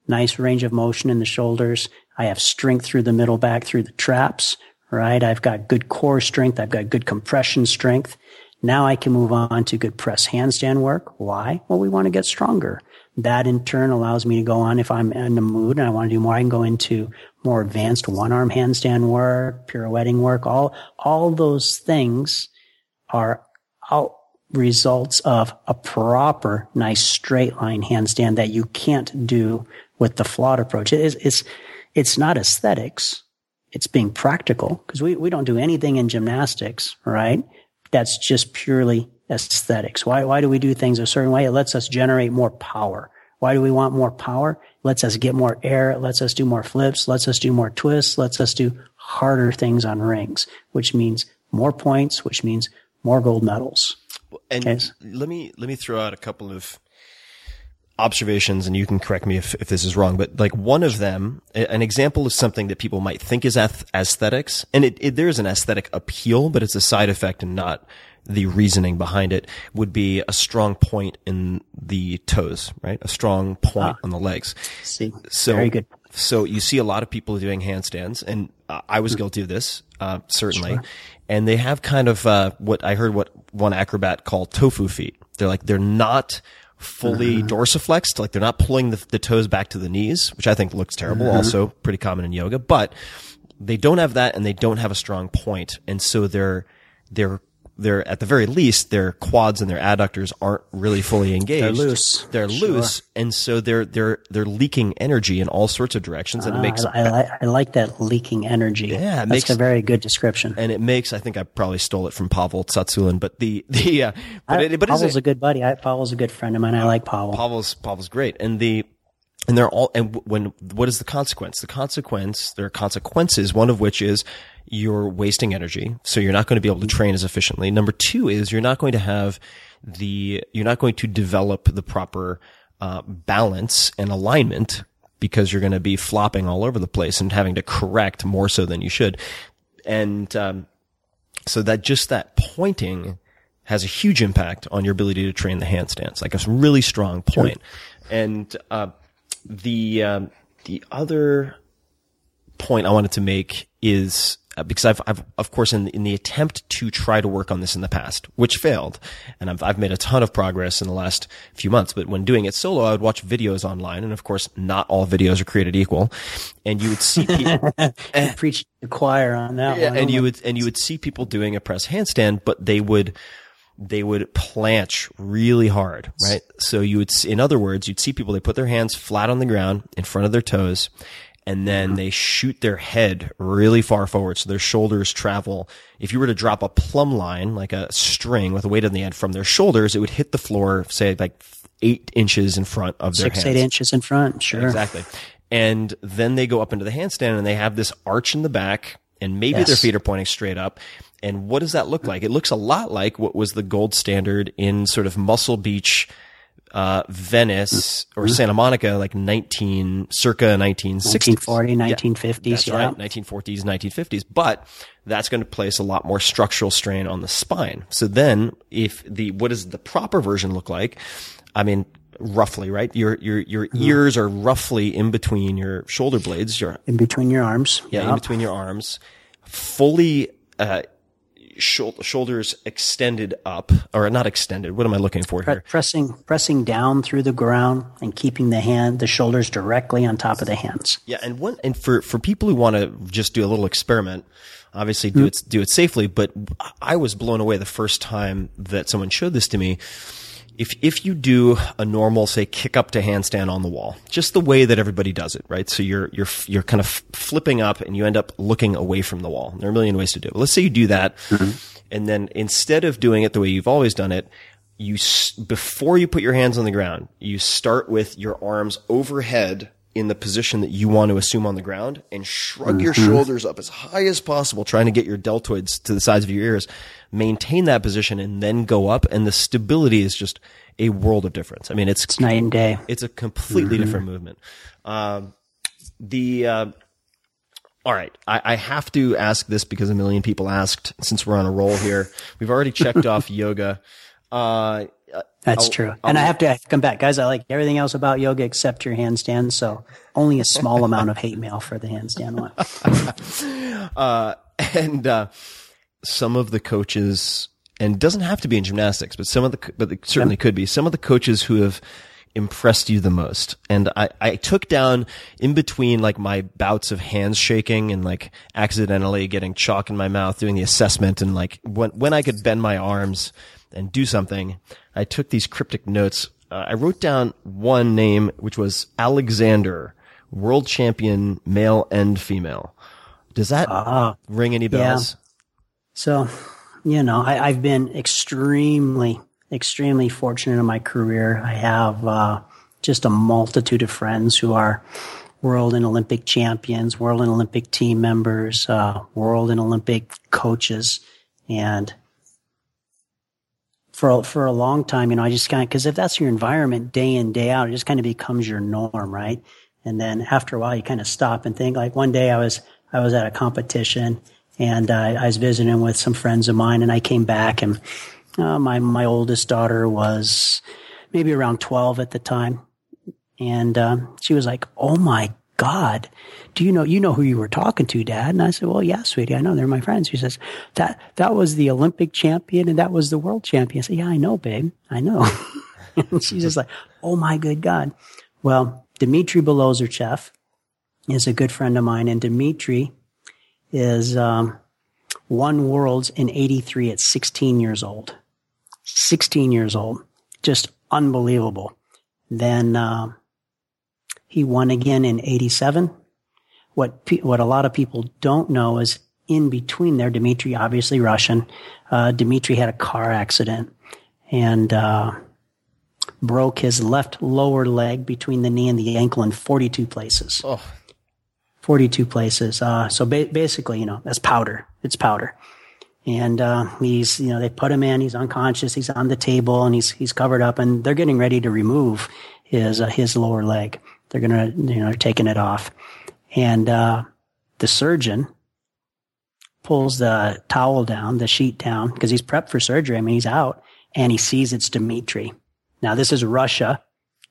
nice range of motion in the shoulders. I have strength through the middle back, through the traps, right? I've got good core strength. I've got good compression strength. Now I can move on to good press handstand work. Why? Well, we want to get stronger. That in turn allows me to go on if I'm in the mood and I want to do more. I can go into more advanced one arm handstand work, pirouetting work. All, all those things are out results of a proper, nice straight line handstand that you can't do with the flawed approach. It is, it's, it's not aesthetics. It's being practical because we, we don't do anything in gymnastics, right? That's just purely aesthetics. Why, why do we do things a certain way? It lets us generate more power. Why do we want more power? It lets us get more air. It lets us do more flips, lets us do more twists, lets us do harder things on rings, which means more points, which means more gold medals. And Yes. let me let me throw out a couple of observations, and you can correct me if, if this is wrong. But like one of them, an example of something that people might think is aesthetics, and it, it there is an aesthetic appeal, but it's a side effect and not the reasoning behind it. Would be a strong point in the toes, right? A strong point on the legs. See, So very good. So you see a lot of people doing handstands, and I was guilty of this, uh, certainly. And they have kind of uh, what I heard what one acrobat called tofu feet. They're like they're not fully uh-huh. dorsiflexed, like they're not pulling the, the toes back to the knees, which I think looks terrible. Mm-hmm. Also pretty common in yoga, but they don't have that, and they don't have a strong point, and so they're they're they're at the very least their quads and their adductors aren't really fully engaged. They're loose. They're Sure. loose, and so they're they're they're leaking energy in all sorts of directions, and it Ah, makes I, I, like, I like that leaking energy. Yeah, it that's makes- a very good description. and it makes I think I probably stole it from Pavel Tsatsouline, but the the uh, but I, it, but Pavel's a, a good buddy. I, Pavel's a good friend of mine. I like Pavel. Pavel's Pavel's great, and the and they're all and when what is the consequence? The consequence there are consequences. One of which is you're wasting energy. So you're not going to be able to train as efficiently. Number two is you're not going to have the, you're not going to develop the proper, uh, balance and alignment because you're going to be flopping all over the place and having to correct more so than you should. And, um, so that just that pointing has a huge impact on your ability to train the handstands, like a really strong point. And, uh, the, um, the other point I wanted to make is Uh, because I've, I've, of course, in, in the attempt to try to work on this in the past, which failed, and I've, I've made a ton of progress in the last few months, but when doing it solo, I would watch videos online, and of course, not all videos are created equal, and you would see people, preach the choir on that yeah, one. and you would, and you would see people doing a press handstand, but they would, they would planche really hard, right? So you would, in other words, you'd see people, they put their hands flat on the ground in front of their toes, and then they shoot their head really far forward. So their shoulders travel. If you were to drop a plumb line, like a string with a weight on the end from their shoulders, it would hit the floor, say like eight inches in front of their Six, hands. eight inches in front. Sure. Exactly. And then they go up into the handstand and they have this arch in the back and maybe Yes. their feet are pointing straight up. And what does that look like? It looks a lot like what was the gold standard in sort of Muscle Beach, uh, Venice or Santa Monica, like 19, circa 1960s. 1940, Yeah, That's yeah. right. 1940s, 1950s. But that's going to place a lot more structural strain on the spine. So then if the, what does the proper version look like? I mean, roughly, right? Your, your, your Mm-hmm. ears are roughly in between your shoulder blades. Your, In between your arms. yeah, in between your arms, fully, uh, shoulders extended up, or not extended. What am I looking for here? pressing pressing down through the ground and keeping the hand the shoulders directly on top of the hands. Yeah, and one and for for people who want to just do a little experiment, obviously do hmm. it do it safely. But I was blown away the first time that someone showed this to me. If if you do a normal, say, kick up to handstand on the wall, just the way that everybody does it, right? So you're you're you're kind of flipping up, and you end up looking away from the wall. There are a million ways to do it. Let's say you do that, mm-hmm. and then instead of doing it the way you've always done it, you before you put your hands on the ground, you start with your arms overhead in the position that you want to assume on the ground and shrug your mm-hmm. shoulders up as high as possible, trying to get your deltoids to the sides of your ears. Maintain that position and then go up. And the stability is just a world of difference. I mean, it's, It's night and day. it's a completely different movement. Um, the, uh, all right. I, I have to ask this because a million people asked since we're on a roll here. We've already checked off yoga. Uh, That's I'll- true. and I have to come back, guys. I like everything else about yoga except your handstand. So only a small amount of hate mail for the handstand one. uh, and uh, some of the coaches, and doesn't have to be in gymnastics, but some of the, but it certainly could be some of the coaches who have impressed you the most. And I, I took down in between like my bouts of hands shaking and like accidentally getting chalk in my mouth, doing the assessment, and like when when I could bend my arms and do something, I took these cryptic notes. Uh, I wrote down one name, which was Alexander, world champion, male and female. Does that ring any bells? So, you know, I, I've been extremely, extremely fortunate in my career. I have uh, just a multitude of friends who are world and Olympic champions, world and Olympic team members, uh, world and Olympic coaches, and for for a long time, you know, I just kind of because if that's your environment day in day out, it just kind of becomes your norm, right? And then after a while, you kind of stop and think. Like one day, I was I was at a competition and uh, I was visiting with some friends of mine, and I came back, and uh, my my oldest daughter was maybe around twelve at the time, and um, she was like, "Oh my God, do you know you know who you were talking to, Dad?" And I said, "Well, yeah, sweetie, I know they're my friends." She says, "That that was the Olympic champion, and that was the world champion." I said, "Yeah, I know, babe, I know." and she's just like, "Oh my good God!" Well, Dmitry Bilozerchev is a good friend of mine, and Dmitry is um, won worlds in '83 at 16 years old. 16 years old, just unbelievable. Then uh, he won again in '87. What pe- what a lot of people don't know is in between there, Dmitry, obviously Russian. Uh, Dmitry had a car accident and uh, broke his left lower leg between the knee and the ankle in 42 places. Oh. 42 places. Uh, so ba- basically, you know, that's powder. It's powder. And, uh, he's, you know, they put him in, he's unconscious, he's on the table and he's, he's covered up and they're getting ready to remove his, uh, his lower leg. They're to, you know, taking it off. And, uh, the surgeon pulls the towel down, the sheet down, because he's prepped for surgery. I mean, he's out and he sees it's Dimitri. Now, this is Russia,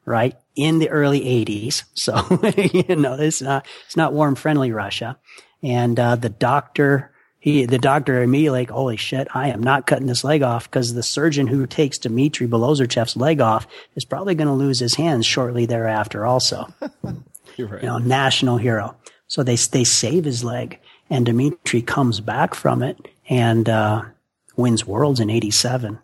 right? In the early 80s. So, you know, it's not, it's not warm, friendly Russia. And, uh, the doctor, he, the doctor immediately like, holy shit, I am not cutting this leg off because the surgeon who takes Dmitry Bilozerchev's leg off is probably going to lose his hands shortly thereafter also. You're right. You know, national hero. So they, they save his leg and Dmitry comes back from it and, uh, wins worlds in 87.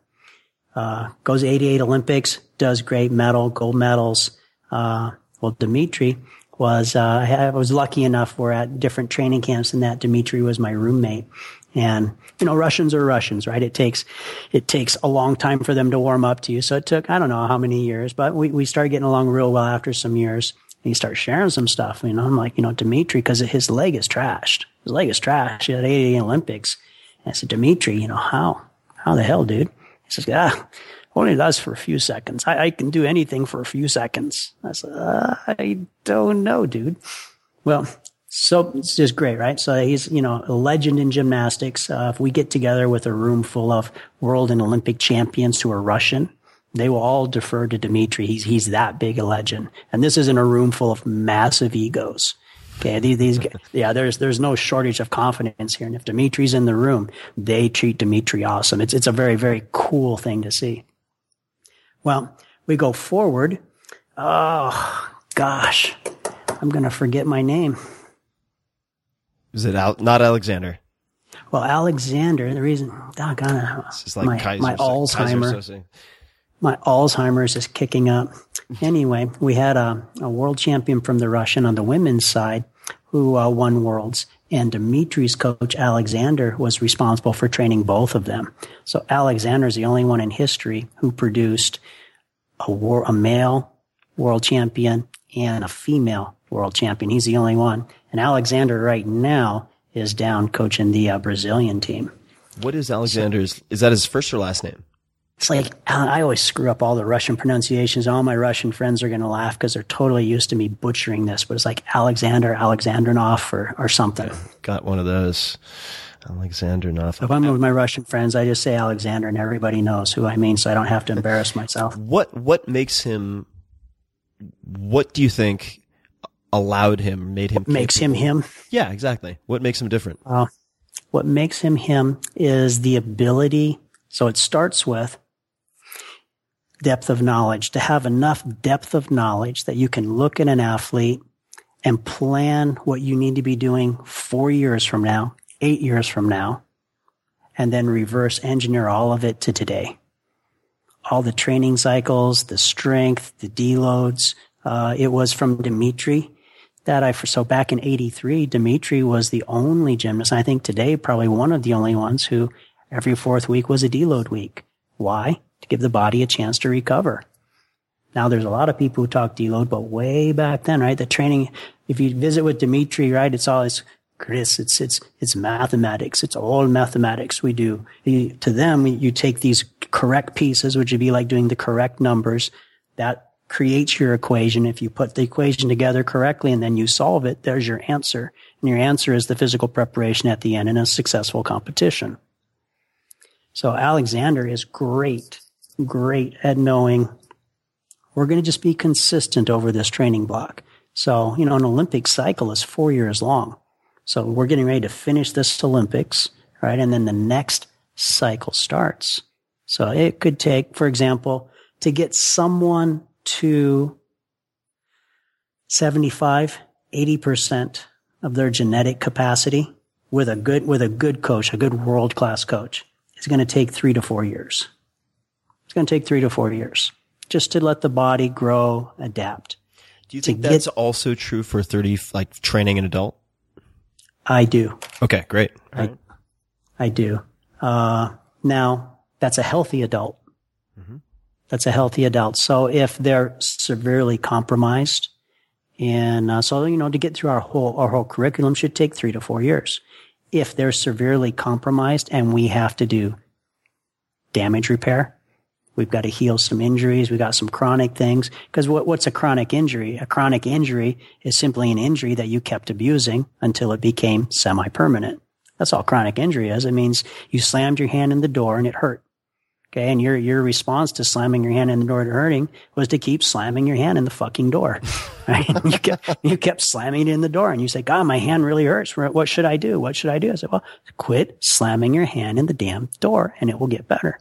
Uh, goes 88 Olympics, does great medal, gold medals. Uh, well, Dmitry was, uh, I was lucky enough we're at different training camps and that Dmitry was my roommate. And, you know, Russians are Russians, right? It takes, it takes a long time for them to warm up to you. So it took, I don't know how many years, but we, we started getting along real well after some years. And he starts sharing some stuff. You know, I'm like, you know, Dmitry, because his leg is trashed. His leg is trashed. He had 88 Olympics. And I said, Dmitry, you know, how? How the hell, dude? He says, ah, only lasts for a few seconds. I, I can do anything for a few seconds. I said, uh, I don't know, dude. Well, so it's just great, right? So he's, you know, a legend in gymnastics. Uh, if we get together with a room full of world and Olympic champions who are Russian, they will all defer to Dmitry. He's, he's that big a legend. And this is in a room full of massive egos. Okay. These, these, yeah, there's, there's no shortage of confidence here. And if Dmitry's in the room, they treat Dmitry awesome. It's, it's a very, very cool thing to see. Well, we go forward. Oh, gosh. I'm going to forget my name. Is it out? Not Alexander. Well, Alexander, the reason, doggone It's just like my, Kaiser, my Alzheimer, my Alzheimer's is kicking up. Anyway, we had a, a world champion from the Russian on the women's side who uh, won worlds. And Dimitri's coach, Alexander, was responsible for training both of them. So Alexander is the only one in history who produced a, war, a male world champion and a female world champion. He's the only one. And Alexander right now is down coaching the uh, Brazilian team. What is Alexander's? Is that his first or last name? It's like I always screw up all the Russian pronunciations. All my Russian friends are going to laugh because they're totally used to me butchering this. But it's like Alexander Alexandrinov or or something. Got one of those. Alexandrinov. If I'm with my Russian friends, I just say Alexander, and everybody knows who I mean, so I don't have to embarrass myself. What what makes him? What do you think allowed him, made him? Makes him him. Yeah, exactly. What makes him different? Uh, what makes him him is the ability. So it starts with depth of knowledge, to have enough depth of knowledge that you can look at an athlete and plan what you need to be doing four years from now, eight years from now, and then reverse engineer all of it to today. All the training cycles, the strength, the deloads. Uh, it was from Dimitri that I, so back in 83, Dimitri was the only gymnast. I think today probably one of the only ones who every fourth week was a deload week. Why? To give the body a chance to recover. Now there's a lot of people who talk deload, but way back then, right? The training, if you visit with Dimitri, right? It's all, it's, Chris, it's, it's, it's mathematics. It's all mathematics we do. You, to them, you take these correct pieces, which would be like doing the correct numbers. That creates your equation. If you put the equation together correctly and then you solve it, there's your answer. And your answer is the physical preparation at the end in a successful competition. So Alexander is great, great at knowing we're going to just be consistent over this training block. So, you know, an Olympic cycle is four years long. So we're getting ready to finish this Olympics, right? And then the next cycle starts. So it could take, for example, to get someone to 75, 80% of their genetic capacity with a good, with a good coach, a good world class coach. It's going to take three to four years. It's going to take three to four years just to let the body grow, adapt. Do you think get- that's also true for thirty, like training an adult? I do. Okay, great. I, I do. Uh, now that's a healthy adult. That's a healthy adult. So if they're severely compromised And uh, so, you know, to get through our whole, our whole curriculum should take three to four years. If they're severely compromised and we have to do damage repair, we've got to heal some injuries. We got some chronic things. Cause what, what's a chronic injury? A chronic injury is simply an injury that you kept abusing until it became semi-permanent. That's all chronic injury is. It means you slammed your hand in the door and it hurt. Okay. And your, your response to slamming your hand in the door to hurting was to keep slamming your hand in the fucking door. Right? you kept, you kept slamming it in the door and you say, God, my hand really hurts. What should I do? What should I do? I said, well, quit slamming your hand in the damn door and it will get better.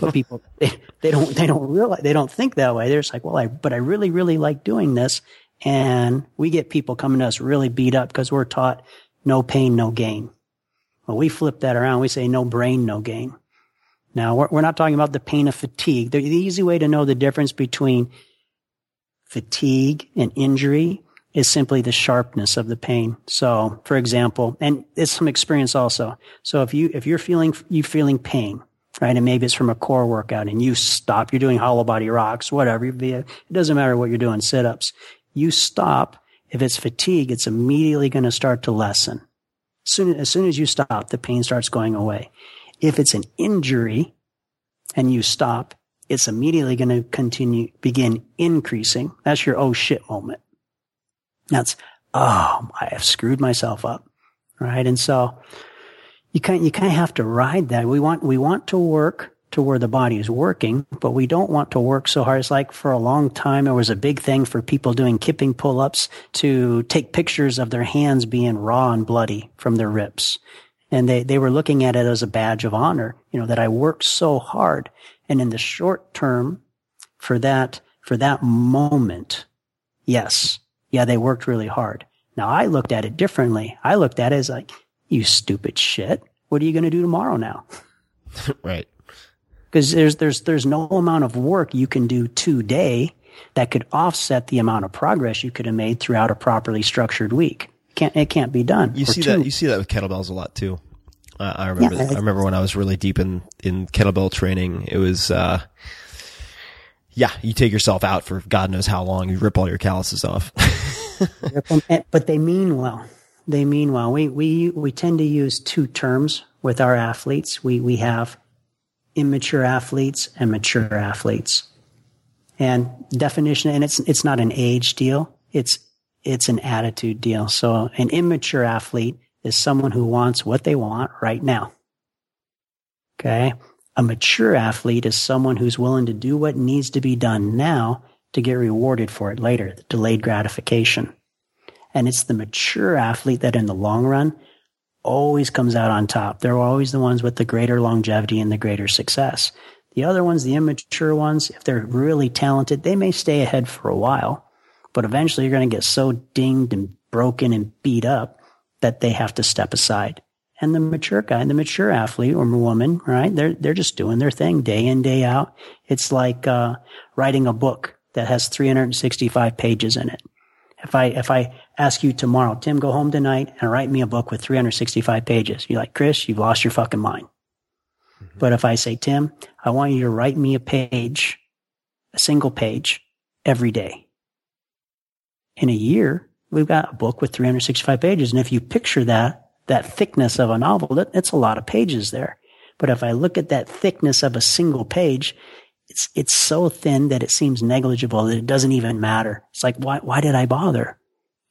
But people, they, they don't, they don't realize, they don't think that way. They're just like, well, I, but I really, really like doing this. And we get people coming to us really beat up because we're taught no pain, no gain. Well, we flip that around. We say no brain, no gain. Now, we're, we're not talking about the pain of fatigue. The, the easy way to know the difference between fatigue and injury is simply the sharpness of the pain. So, for example, and it's some experience also. So if you, if you're feeling, you feeling pain, right? And maybe it's from a core workout and you stop, you're doing hollow body rocks, whatever. It doesn't matter what you're doing, sit ups. You stop. If it's fatigue, it's immediately going to start to lessen. Soon, as soon as you stop, the pain starts going away. If it's an injury and you stop, it's immediately going to continue, begin increasing. That's your oh shit moment. That's, oh, I have screwed myself up. Right. And so you kind, you kind of have to ride that. We want, we want to work to where the body is working, but we don't want to work so hard. It's like for a long time, it was a big thing for people doing kipping pull-ups to take pictures of their hands being raw and bloody from their rips. And they, they were looking at it as a badge of honor, you know, that I worked so hard. And in the short term, for that, for that moment, yes, yeah, they worked really hard. Now I looked at it differently. I looked at it as like, you stupid shit. What are you going to do tomorrow now? right because there's there's there's no amount of work you can do today that could offset the amount of progress you could have made throughout a properly structured week. Can't it can't be done. You see two. that you see that with kettlebells a lot too. Uh, I remember yeah, I remember when I was really deep in in kettlebell training. It was. Uh, yeah, you take yourself out for God knows how long. You rip all your calluses off. but they mean well. They mean well. We we we tend to use two terms with our athletes. We we have immature athletes and mature athletes. And definition, and it's, it's not an age deal. It's, it's an attitude deal. So an immature athlete is someone who wants what they want right now. Okay. A mature athlete is someone who's willing to do what needs to be done now to get rewarded for it later, the delayed gratification. And it's the mature athlete that in the long run always comes out on top. They're always the ones with the greater longevity and the greater success. The other ones, the immature ones, if they're really talented, they may stay ahead for a while, but eventually you're going to get so dinged and broken and beat up that they have to step aside. And the mature guy, the mature athlete or woman, right? They're, they're just doing their thing day in, day out. It's like, uh, writing a book that has 365 pages in it. If I, if I ask you tomorrow, Tim, go home tonight and write me a book with 365 pages. You're like, Chris, you've lost your fucking mind. Mm-hmm. But if I say, Tim, I want you to write me a page, a single page every day. In a year, we've got a book with 365 pages. And if you picture that, that thickness of a novel, that, it's a lot of pages there. But if I look at that thickness of a single page, it's, it's so thin that it seems negligible that it doesn't even matter. It's like, why, why did I bother?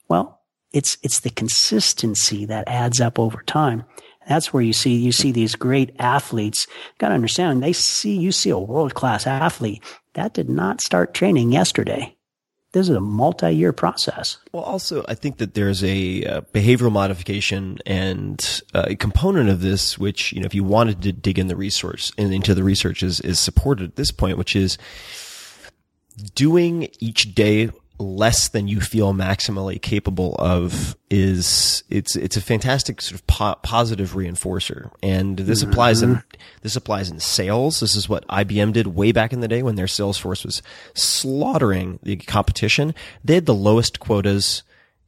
Well, it's, it's the consistency that adds up over time. That's where you see, you see these great athletes. Got to understand, they see, you see a world class athlete that did not start training yesterday. This is a multi-year process. Well, also, I think that there's a uh, behavioral modification and uh, a component of this, which, you know, if you wanted to dig in the resource and into the research is, is supported at this point, which is doing each day less than you feel maximally capable of is it's it's a fantastic sort of po- positive reinforcer and this mm-hmm. applies in this applies in sales this is what IBM did way back in the day when their sales force was slaughtering the competition they had the lowest quotas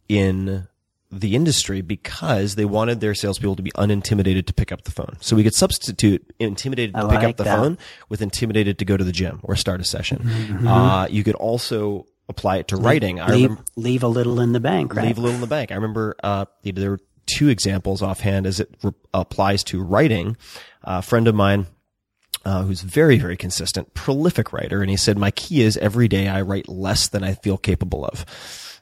in the industry because they wanted their salespeople to be unintimidated to pick up the phone. So we could substitute intimidated to I pick like up the that. phone with intimidated to go to the gym or start a session. Mm-hmm. Uh, you could also apply it to writing. I leave, remember, leave a little in the bank, right? leave a little in the bank. I remember uh, there were two examples offhand as it re- applies to writing. a friend of mine uh, who's very, very consistent, prolific writer, and he said, "My key is every day I write less than I feel capable of."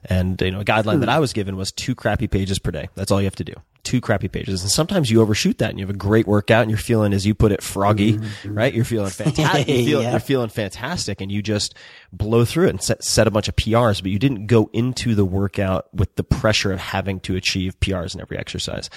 And you know, a guideline that I was given was two crappy pages per day. That's all you have to do. Two crappy pages. And sometimes you overshoot that and you have a great workout and you're feeling, as you put it, froggy, right? You're feeling fantastic. You feel, Yeah. You're feeling fantastic and you just blow through it and set, set a bunch of PRs, but you didn't go into the workout with the pressure of having to achieve PRs in every exercise.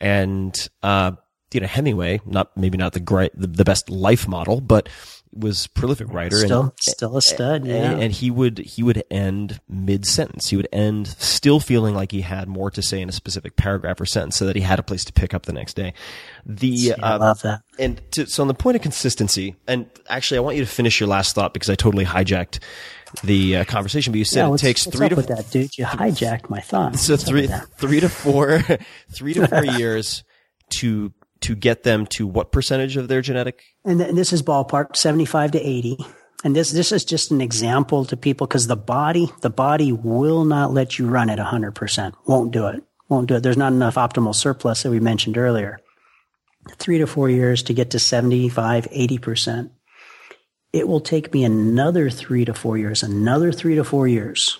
And, uh, you know, Hemingway, not, maybe not the great, the, the best life model, but was prolific writer. Still, and, still a stud. Yeah. and, and he would he would end mid sentence. He would end still feeling like he had more to say in a specific paragraph or sentence, so that he had a place to pick up the next day. The Yeah, I uh, love that. and to, so on the point of consistency, and actually, I want you to finish your last thought because I totally hijacked the uh, conversation. But you said yeah, it takes three to that, dude? You hijacked my thought. so What's three three to four three to four years to to get them to what percentage of their genetic And th- this is ballpark 75 to 80. And this, this is just an example to people because the body, the body will not let you run at 100%. Won't do it. Won't do it. There's not enough optimal surplus that we mentioned earlier. Three to four years to get to 75, 80%. It will take me another three to four years, another three to four years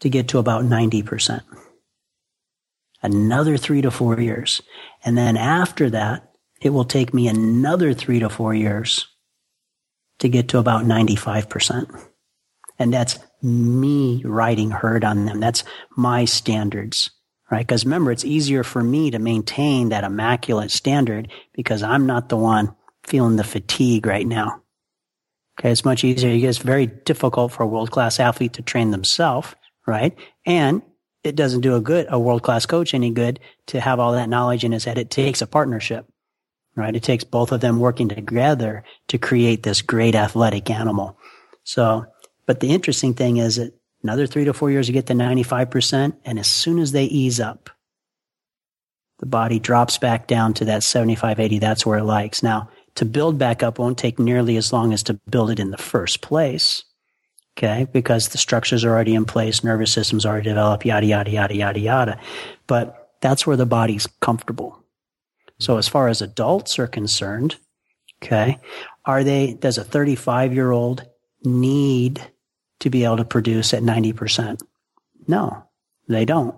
to get to about 90%. Another three to four years. And then after that, it will take me another three to four years to get to about 95%. And that's me riding herd on them. That's my standards, right? Because remember, it's easier for me to maintain that immaculate standard because I'm not the one feeling the fatigue right now. Okay. It's much easier. It's very difficult for a world class athlete to train themselves, right? And it doesn't do a good, a world class coach any good to have all that knowledge in his head. It takes a partnership, right? It takes both of them working together to create this great athletic animal. So, but the interesting thing is that another three to four years to get to 95%. And as soon as they ease up, the body drops back down to that 75, 80. That's where it likes. Now, to build back up won't take nearly as long as to build it in the first place. Okay. Because the structures are already in place, nervous system's already developed, yada, yada, yada, yada, yada. But that's where the body's comfortable. So as far as adults are concerned, okay, are they, does a 35 year old need to be able to produce at 90%? No, they don't.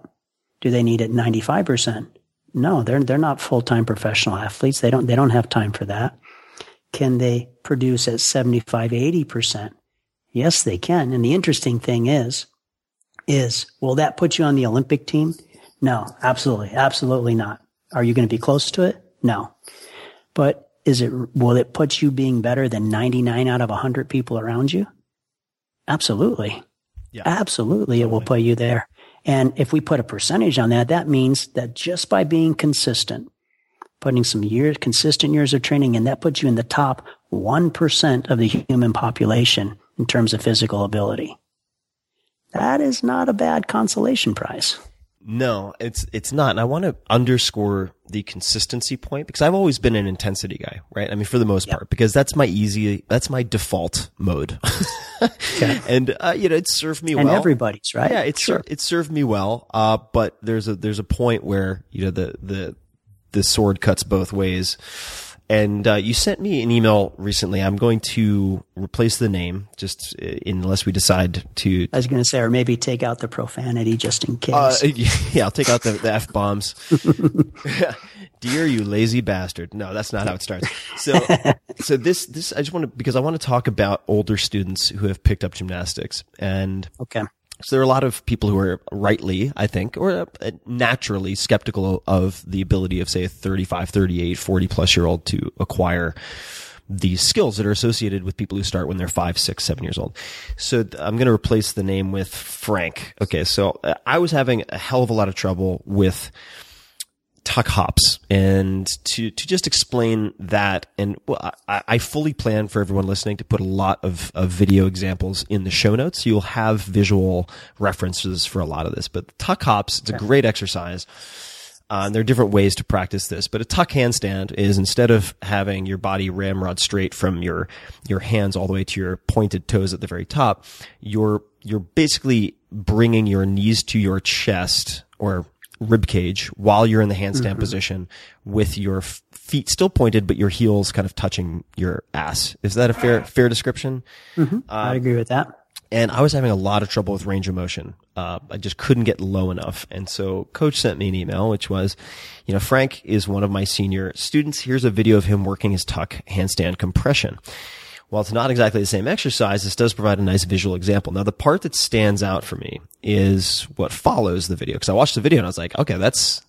Do they need it 95%? No, they're, they're not full-time professional athletes. They don't, they don't have time for that. Can they produce at 75, 80%? Yes, they can. And the interesting thing is, is will that put you on the Olympic team? No, absolutely. Absolutely not. Are you going to be close to it? No. But is it, will it put you being better than 99 out of 100 people around you? Absolutely. Yeah. Absolutely. It will put you there. And if we put a percentage on that, that means that just by being consistent, putting some years, consistent years of training, and that puts you in the top 1% of the human population in terms of physical ability. That is not a bad consolation prize. No, it's it's not. And I want to underscore the consistency point because I've always been an intensity guy, right? I mean, for the most part, because that's my easy, that's my default mode. And uh, you know, it served me And well. everybody's, right? Yeah, it Sure. it served me well. Uh, but there's a there's a point where you know the the the sword cuts both ways. And uh, you sent me an email recently. I'm going to replace the name, just uh, unless we decide to I was going to say, or maybe take out the profanity just in case. uh, yeah, I'll take out the, the f bombs. Dear you lazy bastard. No, that's not how it starts. So, so this, this, I just want to, because I want to talk about older students who have picked up gymnastics. And okay. So there are a lot of people who are rightly, I think, or uh, naturally skeptical of the ability of, say, a 35, 38, 40 plus year old to acquire these skills that are associated with people who start when they're five, six, seven years old. So I'm going to replace the name with Frank. Okay. So uh, I was having a hell of a lot of trouble with tuck hops. And to to just explain that and well, I, I fully plan for everyone listening to put a lot of, of video examples in the show notes. You'll have visual references for a lot of this but tuck hops it's a great exercise. Uh, and there are different ways to practice this, but a tuck handstand is instead of having your body ramrod straight from your your hands all the way to your pointed toes at the very top, your you're basically bringing your knees to your chest or rib cage while you're in the handstand Mhm. position with your f- feet still pointed, but your heels kind of touching your ass. Is that a fair fair description? Mhm. I agree with that. And I was having a lot of trouble with range of motion. Uh, I just couldn't get low enough. And so coach sent me an email, which was, you know, Frank is one of my senior students. Here's a video of him working his tuck handstand compression. While it's not exactly the same exercise, this does provide a nice visual example. Now, the part that stands out for me is what follows the video. Cause I watched the video and I was like, okay, that's,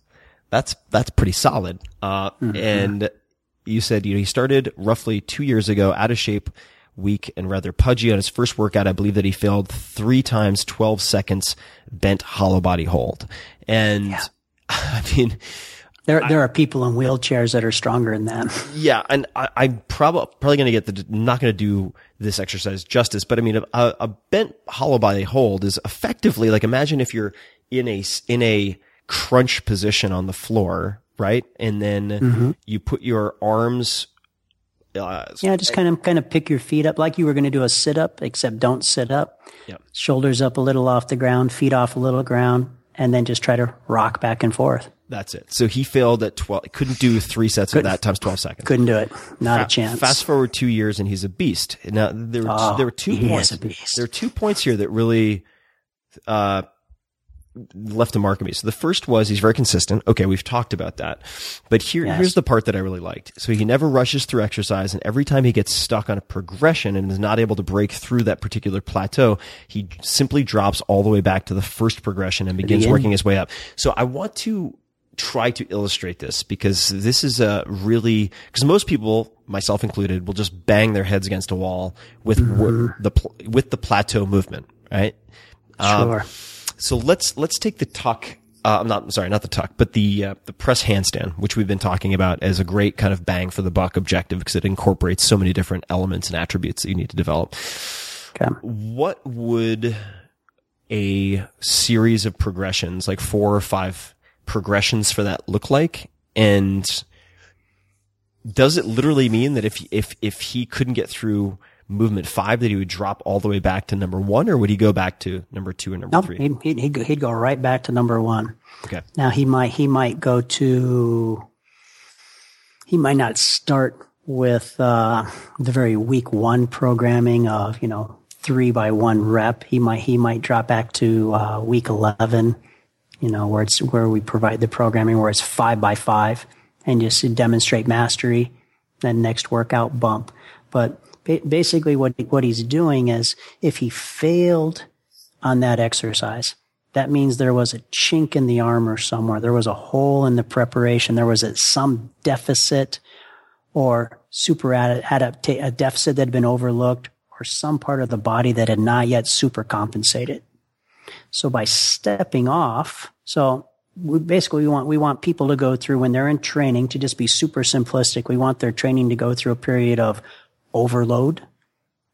that's, that's pretty solid. Uh, and you said, you know, he started roughly two years ago out of shape, weak and rather pudgy on his first workout. I believe that he failed three times 12 seconds bent hollow body hold. And I mean, There, there are people in wheelchairs that are stronger than that. yeah, and I, I'm probably probably going to get the not going to do this exercise justice, but I mean, a, a bent hollow body hold is effectively like imagine if you're in a in a crunch position on the floor, right, and then Mhm. you put your arms. Uh, Yeah, just kind of kind of pick your feet up like you were going to do a sit up, except don't sit up. Yep. Shoulders up a little off the ground, feet off a little ground, and then just try to rock back and forth. That's it. So he failed at twelve. Couldn't do three sets of that times twelve seconds. Couldn't do it. Not a chance. Fast forward two years and he's a beast. Now there were Oh, there were two he is points. a beast. There are two points here that really uh, left a mark on me. So the first was he's very consistent. Okay, we've talked about that, but here Yes. here's the part that I really liked. So he never rushes through exercise, and every time he gets stuck on a progression and is not able to break through that particular plateau, he simply drops all the way back to the first progression and begins working his way up. So I want to try to illustrate this because this is a really because most people myself included will just bang their heads against a wall with w- the with the plateau movement right Um, Sure. so let's let's take the tuck uh, I'm not sorry not the tuck but the uh, the press handstand which we've been talking about as a great kind of bang for the buck objective because it incorporates so many different elements and attributes that you need to develop Okay. what would a series of progressions, like four or five progressions for that look like? And does it literally mean that if, if, if he couldn't get through movement five, that he would drop all the way back to number one, or would he go back to number two or number Nope. three? He'd, he'd, he'd, go, he'd go right back to number one. Okay. Now he might he might go to he might not start with uh, the very week one programming of you know three by one rep. He might he might drop back to uh, week eleven, you know where it's where we provide the programming where it's five by five and just demonstrate mastery. Then next workout bump, but basically what what he's doing is if he failed on that exercise. That means there was a chink in the armor somewhere. There was a hole in the preparation. There was a, some deficit or super ad- adapta- a deficit that had been overlooked or some part of the body that had not yet super compensated. So by stepping off, so we basically we want we want people to go through when they're in training to just be super simplistic. We want their training to go through a period of overload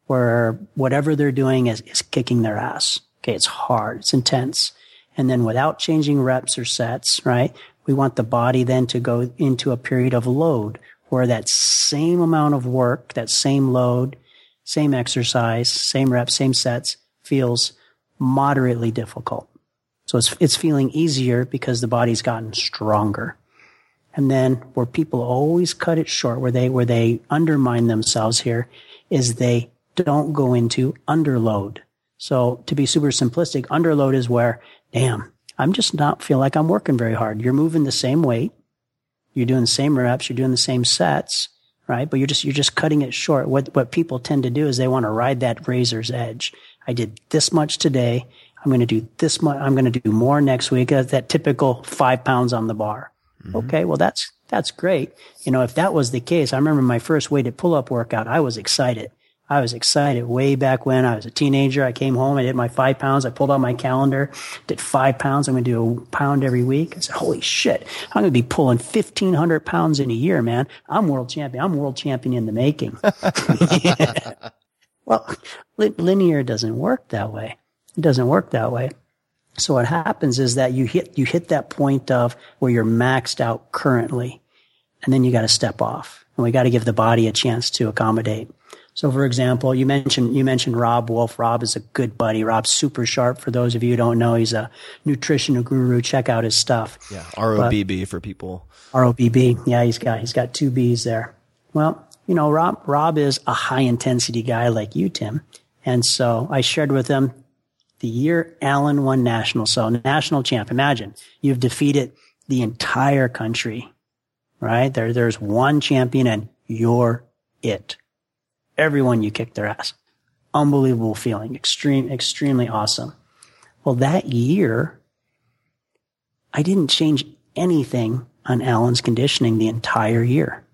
where whatever they're doing is, is kicking their ass. Okay, it's hard, it's intense. And then without changing reps or sets, right? We want the body then to go into a period of load where that same amount of work, that same load, same exercise, same reps, same sets feels moderately difficult. So it's, it's feeling easier because the body's gotten stronger. And then where people always cut it short, where they, where they undermine themselves here is they don't go into underload. So to be super simplistic, underload is where, damn, I'm just not feel like I'm working very hard. You're moving the same weight. You're doing the same reps. You're doing the same sets, right? But you're just, you're just cutting it short. What, what people tend to do is they want to ride that razor's edge. I did this much today. I'm going to do this much. I'm going to do more next week. That's that typical five pounds on the bar. Mm-hmm. Okay. Well, that's, that's great. You know, if that was the case, I remember my first weighted pull up workout. I was excited. I was excited way back when I was a teenager. I came home. I did my five pounds. I pulled out my calendar, did five pounds. I'm going to do a pound every week. I said, holy shit. I'm going to be pulling 1500 pounds in a year, man. I'm world champion. I'm world champion in the making. Yeah. Well, li- linear doesn't work that way. It doesn't work that way. So what happens is that you hit, you hit that point of where you're maxed out currently, and then you got to step off and we got to give the body a chance to accommodate. So, for example, you mentioned you mentioned Robb Wolf. Robb is a good buddy. Robb's super sharp. For those of you who don't know, he's a nutrition guru. Check out his stuff. Yeah, R O B B for people. R O B B. Yeah, he's got he's got two B's there. Well, you know, Rob, Robb is a high intensity guy like you, Tim, and so I shared with him the year Alan won national. So national champ. Imagine you've defeated the entire country, right? There, there's one champion and you're it everyone you kicked their ass. Unbelievable feeling. Extreme, extremely awesome. Well, that year, I didn't change anything on Alan's conditioning the entire year.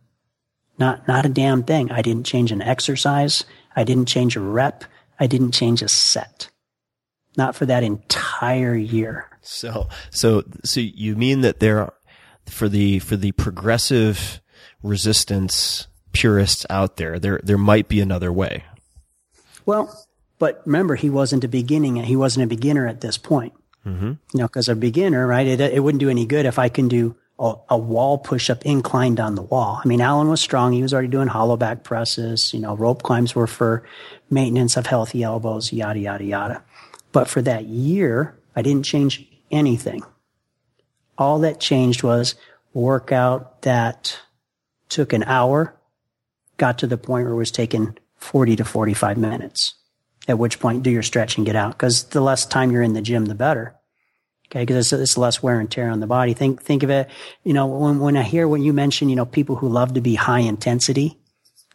Not, not a damn thing. I didn't change an exercise. I didn't change a rep. I didn't change a set. Not for that entire year. So, so, so you mean that there are, for the, for the progressive resistance purists out there. There, there might be another way. Well, but remember, he wasn't a beginning. And he wasn't a beginner at this point. Mm-hmm. You know, because a beginner, right? It, it wouldn't do any good if I can do a, a wall push up inclined on the wall. I mean, Alan was strong. He was already doing hollow back presses. You know, rope climbs were for maintenance of healthy elbows, yada, yada, yada. But for that year, I didn't change anything. All that changed was workout that took an hour got to the point where it was taking 40 to 45 minutes. At which point, do your stretch and get out. Because the less time you're in the gym, the better. Okay, because it's, it's, less wear and tear on the body. Think think of it. You know, when when I hear when you mention, you know, people who love to be high intensity.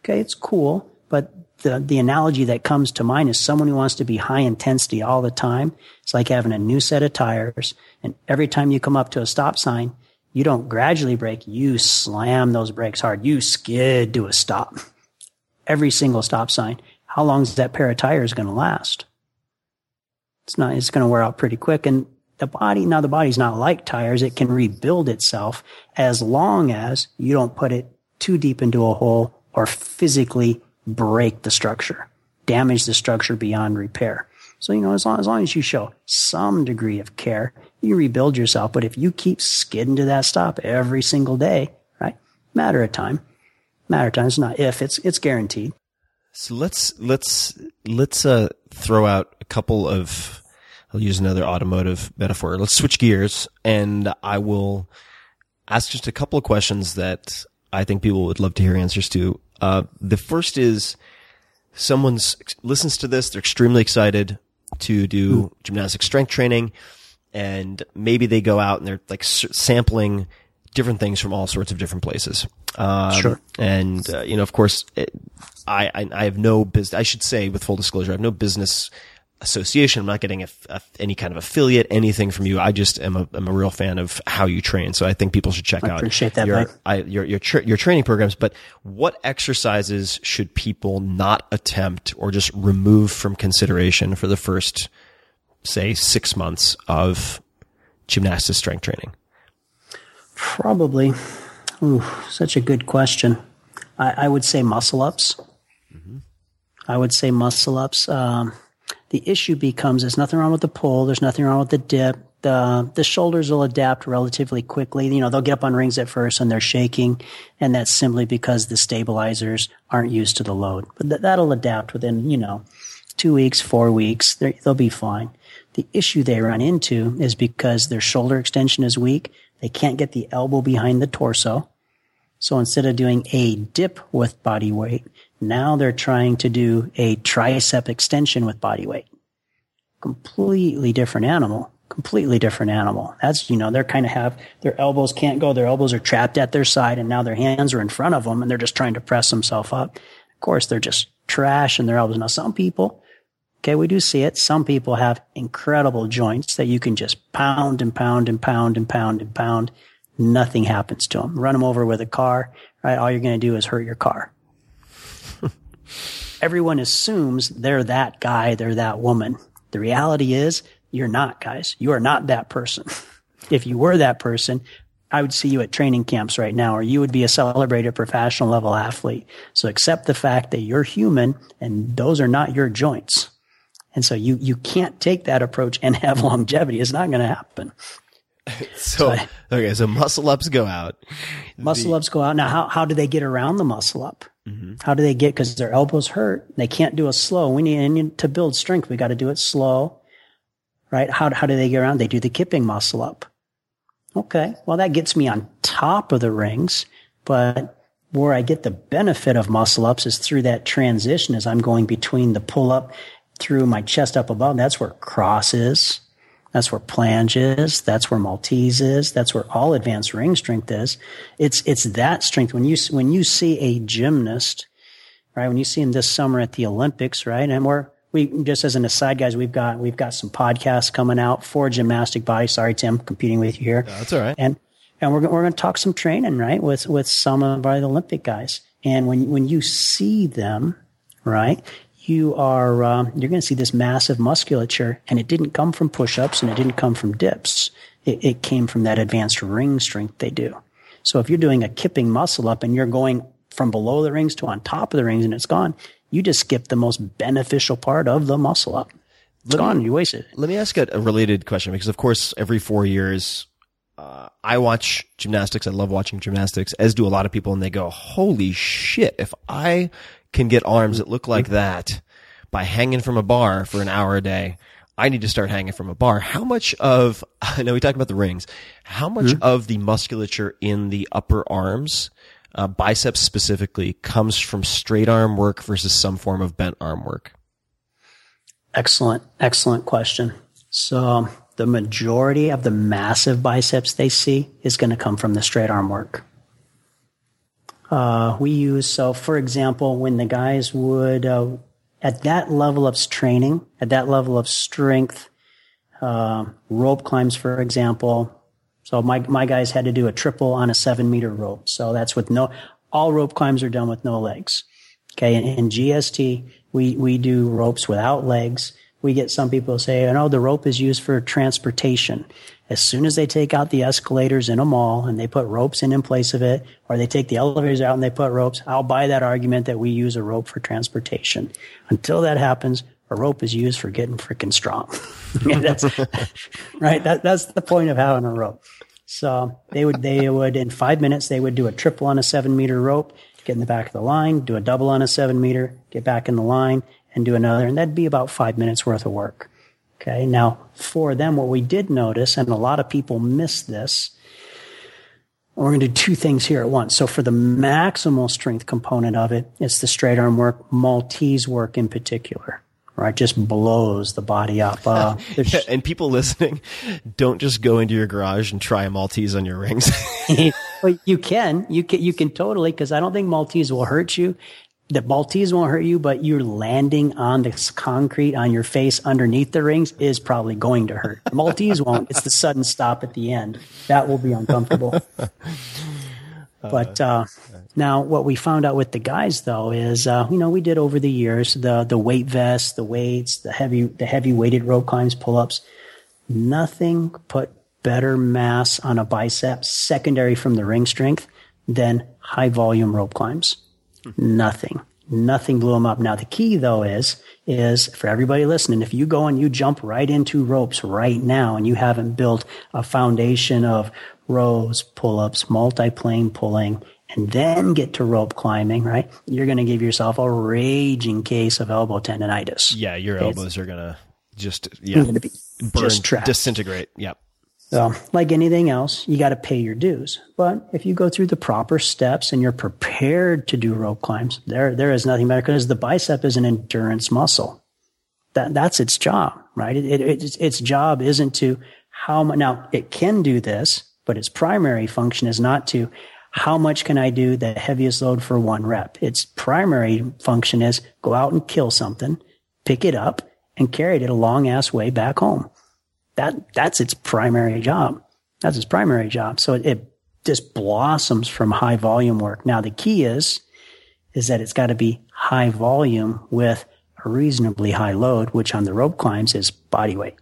Okay, it's cool, but the the analogy that comes to mind is someone who wants to be high intensity all the time. It's like having a new set of tires, and every time you come up to a stop sign, you don't gradually brake, you slam those brakes hard. You skid to a stop. Every single stop sign. How long is that pair of tires going to last? It's not, it's going to wear out pretty quick. And the body, now the body's not like tires. It can rebuild itself as long as you don't put it too deep into a hole or physically break the structure, damage the structure beyond repair. So, you know, as long, as long as you show some degree of care, you rebuild yourself. But if you keep skidding to that stop every single day, right? Matter of time. Matter of time. It's not if, it's, it's guaranteed. So let's, let's, let's, uh, throw out a couple of, I'll use another automotive metaphor. Let's switch gears and I will ask just a couple of questions that I think people would love to hear answers to. Uh, the first is someone listens to this. They're extremely excited to do mm. gymnastic strength training and maybe they go out and they're like sampling different things from all sorts of different places. Um, sure. And, uh, you know, of course, it, I, I, I, have no business, I should say with full disclosure, I have no business association. I'm not getting a, a, any kind of affiliate, anything from you. I just am a, I'm a real fan of how you train. So I think people should check I out appreciate that, your, I, your, your, tra- your training programs. But what exercises should people not attempt or just remove from consideration for the first, say, six months of gymnastics strength training? Probably. Ooh, such a good question. I, I would say muscle ups. Mm-hmm. I would say muscle ups. Um, the issue becomes there's nothing wrong with the pull, there's nothing wrong with the dip. The, the shoulders will adapt relatively quickly. You know, they'll get up on rings at first and they're shaking, and that's simply because the stabilizers aren't used to the load. But th- that'll adapt within, you know, two weeks, four weeks. They'll be fine. The issue they run into is because their shoulder extension is weak. They can't get the elbow behind the torso. So instead of doing a dip with body weight, now they're trying to do a tricep extension with body weight. Completely different animal. Completely different animal. That's, you know, they're kind of have, their elbows can't go. Their elbows are trapped at their side and now their hands are in front of them and they're just trying to press themselves up. Of course, they're just trash in their elbows. Now, some people, okay, we do see it. Some people have incredible joints that you can just pound and pound and pound and pound and pound. Nothing happens to them. Run them over with a car, right? All you're going to do is hurt your car everyone assumes they're that guy, they're that woman. The reality is you're not, guys. You are not that person. if you were that person, I would see you at training camps right now, or you would be a celebrated professional level athlete. So accept the fact that you're human and those are not your joints. And so you, you can't take that approach and have longevity. It's not going to happen. So, okay, so muscle ups go out. Muscle the, ups go out. Now, how, how do they get around the muscle up? Mm-hmm. How do they get? Because their elbows hurt. They can't do a slow. We need to build strength. We got to do it slow, right? How how do they get around? They do the kipping muscle up. Okay, well that gets me on top of the rings, but where I get the benefit of muscle ups is through that transition as I'm going between the pull up through my chest up above. That's where cross is. That's where planche is. That's where Maltese is. That's where all advanced ring strength is. It's, it's that strength. When you, when you see a gymnast, right? When you see him this summer at the Olympics, right? And we're, we, just as an aside, guys, we've got, we've got some podcasts coming out for gymnastic body. Sorry, Tim, competing with you here. that's all right. And, and we're, we're going to talk some training, right? With, with some of our Olympic guys. And when, when you see them, right? You are um, you're going to see this massive musculature, and it didn't come from push-ups and it didn't come from dips. It, it came from that advanced ring strength they do. So if you're doing a kipping muscle up and you're going from below the rings to on top of the rings and it's gone, you just skip the most beneficial part of the muscle up. It's Let gone. me- you wasted it. Let me ask a, a related question because, of course, every four years, uh, I watch gymnastics. I love watching gymnastics, as do a lot of people, and they go, "Holy shit! If I can get arms that look like mm-hmm. that by hanging from a bar for an hour a day, I need to start hanging from a bar." How much of I know we talked about the rings. How much mm-hmm. of the musculature in the upper arms, uh, biceps specifically, comes from straight arm work versus some form of bent arm work? Excellent, excellent question. So um, the majority of the massive biceps they see is going to come from the straight arm work. Uh, we use so, for example, when the guys would uh, at that level of training, at that level of strength, uh, rope climbs, for example. So my my guys had to do a triple on a seven meter rope. So that's with no all rope climbs are done with no legs. Okay, in, in GST we we do ropes without legs. We get some people say, "Oh, the rope is used for transportation." As soon as they take out the escalators in a mall and they put ropes in in place of it, or they take the elevators out and they put ropes, I'll buy that argument that we use a rope for transportation. Until that happens, a rope is used for getting freaking strong. That's, right. That, that's the point of having a rope. So they would, they would, in five minutes, they would do a triple on a seven meter rope, get in the back of the line, do a double on a seven meter, get back in the line and do another. And that'd be about five minutes worth of work. Okay. Now for them, what we did notice, and a lot of people miss this, we're going to do two things here at once. So for the maximal strength component of it, it's the straight arm work, Maltese work in particular, right? Just blows the body up. Uh, Yeah, and people listening, don't just go into your garage and try a Maltese on your rings. well, you can, you can, you can totally, because I don't think Maltese will hurt you. The Maltese won't hurt you, but you're landing on this concrete on your face underneath the rings is probably going to hurt. The Maltese won't. It's the sudden stop at the end that will be uncomfortable. But uh, now, what we found out with the guys, though, is uh, you know we did over the years the the weight vests, the weights, the heavy the heavy weighted rope climbs, pull ups. Nothing put better mass on a bicep, secondary from the ring strength, than high volume rope climbs. Nothing. Nothing blew them up. Now the key though is, is for everybody listening, if you go and you jump right into ropes right now and you haven't built a foundation of rows, pull-ups, multi-plane pulling, and then get to rope climbing, right? You're going to give yourself a raging case of elbow tendonitis. yeah, your elbows are gonna just yeah going to be burn, just trapped. disintegrate. Yep. So, like anything else, you got to pay your dues. But if you go through the proper steps and you're prepared to do rope climbs, there there is nothing better because the bicep is an endurance muscle. That that's its job, right? It, it, its its job isn't to how much. Now it can do this, but its primary function is not to how much can I do the heaviest load for one rep. Its primary function is go out and kill something, pick it up, and carry it a long ass way back home that that's its primary job. That's its primary job. So it, it just blossoms from high volume work. Now the key is is that it's got to be high volume with a reasonably high load, which on the rope climbs is body weight.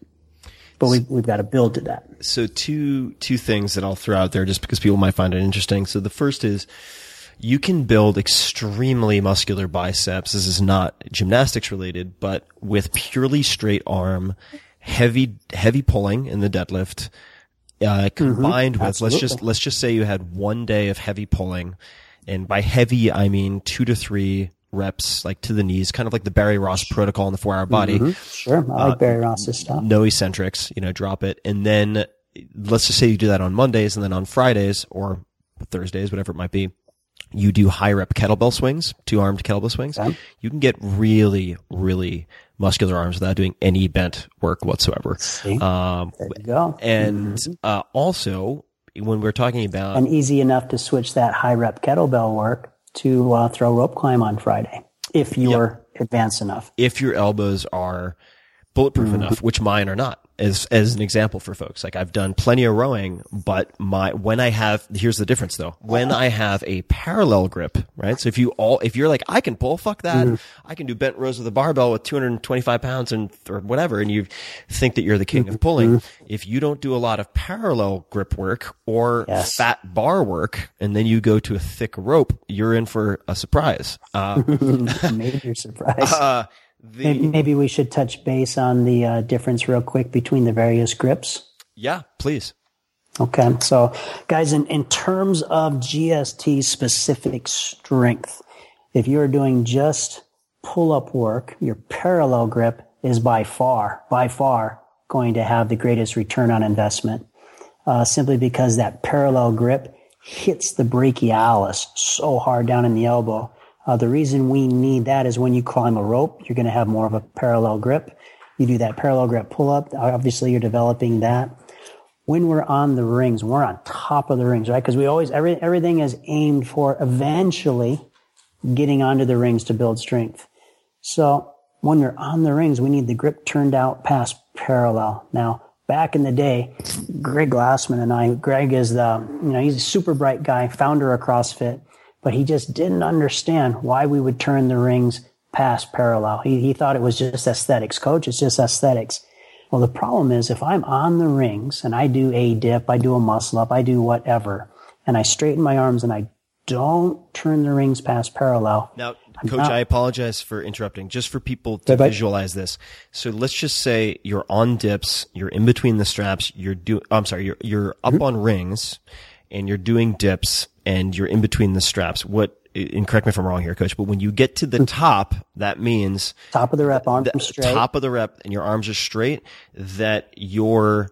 But we, we've got to build to that. So two two things that I'll throw out there just because people might find it interesting. So the first is you can build extremely muscular biceps. This is not gymnastics related, but with purely straight arm, heavy heavy pulling in the deadlift, uh, combined with let's just let's just say you had one day of heavy pulling and by heavy I mean two to three reps, like to the knees, kind of like the Barry Ross protocol in the four hour body. Mhm. Sure, I like Barry Ross's stuff. No eccentrics, you know, drop it. And then let's just say you do that on Mondays and then on Fridays or Thursdays, whatever it might be, you do high rep kettlebell swings, two armed kettlebell swings. You can get really, really muscular arms without doing any bent work whatsoever. Um, There you go. and uh, also, when we're talking about and easy enough to switch that high rep kettlebell work to uh, throw rope climb on Friday if you're advanced enough. if your elbows are bulletproof enough, which mine are not, as as an example for folks. Like I've done plenty of rowing, but my when I have here's the difference though. When I have a parallel grip, right? So if you all if you're like I can pull, fuck that, I can do bent rows with a barbell with 225 pounds and or whatever, and you think that you're the king of pulling. If you don't do a lot of parallel grip work or fat bar work, and then you go to a thick rope, you're in for a surprise. Uh, Major surprise. uh, maybe, maybe we should touch base on the uh, difference real quick between the various grips. yeah, please. Okay, so guys, in, in terms of GST specific strength, if you're doing just pull up work, your parallel grip is by far, by far going to have the greatest return on investment. Uh, simply because that parallel grip hits the brachialis so hard down in the elbow. Uh, the reason we need that is when you climb a rope, you're going to have more of a parallel grip. You do that parallel grip pull up. Obviously, you're developing that when we're on the rings, we're on top of the rings, right? Because we always, every, everything is aimed for eventually getting onto the rings to build strength. So when we're on the rings, we need the grip turned out past parallel. Now, back in the day, Greg Glassman and I, Greg is the, you know, he's a super bright guy, founder of CrossFit, but he just didn't understand why we would turn the rings past parallel. He, he thought it was just aesthetics. Coach, it's just aesthetics. Well, the problem is if I'm on the rings and I do a dip, I do a muscle up, I do whatever, and I straighten my arms and I don't turn the rings past parallel. Now, I'm Coach, not- I apologize for interrupting. Just for people to Bye-bye. visualize this. So let's just say you're on dips, you're in between the straps, you're do. I'm sorry, you're you're up Mm-hmm. on rings, and you're doing dips, and you're in between the straps. What? And correct me if I'm wrong here, Coach. But when you get to the mm-hmm. top, that means Top of the rep, arms the straight. top of the rep, and your arms are straight. That your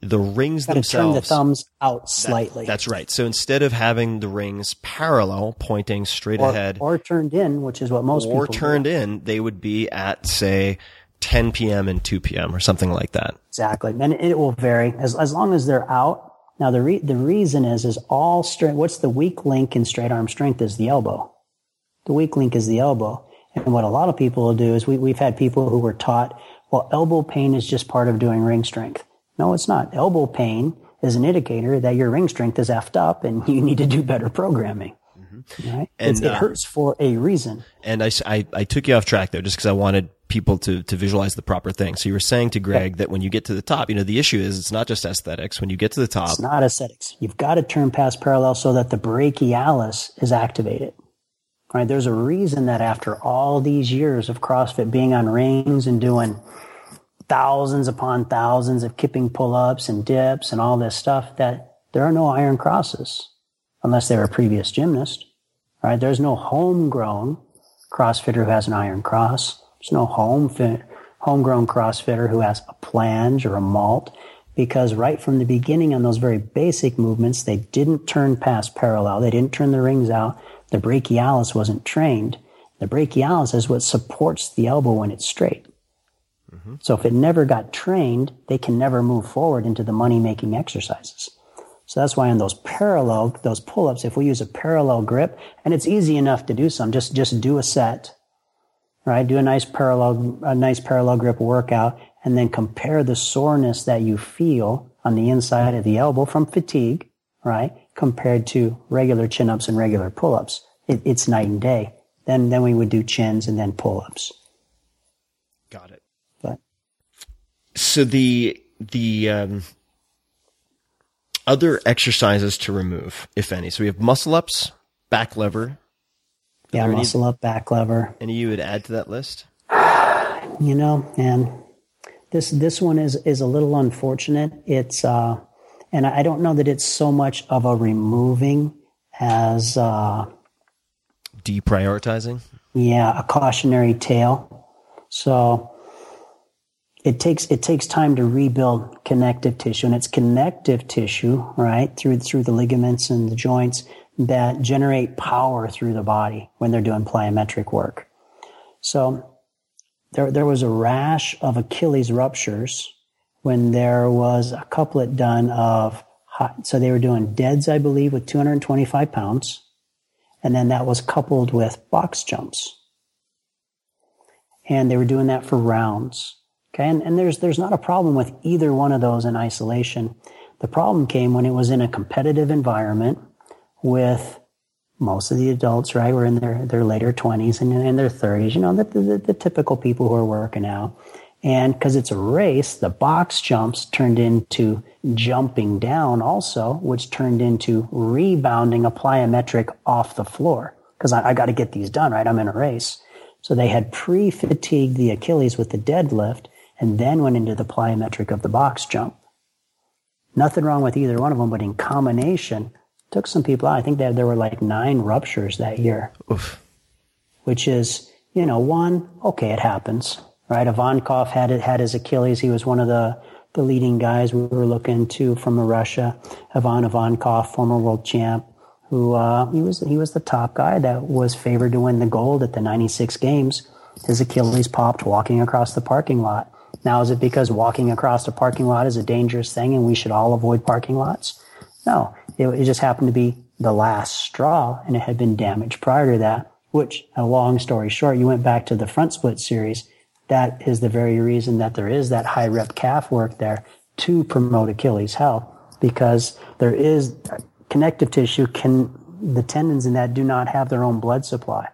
the rings to turn themselves. the thumbs out slightly. That's right. So instead of having the rings parallel, pointing straight or, ahead, or turned in, which is what most or people do. turned in, they would be at say 10 p.m. and 2 p.m. or something like that. Exactly, and it will vary as as long as they're out. Now the re- the reason is is all strength. What's the weak link in straight arm strength is the elbow. The weak link is the elbow, and what a lot of people will do is we we've had people who were taught, well, elbow pain is just part of doing ring strength. No, it's not. Elbow pain is an indicator that your ring strength is effed up, and you need to do better programming. Right? And, it uh, hurts for a reason. And I I took you off track though, just because I wanted people to, to visualize the proper thing. So you were saying to Greg that when you get to the top, you know, the issue is it's not just aesthetics. When you get to the top, It's not aesthetics. You've got to turn past parallel so that the brachialis is activated. Right? There's a reason that after all these years of CrossFit being on rings and doing thousands upon thousands of kipping pull-ups and dips and all this stuff that there are no iron crosses unless they're a previous gymnast. Right? There's no homegrown CrossFitter who has an iron cross. There's no home fit, homegrown CrossFitter who has a planche or a malt because right from the beginning on those very basic movements, they didn't turn past parallel. They didn't turn the rings out. The brachialis wasn't trained. The brachialis is what supports the elbow when it's straight. Mm-hmm. So if it never got trained, they can never move forward into the money making exercises. So that's why in those parallel, those pull-ups, if we use a parallel grip, and it's easy enough to do some, just, just do a set, right? Do a nice parallel, a nice parallel grip workout, and then compare the soreness that you feel on the inside of the elbow from fatigue, right? Compared to regular chin-ups and regular pull-ups. It, it's night and day. Then, then we would do chins and then pull-ups. got it. But So the, the, um, other exercises to remove, if any. So we have muscle ups, back lever. yeah, there any- muscle up, back lever. Any you would add to that list? you know, and this this one is is a little unfortunate. It's uh, and I don't know that it's so much of a removing as uh, deprioritizing. Yeah, a cautionary tale. So it takes it takes time to rebuild connective tissue, and it's connective tissue, right, through through the ligaments and the joints that generate power through the body when they're doing plyometric work. So there there was a rash of Achilles ruptures when there was a couplet done of so they were doing deads, I believe, with 225 pounds, and then that was coupled with box jumps, and they were doing that for rounds. Okay, and, and there's there's not a problem with either one of those in isolation. The problem came when it was in a competitive environment with most of the adults, right, were in their, their later 20s and in their 30s, you know, the, the, the typical people who are working out. And because it's a race, the box jumps turned into jumping down also, which turned into rebounding a plyometric off the floor. Because I, I got to get these done, right? I'm in a race. So they had pre fatigued the Achilles with the deadlift and then went into the plyometric of the box jump. Nothing wrong with either one of them, but in combination, took some people out. I think that there were like nine ruptures that year, Oof. which is, you know, one, okay, it happens, right? Ivankov had it, had his Achilles. He was one of the, the leading guys we were looking to from Russia. Ivan Ivankov, former world champ, who, uh, he was, he was the top guy that was favored to win the gold at the 96 games. His Achilles popped walking across the parking lot. Now, is it because walking across a parking lot is a dangerous thing and we should all avoid parking lots? No, it, it just happened to be the last straw and it had been damaged prior to that, which, a long story short, you went back to the front split series. That is the very reason that there is that high rep calf work there to promote Achilles health because there is connective tissue can, the tendons in that do not have their own blood supply.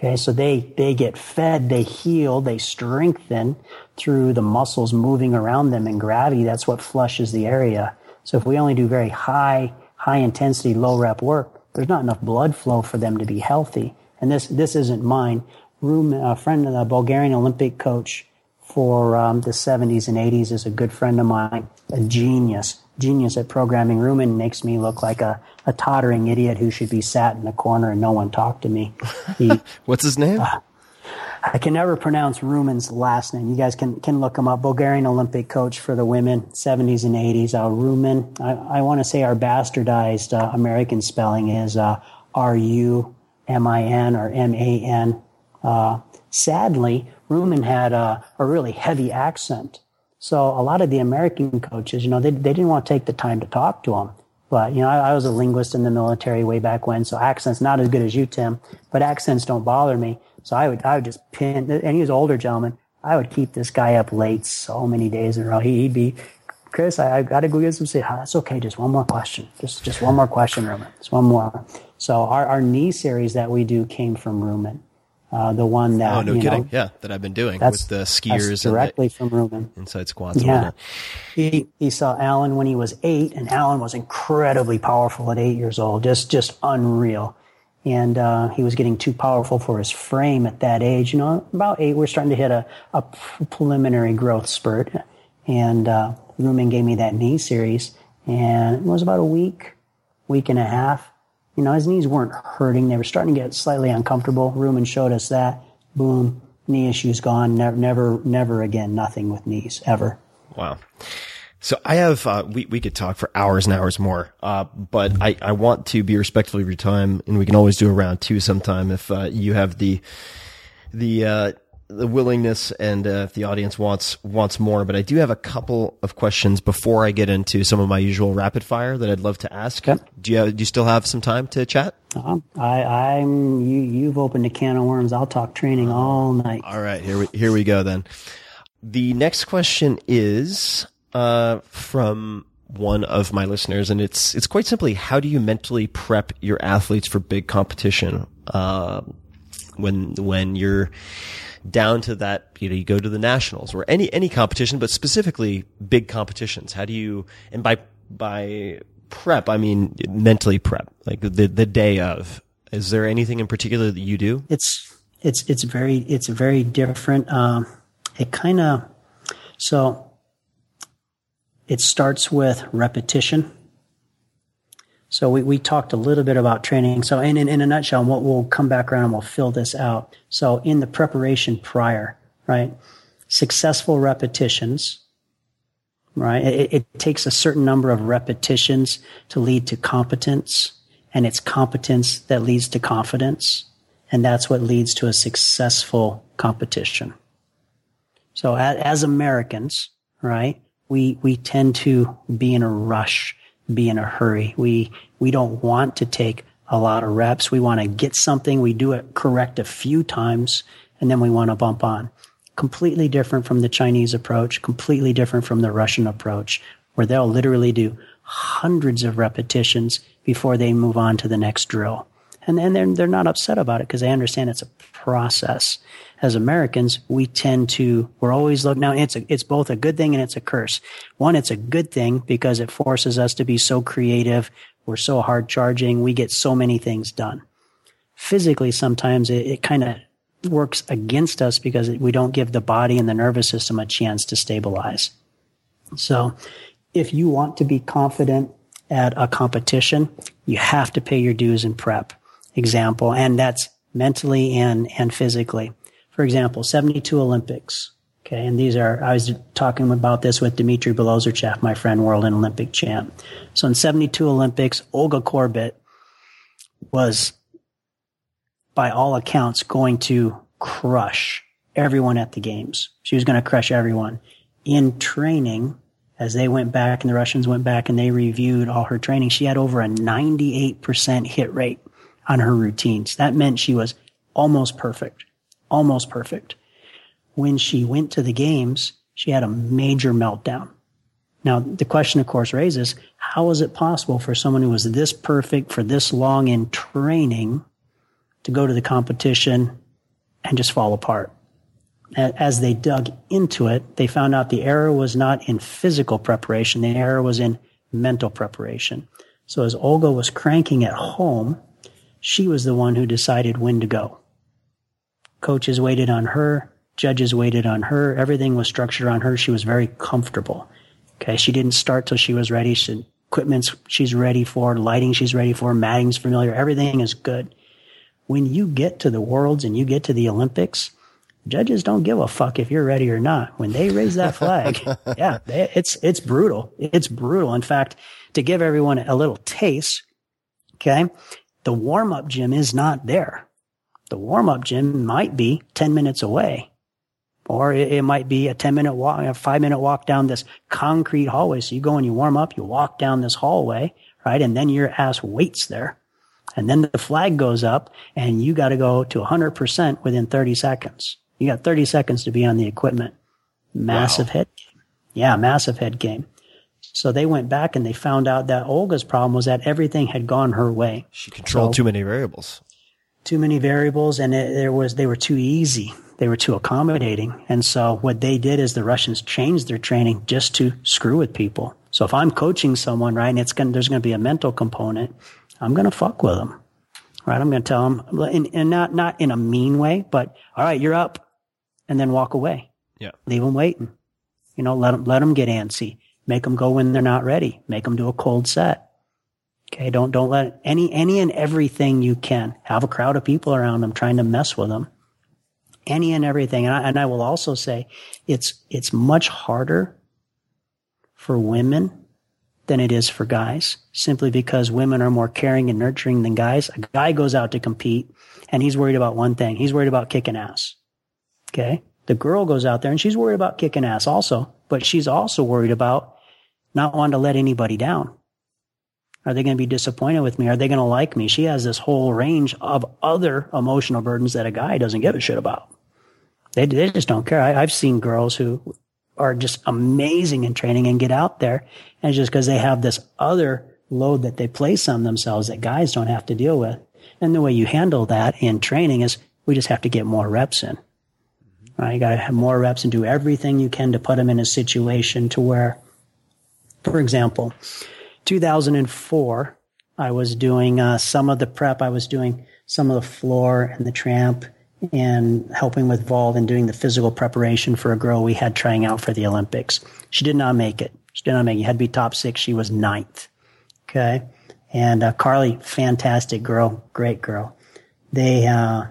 Okay, so they, they get fed, they heal, they strengthen through the muscles moving around them and gravity. That's what flushes the area. So if we only do very high, high intensity, low rep work, there's not enough blood flow for them to be healthy. And this, this isn't mine. Room, a friend of the Bulgarian Olympic coach for um, the 70s and 80s is a good friend of mine, a genius, genius at programming. Rumen makes me look like a, a tottering idiot who should be sat in the corner and no one talk to me. He, What's his name? Uh, I can never pronounce Rumen's last name. You guys can, can look him up. Bulgarian Olympic coach for the women, 70s and 80s. Uh, Rumen, I, I want to say our bastardized uh, American spelling is uh, R-U-M-I-N or M-A-N. Uh, sadly, Rumen had a, a really heavy accent. So a lot of the American coaches, you know, they, they didn't want to take the time to talk to him. But, you know, I, I, was a linguist in the military way back when, so accent's not as good as you, Tim, but accents don't bother me. So I would, I would just pin, and he was an older gentleman. I would keep this guy up late so many days in a row. He'd be, Chris, I, I got to go get some sleep. That's okay. Just one more question. Just, just one more question, Rumen. Just one more. So our, our knee series that we do came from Rumen. Uh, the one that oh no you kidding. Know, yeah that I've been doing with the skiers directly and the from Rumen inside squats yeah. he, he saw Alan when he was eight and Alan was incredibly powerful at eight years old just just unreal. And uh, he was getting too powerful for his frame at that age. You know about eight we're starting to hit a, a preliminary growth spurt. And uh, Rumen gave me that knee series and it was about a week week and a half you know, his knees weren't hurting. They were starting to get slightly uncomfortable. Rumen showed us that. Boom, knee issues gone. Never, never, never again. Nothing with knees ever. Wow. So I have, uh, we, we could talk for hours and hours more, uh, but I, I want to be respectful of your time and we can always do a round two sometime if, uh, you have the, the, uh, the willingness and uh, if the audience wants wants more. But I do have a couple of questions before I get into some of my usual rapid fire that I'd love to ask. Okay. Do you have, do you still have some time to chat? Uh, I I'm you you've opened a can of worms. I'll talk training all night. All right, here we here we go then. The next question is uh, from one of my listeners, and it's it's quite simply: How do you mentally prep your athletes for big competition? Uh, when when you're down to that, you know, you go to the nationals or any, any competition, but specifically big competitions. How do you, and by, by prep, I mean mentally prep, like the, the day of. Is there anything in particular that you do? It's, it's, it's very, it's very different. Um, it kind of, so it starts with repetition. So we, we talked a little bit about training. So in, in, in a nutshell, we'll, we'll come back around and we'll fill this out. So in the preparation prior, right? Successful repetitions, right? It, it takes a certain number of repetitions to lead to competence and it's competence that leads to confidence. And that's what leads to a successful competition. So as, as Americans, right, we, we tend to be in a rush be in a hurry. We, we don't want to take a lot of reps. We want to get something. We do it correct a few times and then we want to bump on. Completely different from the Chinese approach, completely different from the Russian approach, where they'll literally do hundreds of repetitions before they move on to the next drill. And then they're, they're not upset about it because they understand it's a process as Americans, we tend to, we're always looking, now it's a, it's both a good thing and it's a curse. One, it's a good thing because it forces us to be so creative. We're so hard charging. We get so many things done. Physically, sometimes it, it kind of works against us because we don't give the body and the nervous system a chance to stabilize. So if you want to be confident at a competition, you have to pay your dues in prep example. And that's mentally and, and physically for example, 72 Olympics. Okay. And these are, I was talking about this with Dmitry Bilozerchev, my friend, world and Olympic champ. So in 72 Olympics, Olga Korbut was by all accounts going to crush everyone at the games. She was going to crush everyone in training as they went back and the Russians went back and they reviewed all her training. She had over a 98% hit rate on her routines. That meant she was almost perfect almost perfect. When she went to the games, she had a major meltdown. Now, the question, of course, raises how is it possible for someone who was this perfect for this long in training to go to the competition and just fall apart? As they dug into it, they found out the error was not in physical preparation, the error was in mental preparation. So as Olga was cranking at home, she was the one who decided when to go. Coaches waited on her. Judges waited on her. Everything was structured on her. She was very comfortable. Okay. She didn't start till she was ready. She, equipment she's ready for, lighting she's ready for, matting's familiar. Everything is good. When you get to the worlds and you get to the Olympics, judges don't give a fuck if you're ready or not. When they raise that flag, yeah, they, it's, it's brutal. It's brutal. In fact, to give everyone a little taste, okay, the warm up gym is not there. The warm up gym might be 10 minutes away. Or it, it might be a 10 minute walk, a five minute walk down this concrete hallway. So you go and you warm up, you walk down this hallway, right? And then your ass waits there. And then the flag goes up and you got to go to 100% within 30 seconds. You got 30 seconds to be on the equipment. Massive wow. head game. Yeah, massive head game. So they went back and they found out that Olga's problem was that everything had gone her way. She controlled so, too many variables. too many variables and it, there was they were too easy. They were too accommodating. And so what they did is the russians changed their training just to screw with people. So if i'm coaching someone right and it's going there's going to be a mental component i'm going to fuck with them. Right? I'm going to tell them and, and not not in a mean way but all right you're up and then walk away. Yeah. Leave them waiting. You know let them let them get antsy make them go when they're not ready make them do a cold set Okay. Don't, don't let any, any and everything you can have a crowd of people around them trying to mess with them. Any and everything. And I, and I will also say it's, it's much harder for women than it is for guys simply because women are more caring and nurturing than guys. A guy goes out to compete and he's worried about one thing. He's worried about kicking ass. Okay. The girl goes out there and she's worried about kicking ass also, but she's also worried about not wanting to let anybody down. Are they going to be disappointed with me? Are they going to like me? She has this whole range of other emotional burdens that a guy doesn't give a shit about. They, they just don't care. I, I've seen girls who are just amazing in training and get out there and just because they have this other load that they place on themselves that guys don't have to deal with. And the way you handle that in training is we just have to get more reps in. Right? You got to have more reps and do everything you can to put them in a situation to where, for example, 2004, I was doing uh, some of the prep. I was doing some of the floor and the tramp and helping with Vault and doing the physical preparation for a girl we had trying out for the Olympics. She did not make it. She did not make it. Had to be top six. She was ninth. Okay. and uh, Carly, fantastic girl, great girl. They uh,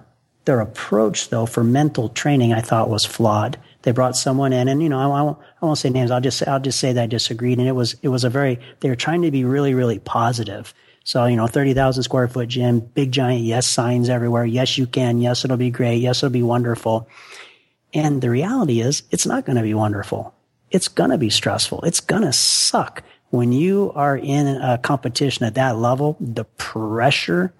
their approach though for mental training, I thought was flawed. They brought someone in, and you know, I, I, won't, I won't say names. I'll just I'll just say that I disagreed, and it was it was a very they were trying to be really really positive. So you know, thirty thousand square foot gym, big giant yes signs everywhere. Yes, you can. Yes, it'll be great. Yes, it'll be wonderful. And the reality is, it's not going to be wonderful. It's going to be stressful. It's going to suck when you are in a competition at that level, the pressure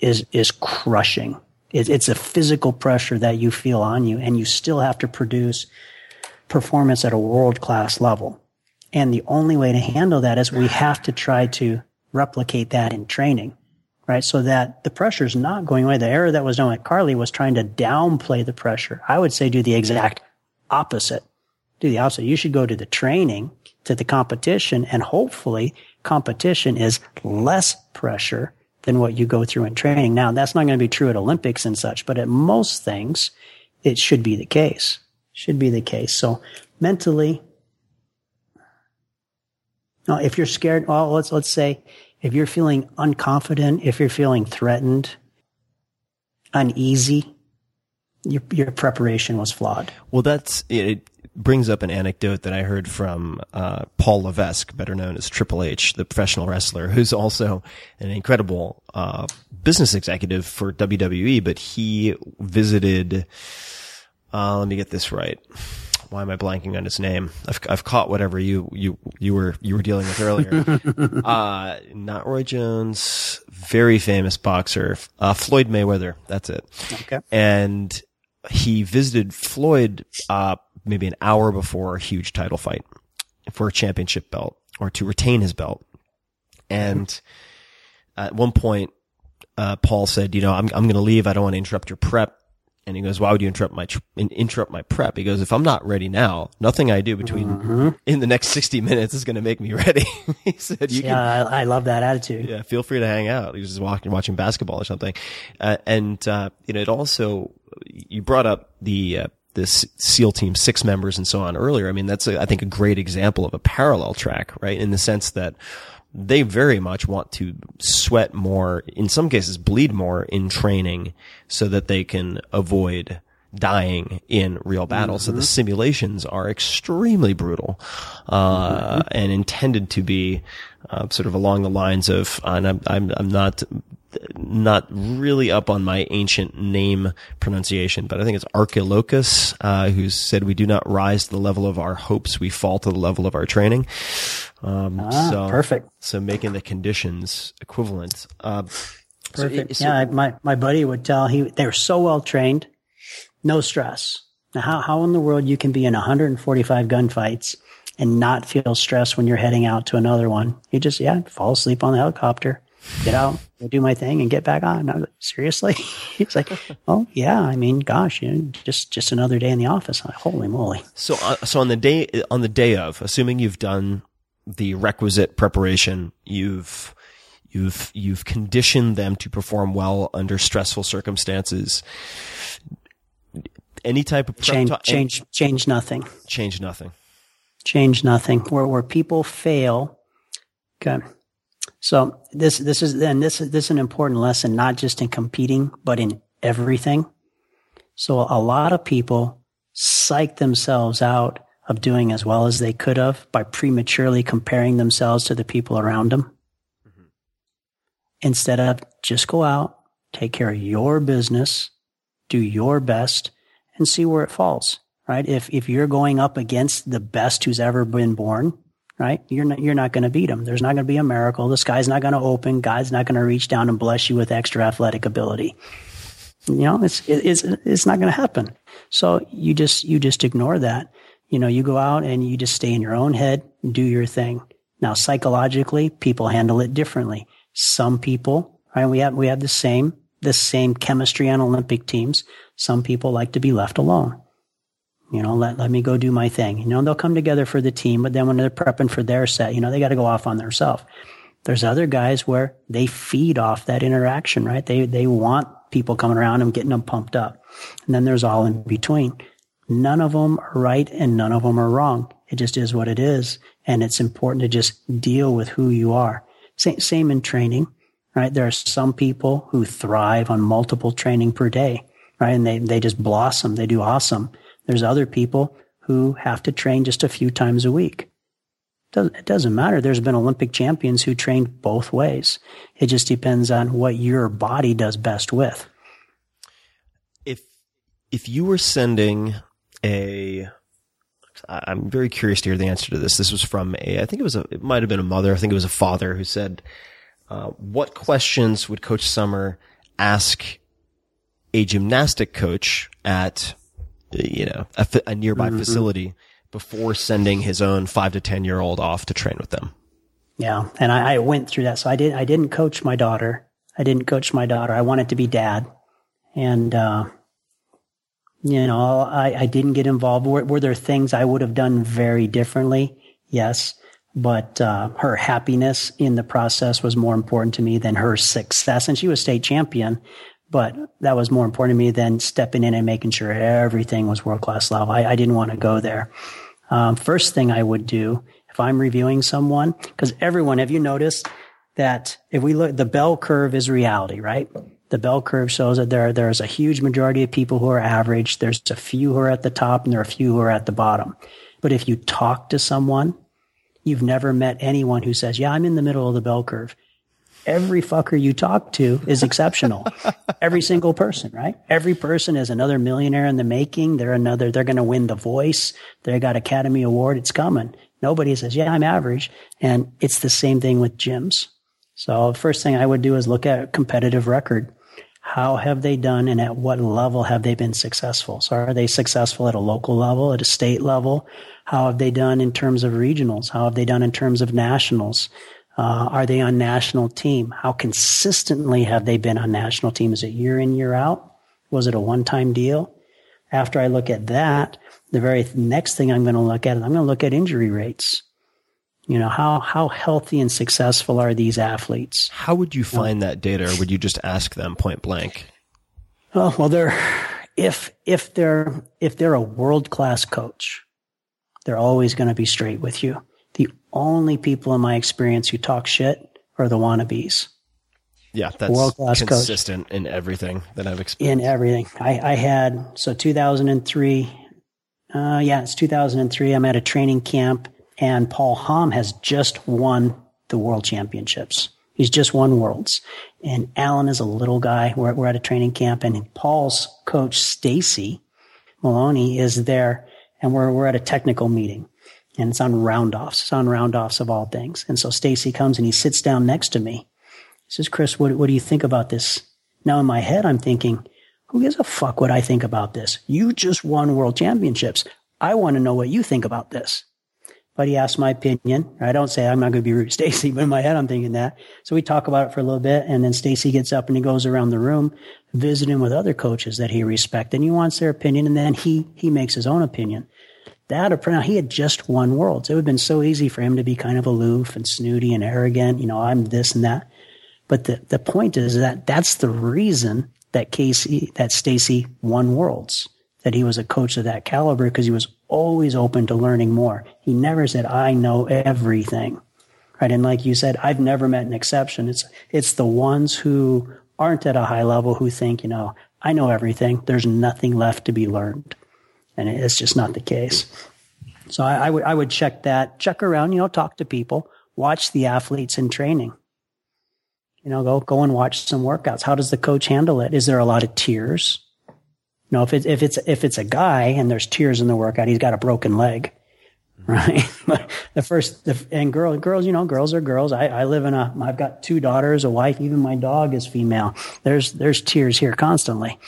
is, is crushing. It, it's a physical pressure that you feel on you and you still have to produce performance at a world class level. And the only way to handle that is we have to try to replicate that in training, right? So that the pressure is not going away. The error that was done at Carly was trying to downplay the pressure. I would say do the exact opposite. Do the opposite. You should go to the training to the competition and hopefully competition is less pressure than what you go through in training. Now that's not going to be true at Olympics and such, but at most things, it should be the case. Should be the case. So mentally, now if you're scared, well, let's, let's say if you're feeling unconfident, if you're feeling threatened, uneasy, your, your preparation was flawed. Well, that's it brings up an anecdote that I heard from uh, Paul Levesque, better known as Triple H, the professional wrestler, who's also an incredible uh, business executive for WWE. But he visited. Uh, let me get this right. Why am I blanking on his name? I've, I've caught whatever you you you were you were dealing with earlier. uh, not Roy Jones, very famous boxer, uh, Floyd Mayweather. That's it. Okay. And he visited Floyd uh, maybe an hour before a huge title fight for a championship belt or to retain his belt. And at one point, uh, Paul said, you know, I'm, I'm going to leave. I don't want to interrupt your prep. And he goes, why would you interrupt my, interrupt my prep? He goes, if I'm not ready now, nothing I do between mm-hmm. in the next 60 minutes is going to make me ready. he said, you yeah, can, I, I, love that attitude. Yeah. Feel free to hang out. He was just walking, watching basketball or something. Uh, and, uh, you know, it also, you brought up the, the SEAL team, six members and so on earlier. I mean, that's, a, I think, a great example of a parallel track, right? In the sense that they very much want to sweat more, in some cases bleed more in training so that they can avoid dying in real battle. Mm-hmm. So the mm-hmm. simulations are extremely brutal, uh, mm-hmm. and intended to be, uh, sort of along the lines of, and I'm, I'm, I'm not not really up on my ancient name pronunciation, but I think it's Archilochus, uh, who said, "We do not rise to the level of our hopes; we fall to the level of our training." Um, ah, so, perfect. So making the conditions equivalent. Uh, perfect. So, yeah, my my buddy would tell he they were so well trained, no stress. Now, how how in the world you can be in 145 gunfights and not feel stress when you're heading out to another one? You just yeah, fall asleep on the helicopter get out, go do my thing, and get back on. I was like, seriously? He's like, oh yeah. I mean, gosh, you know, just just another day in the office. Like, Holy moly! So, uh, so on the day on the day of, assuming you've done the requisite preparation, you've you've you've conditioned them to perform well under stressful circumstances. Any type of change, change, change nothing. Change nothing. Change nothing. Where where people fail. Okay so this this is then this this is an important lesson, not just in competing, but in everything. So a lot of people psych themselves out of doing as well as they could have by prematurely comparing themselves to the people around them. Mm-hmm. Instead of just go out, take care of your business, do your best, and see where it falls. Right? If if you're going up against the best who's ever been born, right? You're not, you're not going to beat them. There's not going to be a miracle. The sky's not going to open. God's not going to reach down and bless you with extra athletic ability. You know, it's, it's, it's not going to happen. So you just, you just ignore that. You know, you go out and you just stay in your own head, and do your thing. Now, psychologically, people handle it differently. Some people, right? We have, we have the same, the same chemistry on Olympic teams. Some people like to be left alone. You know, let, let me go do my thing. You know, they'll come together for the team, but then when they're prepping for their set, you know, they got to go off on themselves. There's other guys where they feed off that interaction, right? They, they want people coming around and getting them pumped up. And then there's all in between. None of them are right and none of them are wrong. It just is what it is. And it's important to just deal with who you are. Same, same in training, right? There are some people who thrive on multiple training per day, right? And they, they just blossom. They do awesome. There's other people who have to train just a few times a week. It doesn't matter. There's been Olympic champions who trained both ways. It just depends on what your body does best with. If if you were sending a I'm very curious to hear the answer to this. This was from a, I think it was a, it might have been a mother. I think it was a father who said, uh, what questions would Coach Sommer ask a gymnastic coach at, you know, a, a nearby mm-hmm. facility before sending his own five to 10 year old off to train with them. Yeah. And I, I, went through that. So I did, I didn't coach my daughter. I didn't coach my daughter. I wanted to be dad. And, uh, you know, I, I didn't get involved. Were, were, there things I would have done very differently? Yes. But, uh, her happiness in the process was more important to me than her success. And she was state champion, but that was more important to me than stepping in and making sure everything was world class level. I, I didn't want to go there. Um, first thing I would do if I'm reviewing someone, because everyone, have you noticed that if we look, the bell curve is reality, right? The bell curve shows that there, there's a huge majority of people who are average. There's a few who are at the top and there are a few who are at the bottom. But if you talk to someone, you've never met anyone who says, yeah, I'm in the middle of the bell curve every fucker you talk to is exceptional. every single person, right? Every person is another millionaire in the making. They're another, they're going to win the voice. They got Academy Award. It's coming. Nobody says, yeah, I'm average. And it's the same thing with gyms. So the first thing I would do is look at a competitive record. How have they done and at what level have they been successful? So are they successful at a local level, at a state level? How have they done in terms of regionals? How have they done in terms of nationals? Uh, are they on national team? How consistently have they been on national team? Is it year in, year out? Was it a one time deal? After I look at that, the very next thing I'm going to look at is I'm going to look at injury rates. You know, how, how healthy and successful are these athletes? How would you find that data or would you just ask them point blank? Oh, well, they're, if, if they're, if they're a world class coach, they're always going to be straight with you only people in my experience who talk shit are the wannabes. Yeah, that's world-class consistent coach. in everything that I've experienced. In everything. I, I had, so 2003, uh, yeah, it's 2003. I'm at a training camp and Paul Hamm has just won the world championships. He's just won worlds. And Alan is a little guy. We're, we're at a training camp and Paul's coach, Stacy Maloney is there and we're, we're at a technical meeting and it's on roundoffs. It's on roundoffs of all things. And so Stacy comes and he sits down next to me. He says, Chris, what, what do you think about this? Now in my head, I'm thinking, who gives a fuck what I think about this? You just won world championships. I want to know what you think about this. But he asked my opinion. I don't say I'm not going to be rude to Stacy, but in my head, I'm thinking that. So we talk about it for a little bit. And then Stacy gets up and he goes around the room visiting with other coaches that he respects and he wants their opinion. And then he, he makes his own opinion that or now he had just won worlds. It would have been so easy for him to be kind of aloof and snooty and arrogant. You know, I'm this and that. But the, the point is that that's the reason that Casey, that Stacy won worlds, that he was a coach of that caliber because he was always open to learning more. He never said, I know everything. Right. And like you said, I've never met an exception. It's, it's the ones who aren't at a high level who think, you know, I know everything. There's nothing left to be learned and it's just not the case. So I, I, would I would check that, check around, you know, talk to people, watch the athletes in training. You know, go go and watch some workouts. How does the coach handle it? Is there a lot of tears? You know, if it's if it's if it's a guy and there's tears in the workout, he's got a broken leg, right? But the first the, and girl girls, you know, girls are girls. I, I live in a I've got two daughters, a wife, even my dog is female. There's there's tears here constantly.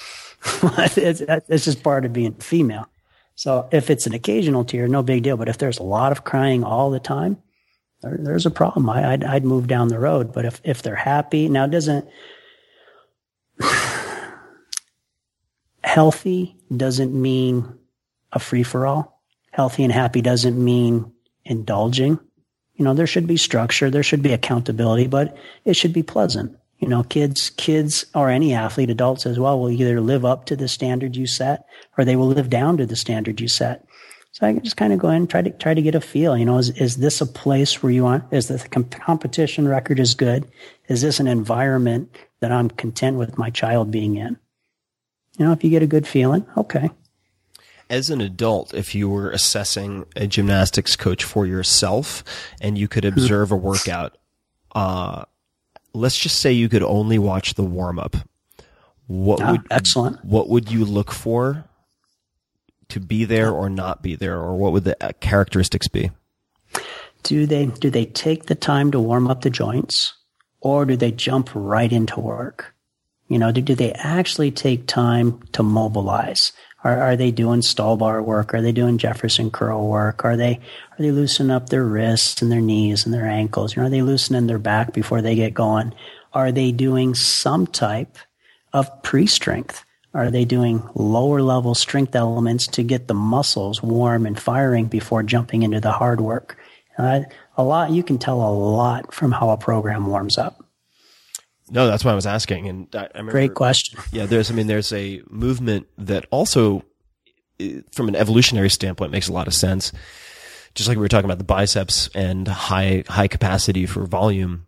it's, it's just part of being female. So if it's an occasional tear, no big deal. But if there's a lot of crying all the time, there, there's a problem. I, would I'd move down the road. But if, if they're happy, now doesn't, healthy doesn't mean a free for all. Healthy and happy doesn't mean indulging. You know, there should be structure. There should be accountability, but it should be pleasant. You know, kids, kids or any athlete, adults as well, will either live up to the standard you set or they will live down to the standard you set. So I can just kind of go in and try to try to get a feel. You know, is is this a place where you want? Is the comp- competition record is good? Is this an environment that I'm content with my child being in? You know, if you get a good feeling, okay. As an adult, if you were assessing a gymnastics coach for yourself and you could observe a workout, uh, let's just say you could only watch the warm up. What Ah, would excellent. What would you look for to be there or not be there, or what would the uh, characteristics be? Do they do they take the time to warm up the joints, or do they jump right into work? You know, do, do they actually take time to mobilize? Are, are they doing stall bar work? Are they doing Jefferson curl work? Are they are they loosening up their wrists and their knees and their ankles? You know, are they loosening their back before they get going? Are they doing some type of pre-strength? Are they doing lower level strength elements to get the muscles warm and firing before jumping into the hard work? Uh, a lot you can tell a lot from how a program warms up. No, that's why I was asking. And I, I remember, Great question. Yeah, there's, I mean, there's a movement that also, eh, from an evolutionary standpoint, makes a lot of sense. Just like we were talking about the biceps and high, high capacity for volume,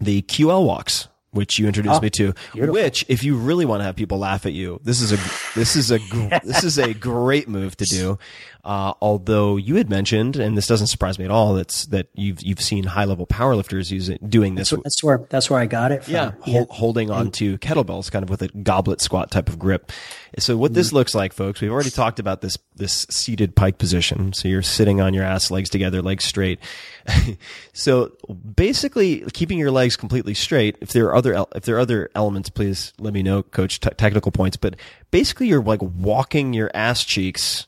the QL walks, which you introduced Oh, me to, beautiful. which if you really want to have people laugh at you, this is a, this is a, this is a great move to do. Uh, although you had mentioned, and this doesn't surprise me at all, that's, that you've, you've seen high level powerlifters using, doing this. That's where that's where I got it from. Yeah, hol- holding on to kettlebells, kind of with a goblet squat type of grip. So what this looks like, folks, we've already talked about this this seated pike position. So you're sitting on your ass, legs together, legs straight. so basically, keeping your legs completely straight. If there are other el- if there are other elements, please let me know, Coach. T- technical points, but basically, you're like walking your ass cheeks.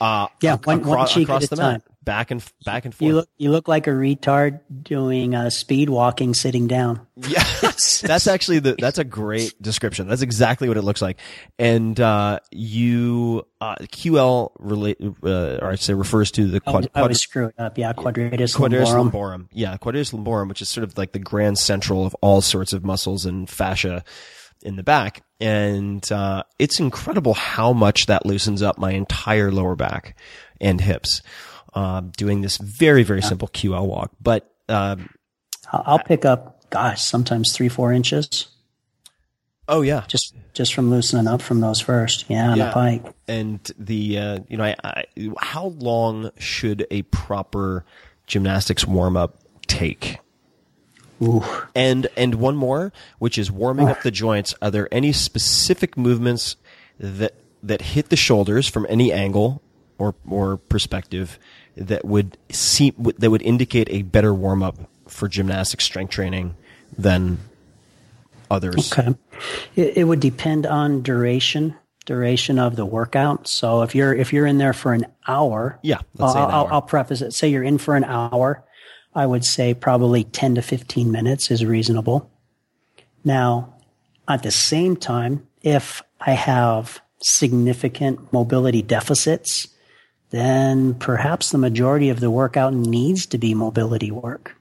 Uh, Yeah, one- one cheek across at a the mat, time. back and back and forth. You look you look like a retard doing uh, speed walking sitting down. Yeah, that's actually the that's a great description. That's exactly what it looks like. And uh, you uh, QL relate uh, or I say refers to the I quad, I quad, always screw it up. Yeah, quadratus, quadratus lumborum. lumborum. Yeah, quadratus lumborum, which is sort of like the grand central of all sorts of muscles and fascia in the back. And uh, it's incredible how much that loosens up my entire lower back and hips. Uh, doing this very very simple QL walk, but um, I'll pick up, gosh, sometimes three four inches oh yeah, just just from loosening up from those first. Yeah, on Yeah. a pike. and the uh, you know I, I, how long should a proper gymnastics warm up take. And and one more which is warming up ah. the joints are there any specific movements that that hit the shoulders from any angle or or perspective that would seem that would indicate a better warm up for gymnastic strength training than others Okay. It, it would depend on duration, duration of the workout. So if you're if you're in there for an hour, Yeah, let's say I'll, an I'll, hour. I'll preface it. Say you're in for an hour, I would say probably ten to fifteen minutes is reasonable. Now, at the same time, if I have significant mobility deficits, then perhaps the majority of the workout needs to be mobility work.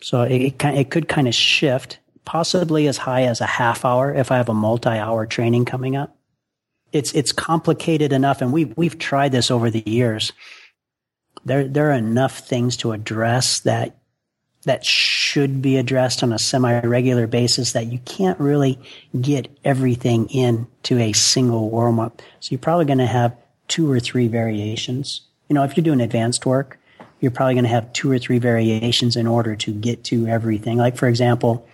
So it, it, could kind of shift, possibly as high as a half hour if I have a multi-hour training coming up. It's it's complicated enough, and we've we've tried this over the years. There there are enough things to address that that should be addressed on a semi-regular basis that you can't really get everything into a single warm-up. So you're probably going to have two or three variations. You know, if you're doing advanced work, you're probably going to have two or three variations in order to get to everything. Like, for example,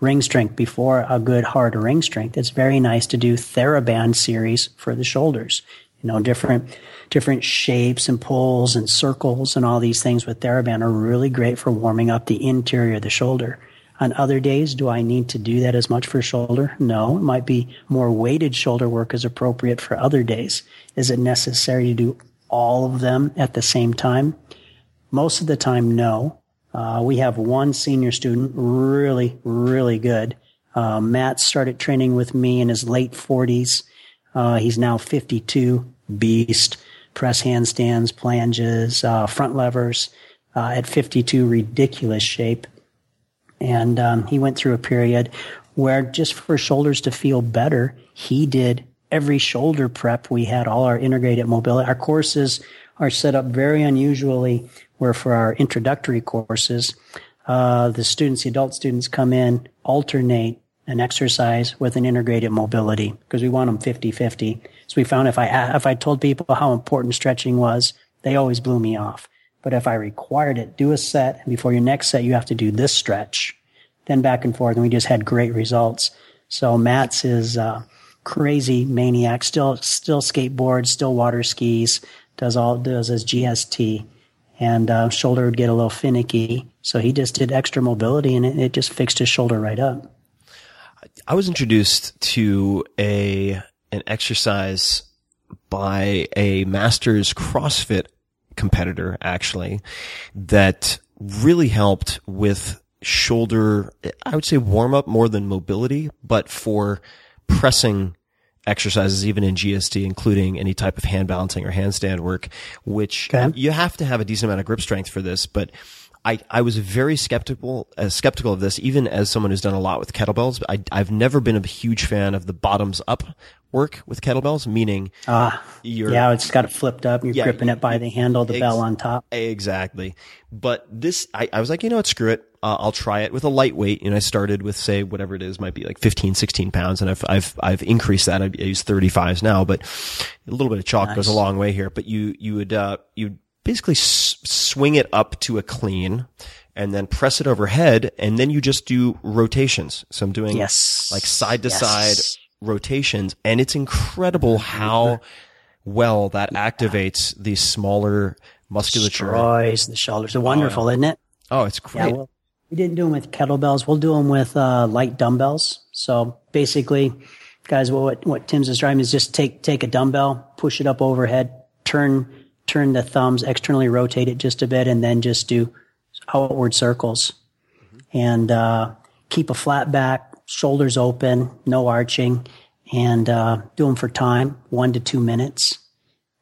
ring strength before a good hard ring strength. It's very nice to do TheraBand series for the shoulders. Know, different, different shapes and pulls and circles and all these things with TheraBand are really great for warming up the interior of the shoulder. On other days, do I need to do that as much for shoulder? No, it might be more weighted shoulder work is appropriate for other days. Is it necessary to do all of them at the same time? Most of the time, no. Uh, we have one senior student, really, really good. Uh, Matt started training with me in his late 40s. Uh, he's now 52, beast, press handstands, planches, uh, front levers. Uh, at 52, ridiculous shape. And um, he went through a period where just for shoulders to feel better, he did every shoulder prep we had all our integrated mobility. Our courses are set up very unusually where for our introductory courses, uh, the students, the adult students come in, alternate an exercise with an integrated mobility because we want them 50-50. So we found if I, if I told people how important stretching was, they always blew me off. But if I required it, do a set and before your next set, you have to do this stretch, then back and forth. And we just had great results. So Matt's is, uh, crazy maniac, still, still skateboards, still water skis, does all, does his GST and, uh, shoulder would get a little finicky. So he just did extra mobility and it, it just fixed his shoulder right up. I was introduced to a an exercise by a masters CrossFit competitor actually that really helped with shoulder I would say warm up more than mobility but for pressing exercises even in GST, including any type of hand balancing or handstand work which okay. you have to have a decent amount of grip strength for this but I, I was very skeptical, uh, skeptical of this, even as someone who's done a lot with kettlebells. I, I've never been a huge fan of the bottoms up work with kettlebells, meaning, ah, yeah, it's got it flipped up. You're yeah, gripping it by the handle, the ex- bell on top. Exactly. But this, I, I was like, you know what, screw it. Uh, I'll try it with a lightweight. And I started with, say, whatever it is, might be like 15, 16 pounds. And I've, I've, I've increased that. I use 35s now, but a little bit of chalk nice. goes a long way here. But you, you would, uh, you basically s- swing it up to a clean and then press it overhead and then you just do rotations. So I'm doing yes. like side to yes. side rotations and it's incredible how well that activates the smaller musculature. Destroys the shoulders. They're wonderful, oh, yeah. isn't it? Oh, it's great. Yeah, well, we didn't do them with kettlebells. We'll do them with uh, light dumbbells. So basically, guys, what what Tim's describing is just take take a dumbbell, push it up overhead, turn turn the thumbs externally rotate it just a bit and then just do outward circles mm-hmm. and uh, keep a flat back shoulders open no arching and uh, do them for time one to two minutes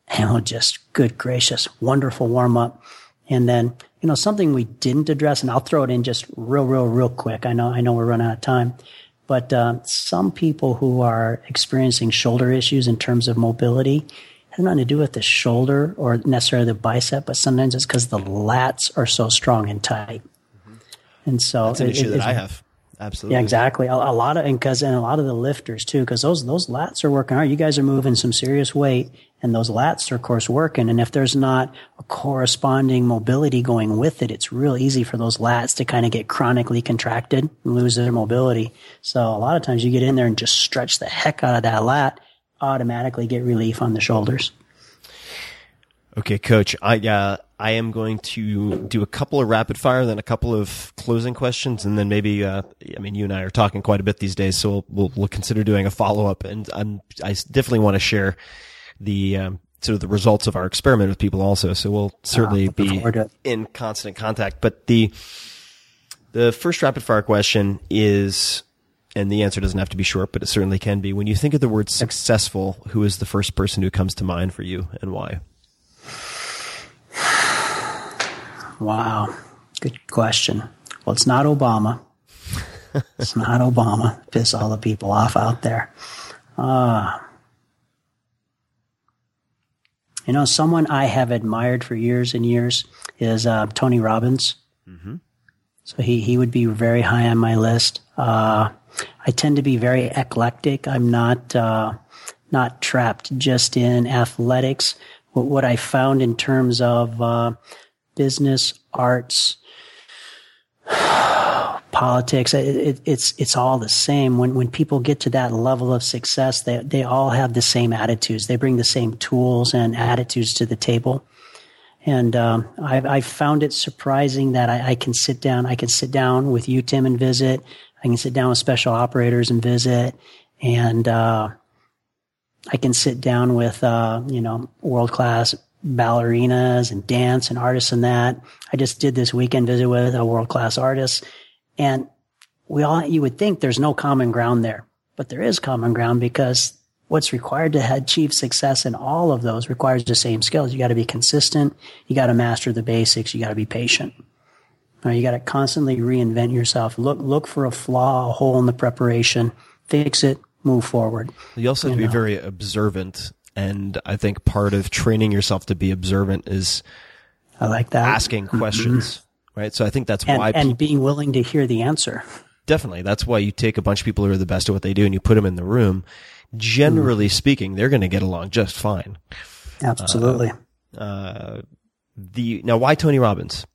and we'll just good gracious wonderful warm up and then you know something we didn't address and i'll throw it in just real real real quick i know i know we're running out of time but uh, some people who are experiencing shoulder issues in terms of mobility has nothing to do with the shoulder or necessarily the bicep, but sometimes it's because the lats are so strong and tight. Mm-hmm. And so that's an it, issue it, that I have. Absolutely. Yeah, exactly. A, a lot of, and cause, and a lot of the lifters too, cause those, those lats are working hard. You guys are moving some serious weight and those lats are of course working. And if there's not a corresponding mobility going with it, it's real easy for those lats to kind of get chronically contracted and lose their mobility. So a lot of times you get in there and just stretch the heck out of that lat automatically get relief on the shoulders. Okay, coach. I uh, I am going to do a couple of rapid fire, then a couple of closing questions, and then maybe. Uh, I mean, you and I are talking quite a bit these days, so we'll we'll, we'll consider doing a follow up. And I'm I definitely want to share the um, sort of the results of our experiment with people also. So we'll certainly oh, be in constant contact. But the the first rapid fire question is and the answer doesn't have to be short, but it certainly can be. When you think of the word successful, who is the first person who comes to mind for you and why? Wow. Good question. Well, it's not Obama. it's not Obama. Piss all the people off out there. Uh, you know, someone I have admired for years and years is uh, Tony Robbins. Mm-hmm. So he, he would be very high on my list. Uh, I tend to be very eclectic. I'm not uh, not trapped just in athletics. What, what I found in terms of uh, business, arts, politics, it, it, it's it's all the same. When when people get to that level of success, they they all have the same attitudes. They bring the same tools and attitudes to the table. And um, I've, I've, found it surprising that I, I, can sit down. I can sit down with you, Tim, and visit. I can sit down with special operators and visit, and uh, I can sit down with uh, you know world class ballerinas and dance and artists and that. I just did this weekend visit with a world class artist, and we all you would think there's no common ground there, but there is common ground because what's required to achieve success in all of those requires the same skills. You got to be consistent. You got to master the basics. You got to be patient. You got to constantly reinvent yourself. Look, look for a flaw, a hole in the preparation, fix it, move forward. You also have to be very observant. And I think part of training yourself to be observant is I like that. asking questions, right? So I think that's and, why and people, being willing to hear the answer. definitely, that's why you take a bunch of people who are the best at what they do and you put them in the room. Generally speaking, they're going to get along just fine. Absolutely. Uh, the, now why Tony Robbins?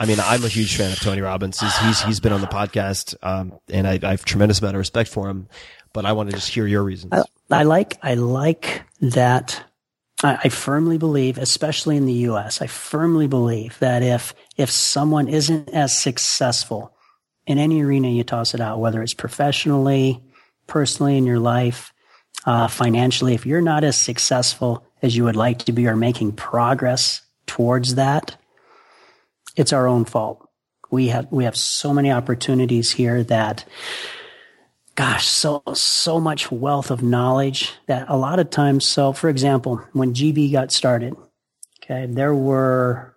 I mean, I'm a huge fan of Tony Robbins. He's, he's, he's been on the podcast, um, and I, I have tremendous amount of respect for him, but I want to just hear your reasons. I, I like I like that. I, I firmly believe, especially in the U.S., I firmly believe that if if someone isn't as successful in any arena you toss it out, whether it's professionally, personally in your life, uh, financially, if you're not as successful as you would like to be or making progress towards that, it's our own fault. We have we have so many opportunities here that gosh, so so much wealth of knowledge that a lot of times. So, for example, when GB got started, okay, there were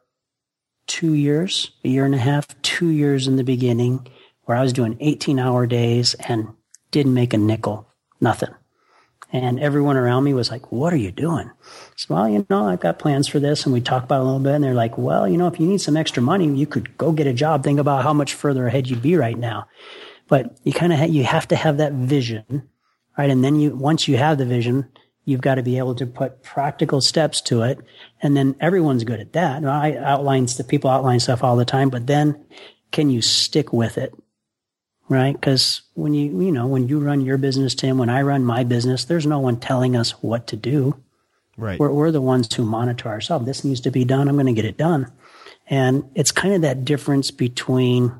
two years, a year and a half, two years in the beginning where I was doing 18 hour days and didn't make a nickel, nothing. And everyone around me was like, what are you doing? So, well, you know, I've got plans for this. And we talked about a little bit. And they're like, well, you know, if you need some extra money, you could go get a job. Think about how much further ahead you'd be right now but you kind of ha- you have to have that vision right? And then you once you have the vision you've got to be able to put practical steps to it and then everyone's good at that. I outline the people outline stuff all the time but then can you stick with it right? Because when you you know when you run your business tim when i run my business there's no one telling us what to do. Right. We're, we're the ones who monitor ourselves. This needs to be done. I'm going to get it done. And it's kind of that difference between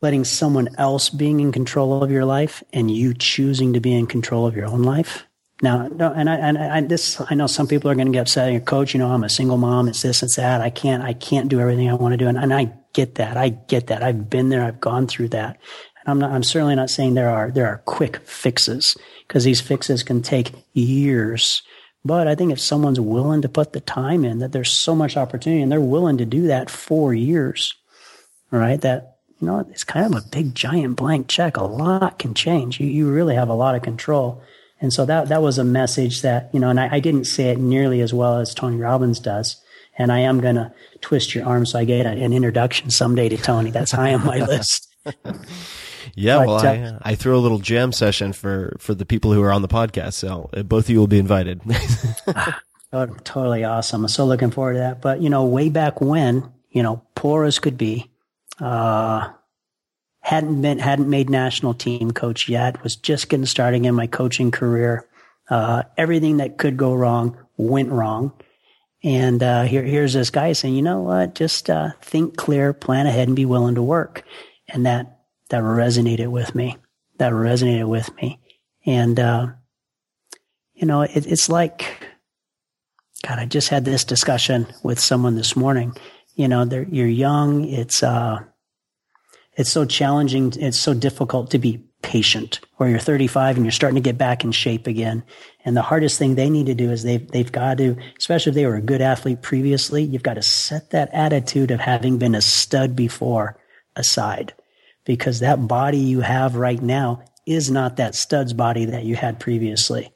letting someone else being in control of your life and you choosing to be in control of your own life. Now, no, and I, and I, this, I know some people are going to get upset. Your Coach, you know, I'm a single mom. It's this, it's that. I can't, I can't do everything I want to do. And, and I get that. I get that. I've been there. I've gone through that. And I'm not, I'm certainly not saying there are, there are quick fixes because these fixes can take years. But I think if someone's willing to put the time in, that there's so much opportunity and they're willing to do that for years, right? That you know, it's kind of a big giant blank check. A lot can change. You, you really have a lot of control. And so that, that was a message that, you know, and I, I didn't say it nearly as well as Tony Robbins does. And I am going to twist your arm so I get an introduction someday to Tony. That's high on my list. Yeah, But, well, uh, I, I threw a little jam session for, for the people who are on the podcast, so uh, both of you will be invited. Oh, totally awesome. I'm so looking forward to that. But, you know, way back when, you know, poor as could be, uh, hadn't been, hadn't made national team coach yet, was just getting starting in my coaching career. Uh, everything that could go wrong went wrong. And, uh, here, here's this guy saying, you know what? Just, uh, think clear, plan ahead and be willing to work. And that, that resonated with me. That resonated with me. And, uh, you know, it, it's like, God, I just had this discussion with someone this morning. You know, you're young. It's, uh, it's so challenging. It's so difficult to be patient or you're 35 and you're starting to get back in shape again. And the hardest thing they need to do is they've, they've got to, especially if they were a good athlete previously, you've got to set that attitude of having been a stud before aside because that body you have right now is not that stud's body that you had previously.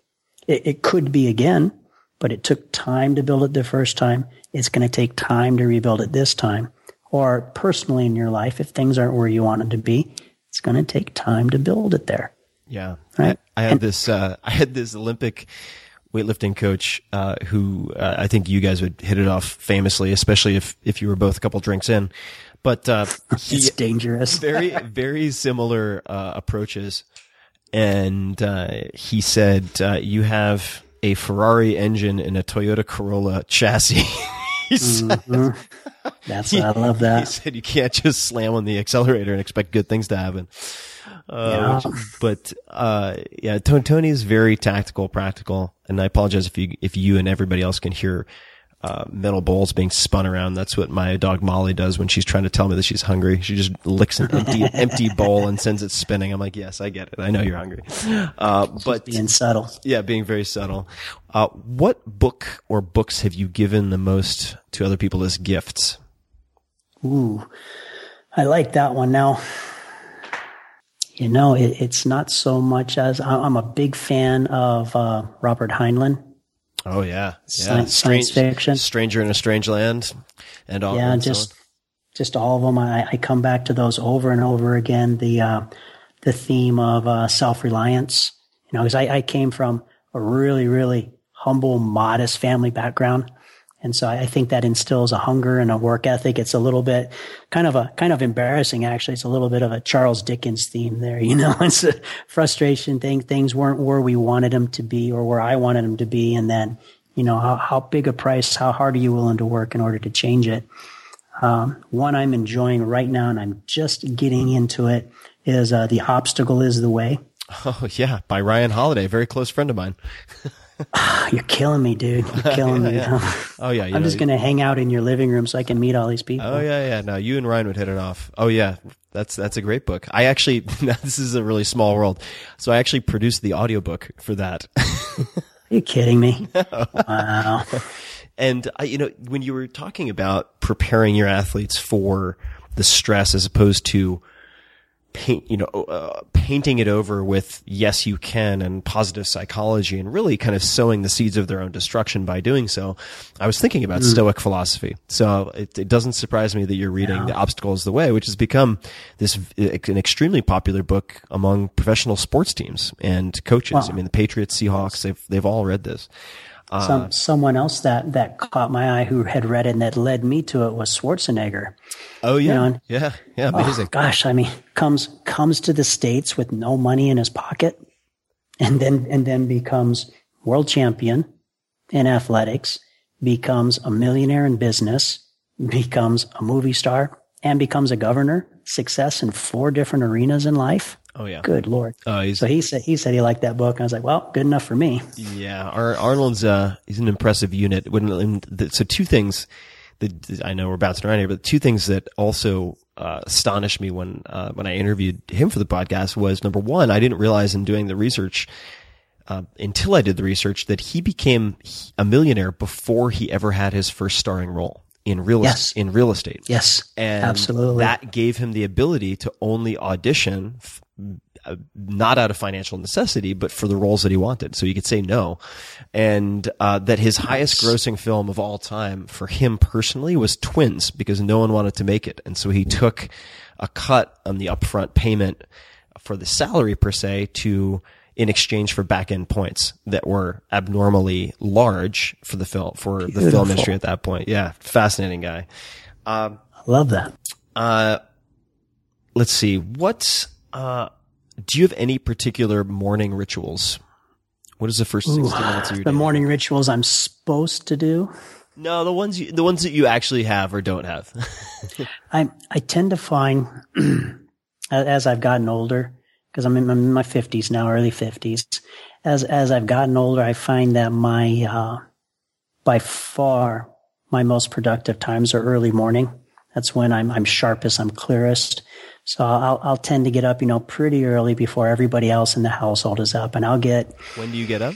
It, it could be again, but it took time to build it the first time. It's going to take time to rebuild it this time. Or personally in your life, if things aren't where you want them to be, it's going to take time to build it there. Yeah. Right. I, I had this, uh, I had this Olympic weightlifting coach, uh, who, uh, I think you guys would hit it off famously, especially if, if you were both a couple drinks in. But, uh, he, It's dangerous. very, very similar, uh, approaches. And, uh, he said, uh, you have a Ferrari engine and a Toyota Corolla chassis. He said, Mhm. That's, I love that. he said you can't just slam on the accelerator and expect good things to happen. Uh, Yeah. But uh, yeah, Tony, Tony is very tactical, practical, and I apologize if you if you and everybody else can hear uh, metal bowls being spun around. That's what my dog Molly does when she's trying to tell me that she's hungry. She just licks an empty empty bowl and sends it spinning. I'm like, yes, I get it. I know you're hungry. Uh, but Being subtle. yeah, being very subtle. Uh, what book or books have you given the most to other people as gifts? Ooh, I like that one. Now, You know, it, it's not so much as I'm a big fan of uh, Robert Heinlein. Oh yeah, yeah. Science, science fiction, Stranger in a Strange Land, and all. Yeah, and just so just all of them. I, I come back to those over and over again. The uh, the theme of uh, self reliance. You know, because I, I came from a really really humble, modest family background. And so I think that instills a hunger and a work ethic. It's a little bit kind of a kind of embarrassing, actually. It's a little bit of a Charles Dickens theme there. You know, it's a frustration thing. Things weren't where we wanted them to be or where I wanted them to be. And then, you know, how, how big a price, how hard are you willing to work in order to change it? Um, one I'm enjoying right now, and I'm just getting into it, is uh, The Obstacle is the Way. Oh, yeah, by Ryan Holiday, very close friend of mine. You're killing me, dude. You're killing Yeah, me. yeah. Oh, yeah. I'm know, just going to hang out in your living room so I can meet all these people. Oh yeah, yeah. No, you and Ryan would hit it off. Oh yeah, that's that's a great book. I actually this is a really small world, so I actually produced the audiobook for that. Are you kidding me? wow. And I, you know, when you were talking about preparing your athletes for the stress as opposed to paint, you know, uh, painting it over with yes, you can and positive psychology and really kind of sowing the seeds of their own destruction by doing so. I was thinking about Stoic philosophy. So it, it doesn't surprise me that you're reading The Obstacle is the Way, which has become this, an extremely popular book among professional sports teams and coaches. I mean, the Patriots, Seahawks, they've, they've all read this. Uh, Some someone else that that caught my eye who had read it and that led me to it was Schwarzenegger. Oh yeah, know, and- yeah, yeah, amazing. Oh, gosh, I mean, comes comes to the states with no money in his pocket, and then and then becomes world champion in athletics, becomes a millionaire in business, becomes a movie star, and becomes a governor. Success in four different arenas in life. Oh yeah. Good lord. Oh, he's So he said he said he liked that book. I was like, well, good enough for me. Yeah, Ar- Arnold's uh, he's an impressive unit. When and the, so two things that I know we're bouncing around here, but two things that also uh, astonished me when uh, when I interviewed him for the podcast was number one, I didn't realize in doing the research uh, until I did the research that he became a millionaire before he ever had his first starring role in real Yes. in real estate. Yes, and absolutely. that gave him the ability to only audition f- uh, not out of financial necessity but for the roles that he wanted. So he could say no. And uh, that his highest grossing film of all time for him personally was twins because no one wanted to make it. And so he took a cut on the upfront payment for the salary per se to in exchange for back end points that were abnormally large for the film for the film industry at that point. Yeah fascinating guy. Um, I love that. uh, let's see. What's uh, do you have any particular morning rituals? What is the first sixty minutes of your The day? morning rituals I'm supposed to do. No, the ones you, the ones that you actually have or don't have. I I tend to find as I've gotten older, because I'm in, I'm in my fifties now, early fifties. As as I've gotten older, I find that my uh, by far my most productive times are early morning. That's when I'm I'm sharpest, I'm clearest. So I'll I'll tend to get up, you know, pretty early before everybody else in the household is up, and I'll get when do you get up?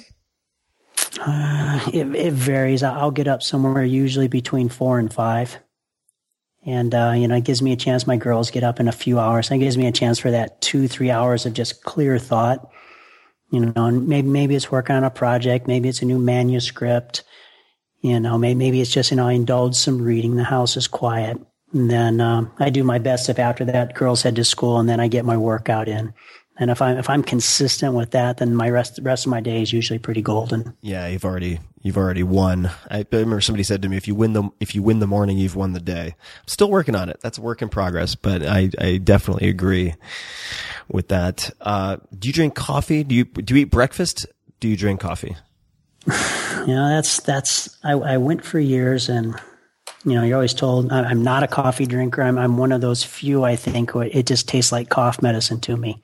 uh, it, it varies. I'll get up somewhere usually between four and five. And, uh, you know, it gives me a chance. My girls get up in a few hours. And it gives me a chance for that two, three hours of just clear thought. You know, and maybe, maybe it's working on a project. Maybe it's a new manuscript. You know, maybe, maybe it's just, you know, I indulge some reading. The house is quiet. And then, um, I do my best if after that girls head to school and then I get my workout in. And if I'm, if I'm consistent with that, then my rest, rest of my day is usually pretty golden. Yeah, you've already you've already won. I, remember somebody said to me, "If you win the if you win the morning, you've won the day." I'm still working on it. That's a work in progress, but I I definitely agree with that. Uh, do you drink coffee? Do you do you eat breakfast? Do you drink coffee? You know, that's that's I, I went for years, and you know, you're always told I'm not a coffee drinker. I'm I'm one of those few I think who it just tastes like cough medicine to me,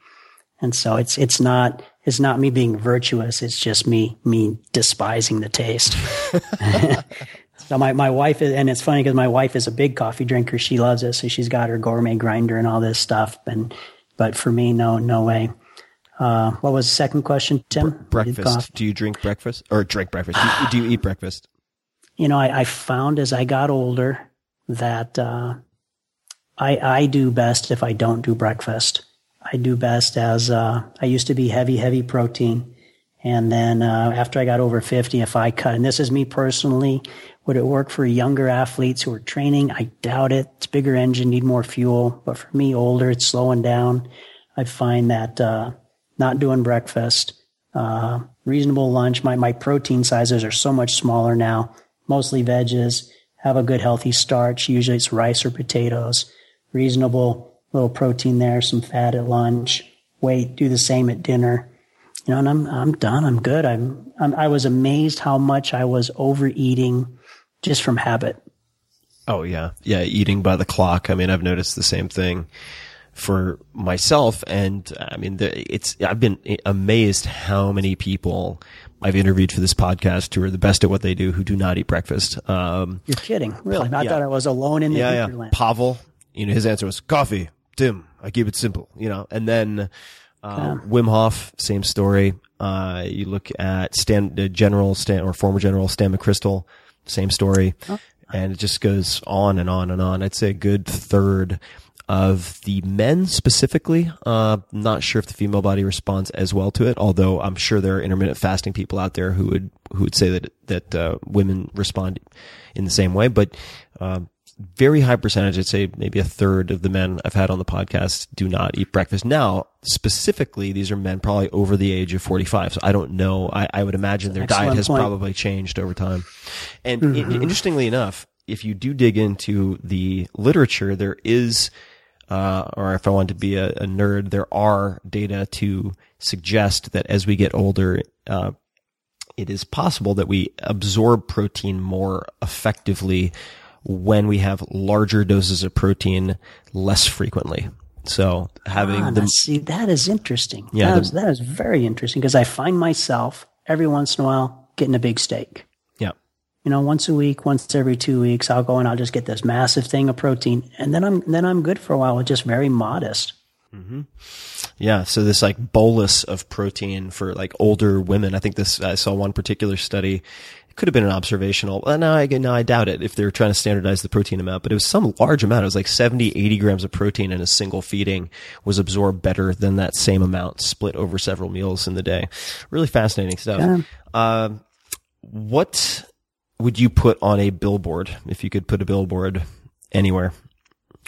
and so it's it's not it's not me being virtuous. It's just me me despising the taste. so my my wife is, and it's funny because my wife is a big coffee drinker. She loves it, so she's got her gourmet grinder and all this stuff. And but for me, no no way. Uh, what was the second question, Tim? Breakfast? Do you drink breakfast or drink breakfast? Do you, do you eat breakfast? You know, I, I found as I got older that uh, I I do best if I don't do breakfast. I, do best as uh, I used to be heavy, heavy protein. And then uh, after I got over 50, if I cut, and this is me personally, would it work for younger athletes who are training? I doubt it. It's bigger engine, need more fuel. But for me, older, it's slowing down. I find that uh, not doing breakfast, uh, reasonable lunch. My my protein sizes are so much smaller now. Mostly veggies. Have a good healthy starch. Usually it's rice or potatoes. Reasonable little protein there. Some fat at lunch. Wait. Do the same at dinner you know, and I'm I'm done. I'm good. I'm, I'm I was amazed how much I was overeating just from habit. Oh yeah, yeah, eating by the clock. I mean, I've noticed the same thing for myself, and I mean, the, it's I've been amazed how many people I've interviewed for this podcast who are the best at what they do who do not eat breakfast. Um, You're kidding, really? I yeah. thought I was alone in the yeah, yeah. Pavel, you know, his answer was coffee. Tim, I keep it simple, you know, and then uh, Wim Hof, same story. Uh, you look at Stan, uh, General Stan or former General Stan McChrystal, same story. Oh. And it just goes on and on and on. I'd say a good third of the men specifically. Uh, not sure if the female body responds as well to it, although I'm sure there are intermittent fasting people out there who would, who would say that, that, uh, women respond in the same way. But, um, very high percentage, I'd say maybe a third of the men I've had on the podcast do not eat breakfast. Now, specifically, these are men probably over the age of 45. So I don't know. I, I would imagine their diet has point. probably changed over time. And mm-hmm. interestingly enough, if you do dig into the literature, there is, uh, or if I want to be a, a, nerd, there are data to suggest that as we get older, uh, it is possible that we absorb protein more effectively when we have larger doses of protein less frequently. So having ah, the see that is interesting. Yeah, that, the, is, that is very interesting because I find myself every once in a while getting a big steak. You know, once a week, once every two weeks, I'll go and I'll just get this massive thing of protein, and then I'm then I'm good for a while with just very modest. Mm-hmm. Yeah, so this like bolus of protein for like older women. I think this I saw one particular study it could have been an observational. Well, no, I, no, I doubt it if they're trying to standardize the protein amount, but it was some large amount. It was like 70, 80 grams of protein in a single feeding was absorbed better than that same amount split over several meals in the day. Really fascinating stuff. Yeah. Uh, what would you put on a billboard if you could put a billboard anywhere?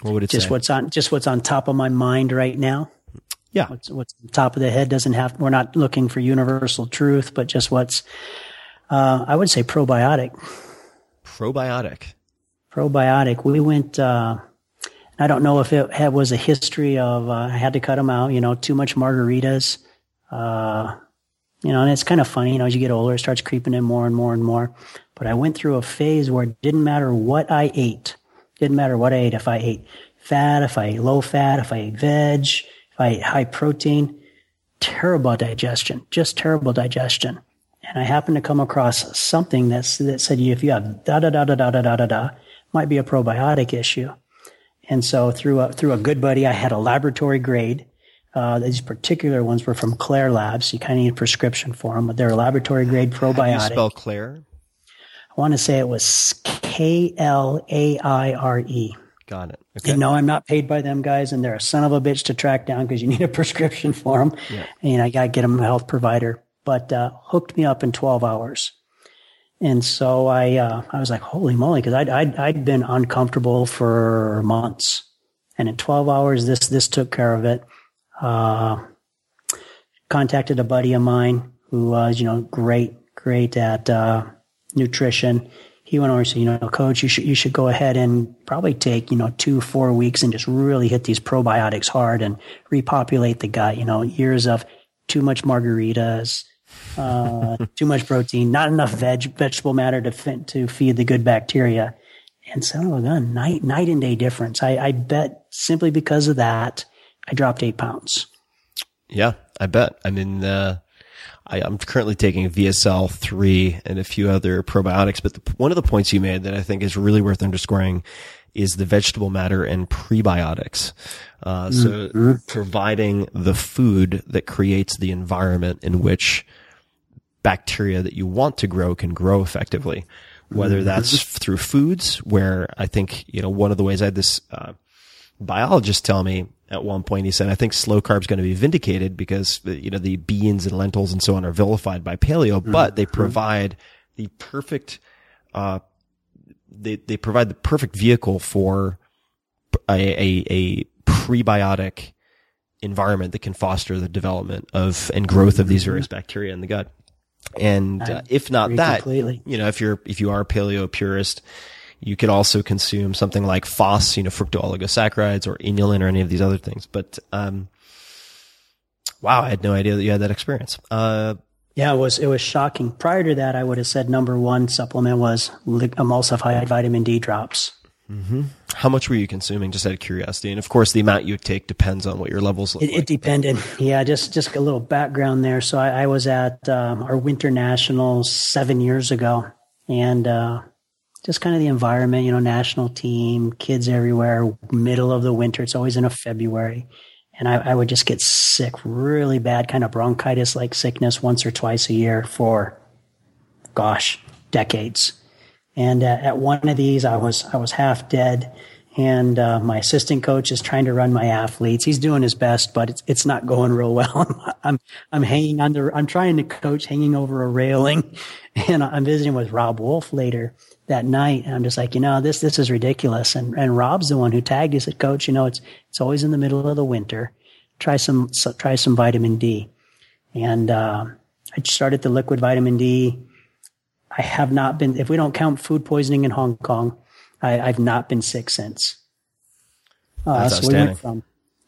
What would it just say? what's on just what's on top of my mind right now. Yeah. What's, what's on top of the head doesn't have, we're not looking for universal truth, but just what's uh, I would say probiotic. Probiotic. Probiotic. We went. Uh, I don't know if it had, was a history of uh, I had to cut them out. You know, too much margaritas. Uh, you know, and it's kind of funny. You know, as you get older, it starts creeping in more and more and more. But I went through a phase where it didn't matter what I ate. Didn't matter what I ate. If I ate fat, if I ate low fat, if I ate veg, if I ate high protein, terrible digestion. Just terrible digestion and I happened to come across something that's, that said if you have da da da da da da da da da, might be a probiotic issue. And so through a, through a good buddy, I had a laboratory grade. Uh, these particular ones were from Klaire Labs. You kind of need a prescription for them, but they're a laboratory grade probiotic. How do you spell Klaire? I want to say it was K L A I R E. Got it. Okay. You know, I'm not paid by them guys, and they're a son of a bitch to track down because you need a prescription for them. Yeah. And I got to get them a health provider but uh, hooked me up in 12 hours. And so I, uh, I was like, holy moly, because I'd, I'd, I'd been uncomfortable for months. And in 12 hours, this, this took care of it. Uh, contacted a buddy of mine who was, you know, great, great at, uh, nutrition. He went over and said, you know, coach, you should, you should go ahead and probably take, you know, two, four weeks and just really hit these probiotics hard and repopulate the gut, you know, years of too much margaritas, uh, too much protein, not enough veg vegetable matter to fit, to feed the good bacteria. And so, oh, God, night night and day difference. I, I bet simply because of that, I dropped eight pounds. Yeah, I bet. I mean, uh, I, am currently taking VSL three and a few other probiotics, but the, one of the points you made that I think is really worth underscoring is the vegetable matter and prebiotics. Uh, so mm-hmm. providing the food that creates the environment in which bacteria that you want to grow can grow effectively. Whether mm-hmm. that's through foods, where I think, you know, one of the ways I had this, uh, biologist tell me at one point. He said, "I think slow carbs going to be vindicated because you know the beans and lentils and so on are vilified by paleo, mm-hmm. but they provide the perfect, uh, they they provide the perfect vehicle for a a, a prebiotic." environment that can foster the development of and growth of these mm-hmm. various bacteria in the gut. And uh, if not that, completely. you know, if you're if you are a paleo purist, you could also consume something like FOS, you know, fructooligosaccharides or inulin or any of these other things. But um, wow, I had no idea that you had that experience. Uh, yeah, it was it was shocking. Prior to that, I would have said number one supplement was emulsified vitamin D drops. Mm-hmm. How much were you consuming, just out of curiosity? And of course, the amount you take depends on what your levels look it, like. It depended. Yeah, just just a little background there. So I, I was at um, our Winter Nationals seven years ago, and uh, just kind of the environment, you know, national team, kids everywhere, middle of the winter. It's always in a February. And I, I would just get sick, really bad kind of bronchitis like sickness once or twice a year for, gosh, decades. And uh, at one of these, I was I was half dead, and uh, my assistant coach is trying to run my athletes. He's doing his best, but it's it's not going real well. I'm I'm hanging under. I'm trying to coach, hanging over a railing, and I'm visiting with Robb Wolf later that night, and I'm just like, you know, this this is ridiculous. And and Robb's the one who tagged. He said, Coach, you know, it's it's always in the middle of the winter. Try some so, try some vitamin D, and uh, I started the liquid vitamin D I have not been, if we don't count food poisoning in Hong Kong, I, have not been sick since. Uh, that's so outstanding. We went from,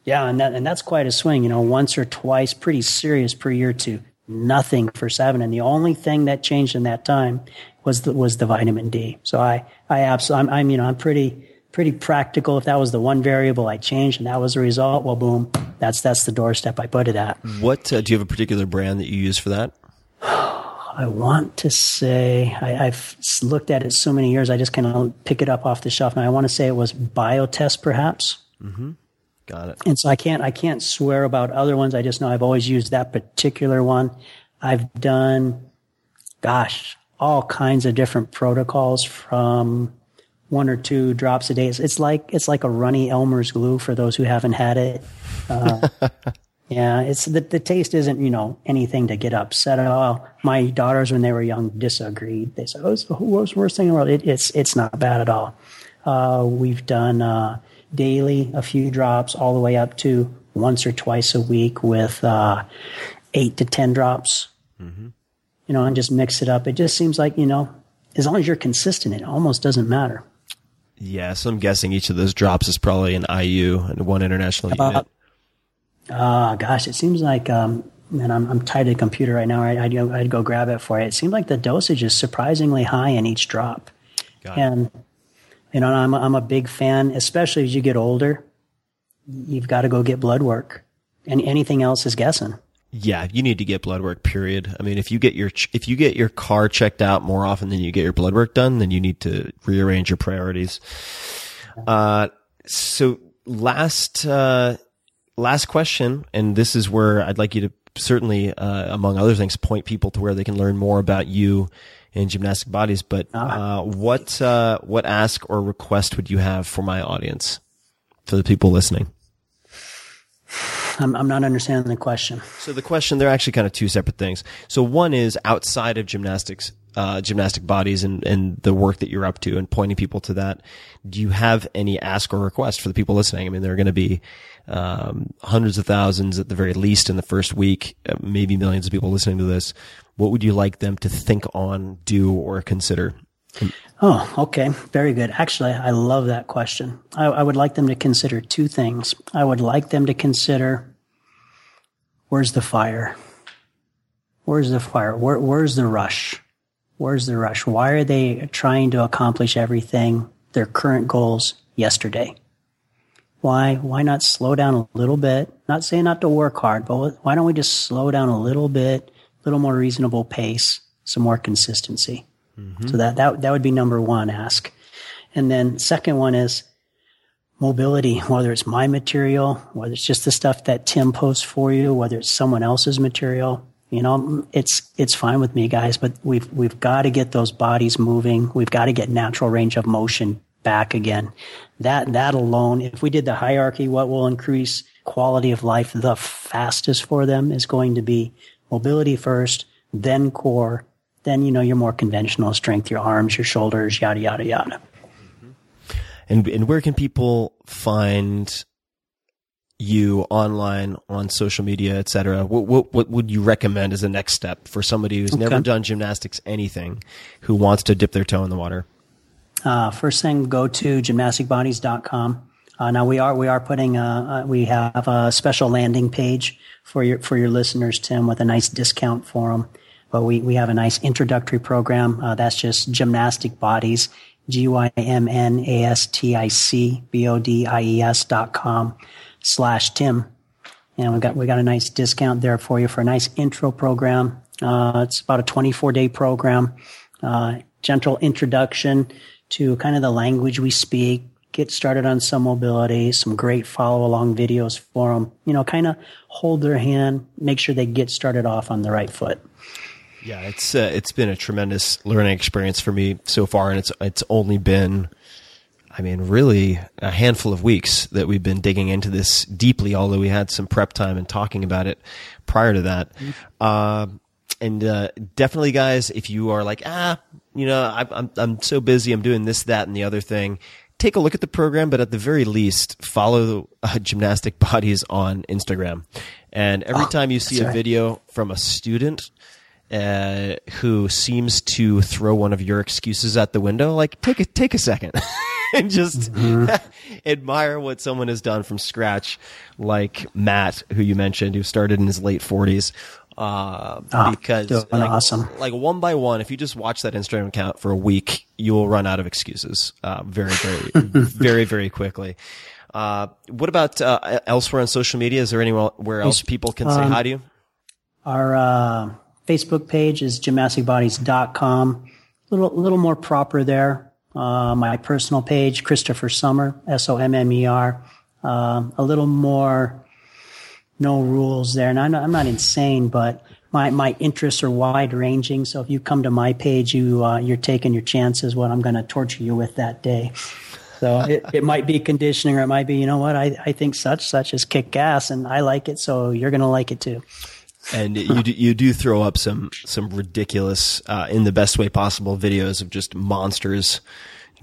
yeah, and that, and that's quite a swing. You know, once or twice, pretty serious per year to nothing for seven. And the only thing that changed in that time was the, was the vitamin D. So I, I absolutely, I'm, I'm, you know, I'm pretty, pretty practical. If that was the one variable I changed and that was the result, well, boom, that's, that's the doorstep I put it at. What, uh, do you have a particular brand that you use for that? I want to say I, have looked at it so many years. I just kind of pick it up off the shelf. Now I want to say it was Biotics, perhaps. Mm-hmm. Got it. And so I can't I can't swear about other ones. I just know I've always used that particular one. I've done, gosh, all kinds of different protocols from one or two drops a day. It's, it's like it's like a runny Elmer's glue for those who haven't had it. Uh, Yeah, it's the, the taste isn't, you know, anything to get upset at all. My daughters, when they were young, disagreed. They said, "Oh, it's the worst, worst thing in the world." It, it's it's not bad at all. Uh, we've done uh, daily, a few drops, all the way up to once or twice a week with uh, eight to ten drops. Mm-hmm. You know, and just mix it up. It just seems like you know, as long as you're consistent, it almost doesn't matter. Yeah, so I'm guessing each of those drops is probably an IU and one international unit. Ah, uh, gosh, it seems like, um, and I'm, I'm tied to the computer right now. Right? I'd, go, I'd go grab it for you. It seemed like the dosage is surprisingly high in each drop. Got and, it. You know, I'm, I'm a big fan, especially as you get older. You've got to go get blood work, and anything else is guessing. Yeah, you need to get blood work. Period. I mean, if you get your if you get your car checked out more often than you get your blood work done, then you need to rearrange your priorities. Uh, so last uh, last question, and this is where I'd like you to certainly, uh, among other things, point people to where they can learn more about you and gymnastic bodies. But ah. uh, what uh, what ask or request would you have for my audience, for the people listening? I'm, I'm not understanding the question. So the question, they're actually kind of two separate things. So one is outside of gymnastics, uh, gymnastic bodies and, and the work that you're up to and pointing people to that. Do you have any ask or request for the people listening? I mean, there are going to be um, hundreds of thousands at the very least in the first week, uh, maybe millions of people listening to this. What would you like them to think on, do, or consider? Oh, okay. Very good. Actually, I love that question. I, I, would like them to consider two things. I would like them to consider where's the fire? Where's the fire? Where, where's the rush? Where's the rush? Why are they trying to accomplish everything, their current goals yesterday? Why, why not slow down a little bit? Not saying not to work hard, but why don't we just slow down a little bit, little more reasonable pace, some more consistency? Mm-hmm. So that, that, that would be number one ask. And then second one is mobility, whether it's my material, whether it's just the stuff that Tim posts for you, whether it's someone else's material. You know, it's, it's fine with me guys, but we've, we've got to get those bodies moving. We've got to get natural range of motion back again. That, that alone, if we did the hierarchy, what will increase quality of life the fastest for them is going to be mobility first, then core, then, you know, your more conventional strength, your arms, your shoulders, yada, yada, yada. And, and where can people find you online on social media, et cetera? What, what, what would you recommend as a next step for somebody who's Okay. never done gymnastics, anything, who wants to dip their toe in the water? Uh, first thing, go to gymnasticbodies.com. Uh, now we are we are putting a, uh, we have a special landing page for your for your listeners, Tim, with a nice discount for them. But we we have a nice introductory program. Uh, that's just gymnastic bodies, g y m n a s t i c b o d i e s dot com slash Tim. And we got we got a nice discount there for you for a nice intro program. Uh, it's about a 24 day program. Uh, gentle introduction to kind of the language we speak. Get started on some mobility, some great follow along videos for them. You know, kind of hold their hand, make sure they get started off on the right foot. Yeah, it's uh, it's been a tremendous learning experience for me so far, and it's it's only been, I mean, really a handful of weeks that we've been digging into this deeply. Although we had some prep time and talking about it prior to that, uh, and uh, definitely, guys, if you are like, ah, you know, I, I'm I'm so busy, I'm doing this, that, and the other thing. Take a look at the program, but at the very least, follow uh, Gymnastic Bodies on Instagram. And every time you see a right. video from a student uh, who seems to throw one of your excuses at the window, like take a take a second and just admire what someone has done from scratch, like Matt, who you mentioned, who started in his late forties. Uh, because like, awesome. like one by one, if you just watch that Instagram account for a week, you will run out of excuses, uh, very, very, very, very quickly. Uh, what about, uh, elsewhere on social media? Is there anywhere else people can say hi to you? Our uh, Facebook page is gymnasticbodies.com. A little, little more proper there. Uh, my personal page, Christopher Sommer, S O M M E R. Um, a little more no rules there. And I'm not, I'm not insane, but my, my interests are wide ranging. So if you come to my page, you, uh, you're taking your chances what I'm going to torture you with that day. So it, it might be conditioning or it might be, you know what, I, I think such, such is kick ass and I like it. So you're going to like it too. and you do, you do throw up some some ridiculous, uh, in the best way possible, videos of just monsters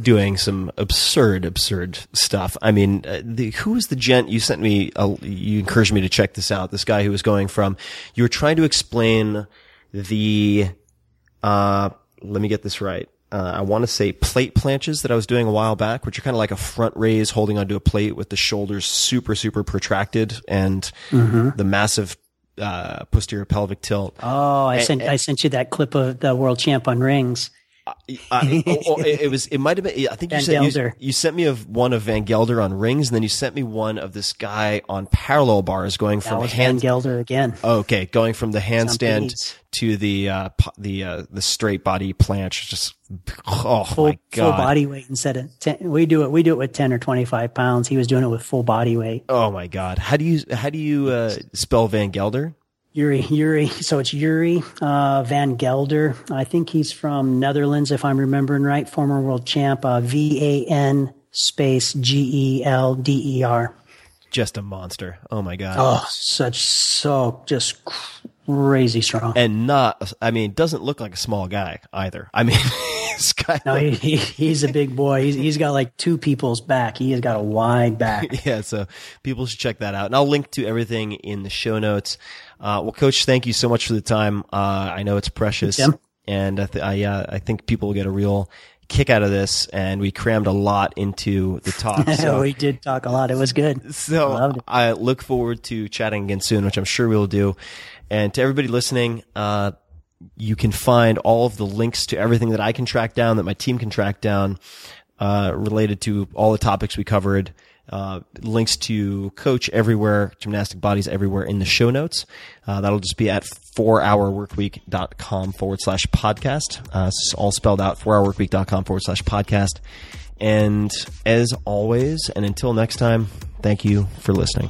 doing some absurd, absurd stuff. I mean, uh, the, who was the gent you sent me? Uh, you encouraged me to check this out. This guy who was going from. You were trying to explain the. Uh, let me get this right. Uh, I want to say plate planches that I was doing a while back, which are kind of like a front raise holding onto a plate with the shoulders super, super protracted and the massive uh, posterior pelvic tilt. Oh, I sent I sent you that clip of the world champ on rings. I, oh, oh, it, it was. It might have been. I think you sent you, you sent me of one of Van Gelder on rings, and then you sent me one of this guy on parallel bars going That from was Van hand. Gelder again. Okay, going from the handstand to the uh, the uh, the straight body planche. Just oh Full, my full body weight instead of 10. We do it. We do it with 10 or 25 pounds. He was doing it with full body weight. Oh my god. How do you how do you uh, spell Van Gelder? Yuri, Yuri. So it's Yuri uh, Van Gelder. I think he's from Netherlands, if I'm remembering right. Former world champ. Uh, V A N space G E L D E R. Just a monster. Oh my god. Oh, such so just crazy strong. And not. I mean, doesn't look like a small guy either. I mean, this guy. No, he, he, he's a big boy. He's, he's got like two people's back. He has got a wide back. yeah, so people should check that out. And I'll link to everything in the show notes. Uh, well, coach, thank you so much for the time. Uh, I know it's precious Tim. and I, th- I, uh, I think people will get a real kick out of this and we crammed a lot into the talk. So, we did talk a lot. It was good. so it. I look forward to chatting again soon, which I'm sure we'll do. And to everybody listening, uh, you can find all of the links to everything that I can track down, that my team can track down, uh, related to all the topics we covered. Uh, links to coach everywhere, gymnastic bodies everywhere in the show notes. Uh, that'll just be at fourhourworkweek.com forward slash podcast. Uh, all spelled out, fourhourworkweek.com forward slash podcast. And as always, and until next time, thank you for listening.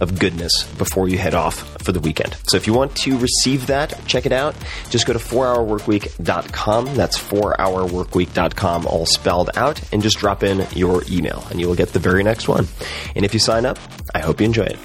of goodness before you head off for the weekend. So if you want to receive that, check it out. Just go to 4hourworkweek.com. That's 4hourworkweek.com all spelled out and just drop in your email and you will get the very next one. And if you sign up, I hope you enjoy it.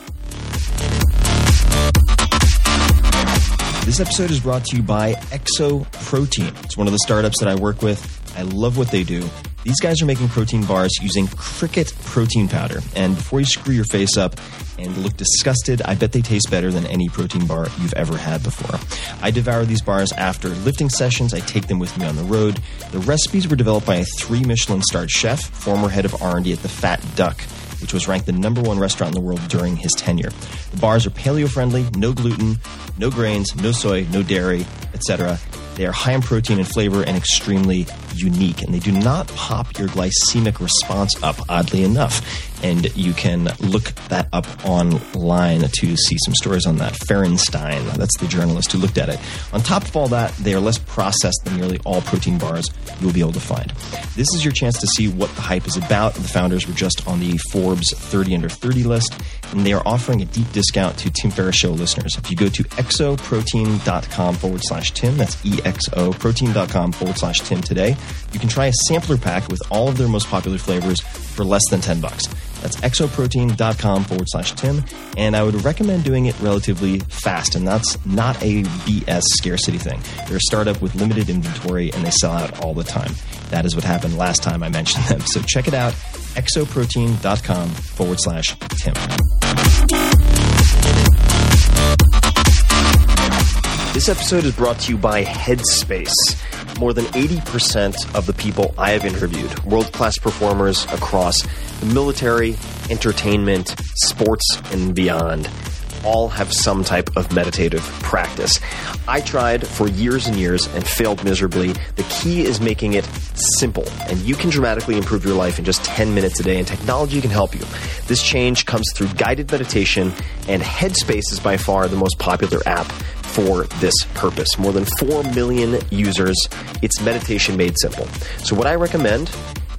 This episode is brought to you by Exo Protein. It's one of the startups that I work with. I love what they do. These guys are making protein bars using cricket protein powder. And before you screw your face up and look disgusted, I bet they taste better than any protein bar you've ever had before. I devour these bars after lifting sessions. I take them with me on the road. The recipes were developed by a three Michelin starred chef, former head of R&D at the Fat Duck which was ranked the number one restaurant in the world during his tenure. The bars are paleo friendly, no gluten, no grains, no soy, no dairy, etc. They are high in protein and flavor and extremely unique, and they do not pop your glycemic response up, oddly enough. And you can look that up online to see some stories on that. Ferenstein, that's the journalist who looked at it. On top of all that, they are less processed than nearly all protein bars you'll be able to find. This is your chance to see what the hype is about. The founders were just on the Forbes 30 under 30 list, and they are offering a deep discount to Tim Ferriss Show listeners. If you go to exoprotein.com forward slash Tim, that's exoprotein.com forward slash Tim today, you can try a sampler pack with all of their most popular flavors for less than 10 bucks. That's exoprotein.com forward slash Tim. And I would recommend doing it relatively fast. And that's not a BS scarcity thing. They're a startup with limited inventory and they sell out all the time. That is what happened last time I mentioned them. So check it out exoprotein.com forward slash Tim. This episode is brought to you by Headspace. More than 80% of the people I have interviewed, world class performers across the military, entertainment, sports, and beyond, all have some type of meditative practice. I tried for years and years and failed miserably. The key is making it simple, and you can dramatically improve your life in just 10 minutes a day, and technology can help you. This change comes through guided meditation, and Headspace is by far the most popular app for this purpose. More than 4 million users. It's meditation made simple. So, what I recommend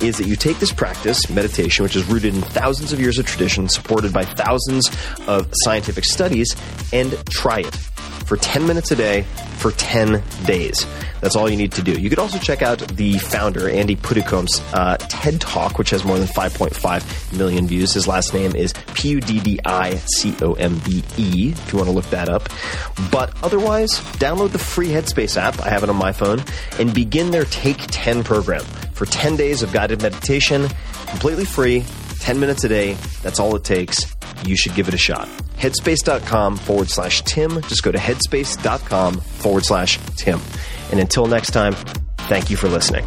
is that you take this practice, meditation, which is rooted in thousands of years of tradition, supported by thousands of scientific studies, and try it for 10 minutes a day for 10 days. That's all you need to do. You could also check out the founder, Andy Puddicombe's uh, TED Talk, which has more than 5.5 million views. His last name is P U D D I C O M B E, if you want to look that up. But otherwise, download the free Headspace app. I have it on my phone, and begin their Take 10 program for 10 days of guided meditation, completely free, 10 minutes a day. That's all it takes. You should give it a shot. Headspace.com forward slash Tim. Just go to headspace.com forward slash Tim. And until next time, thank you for listening.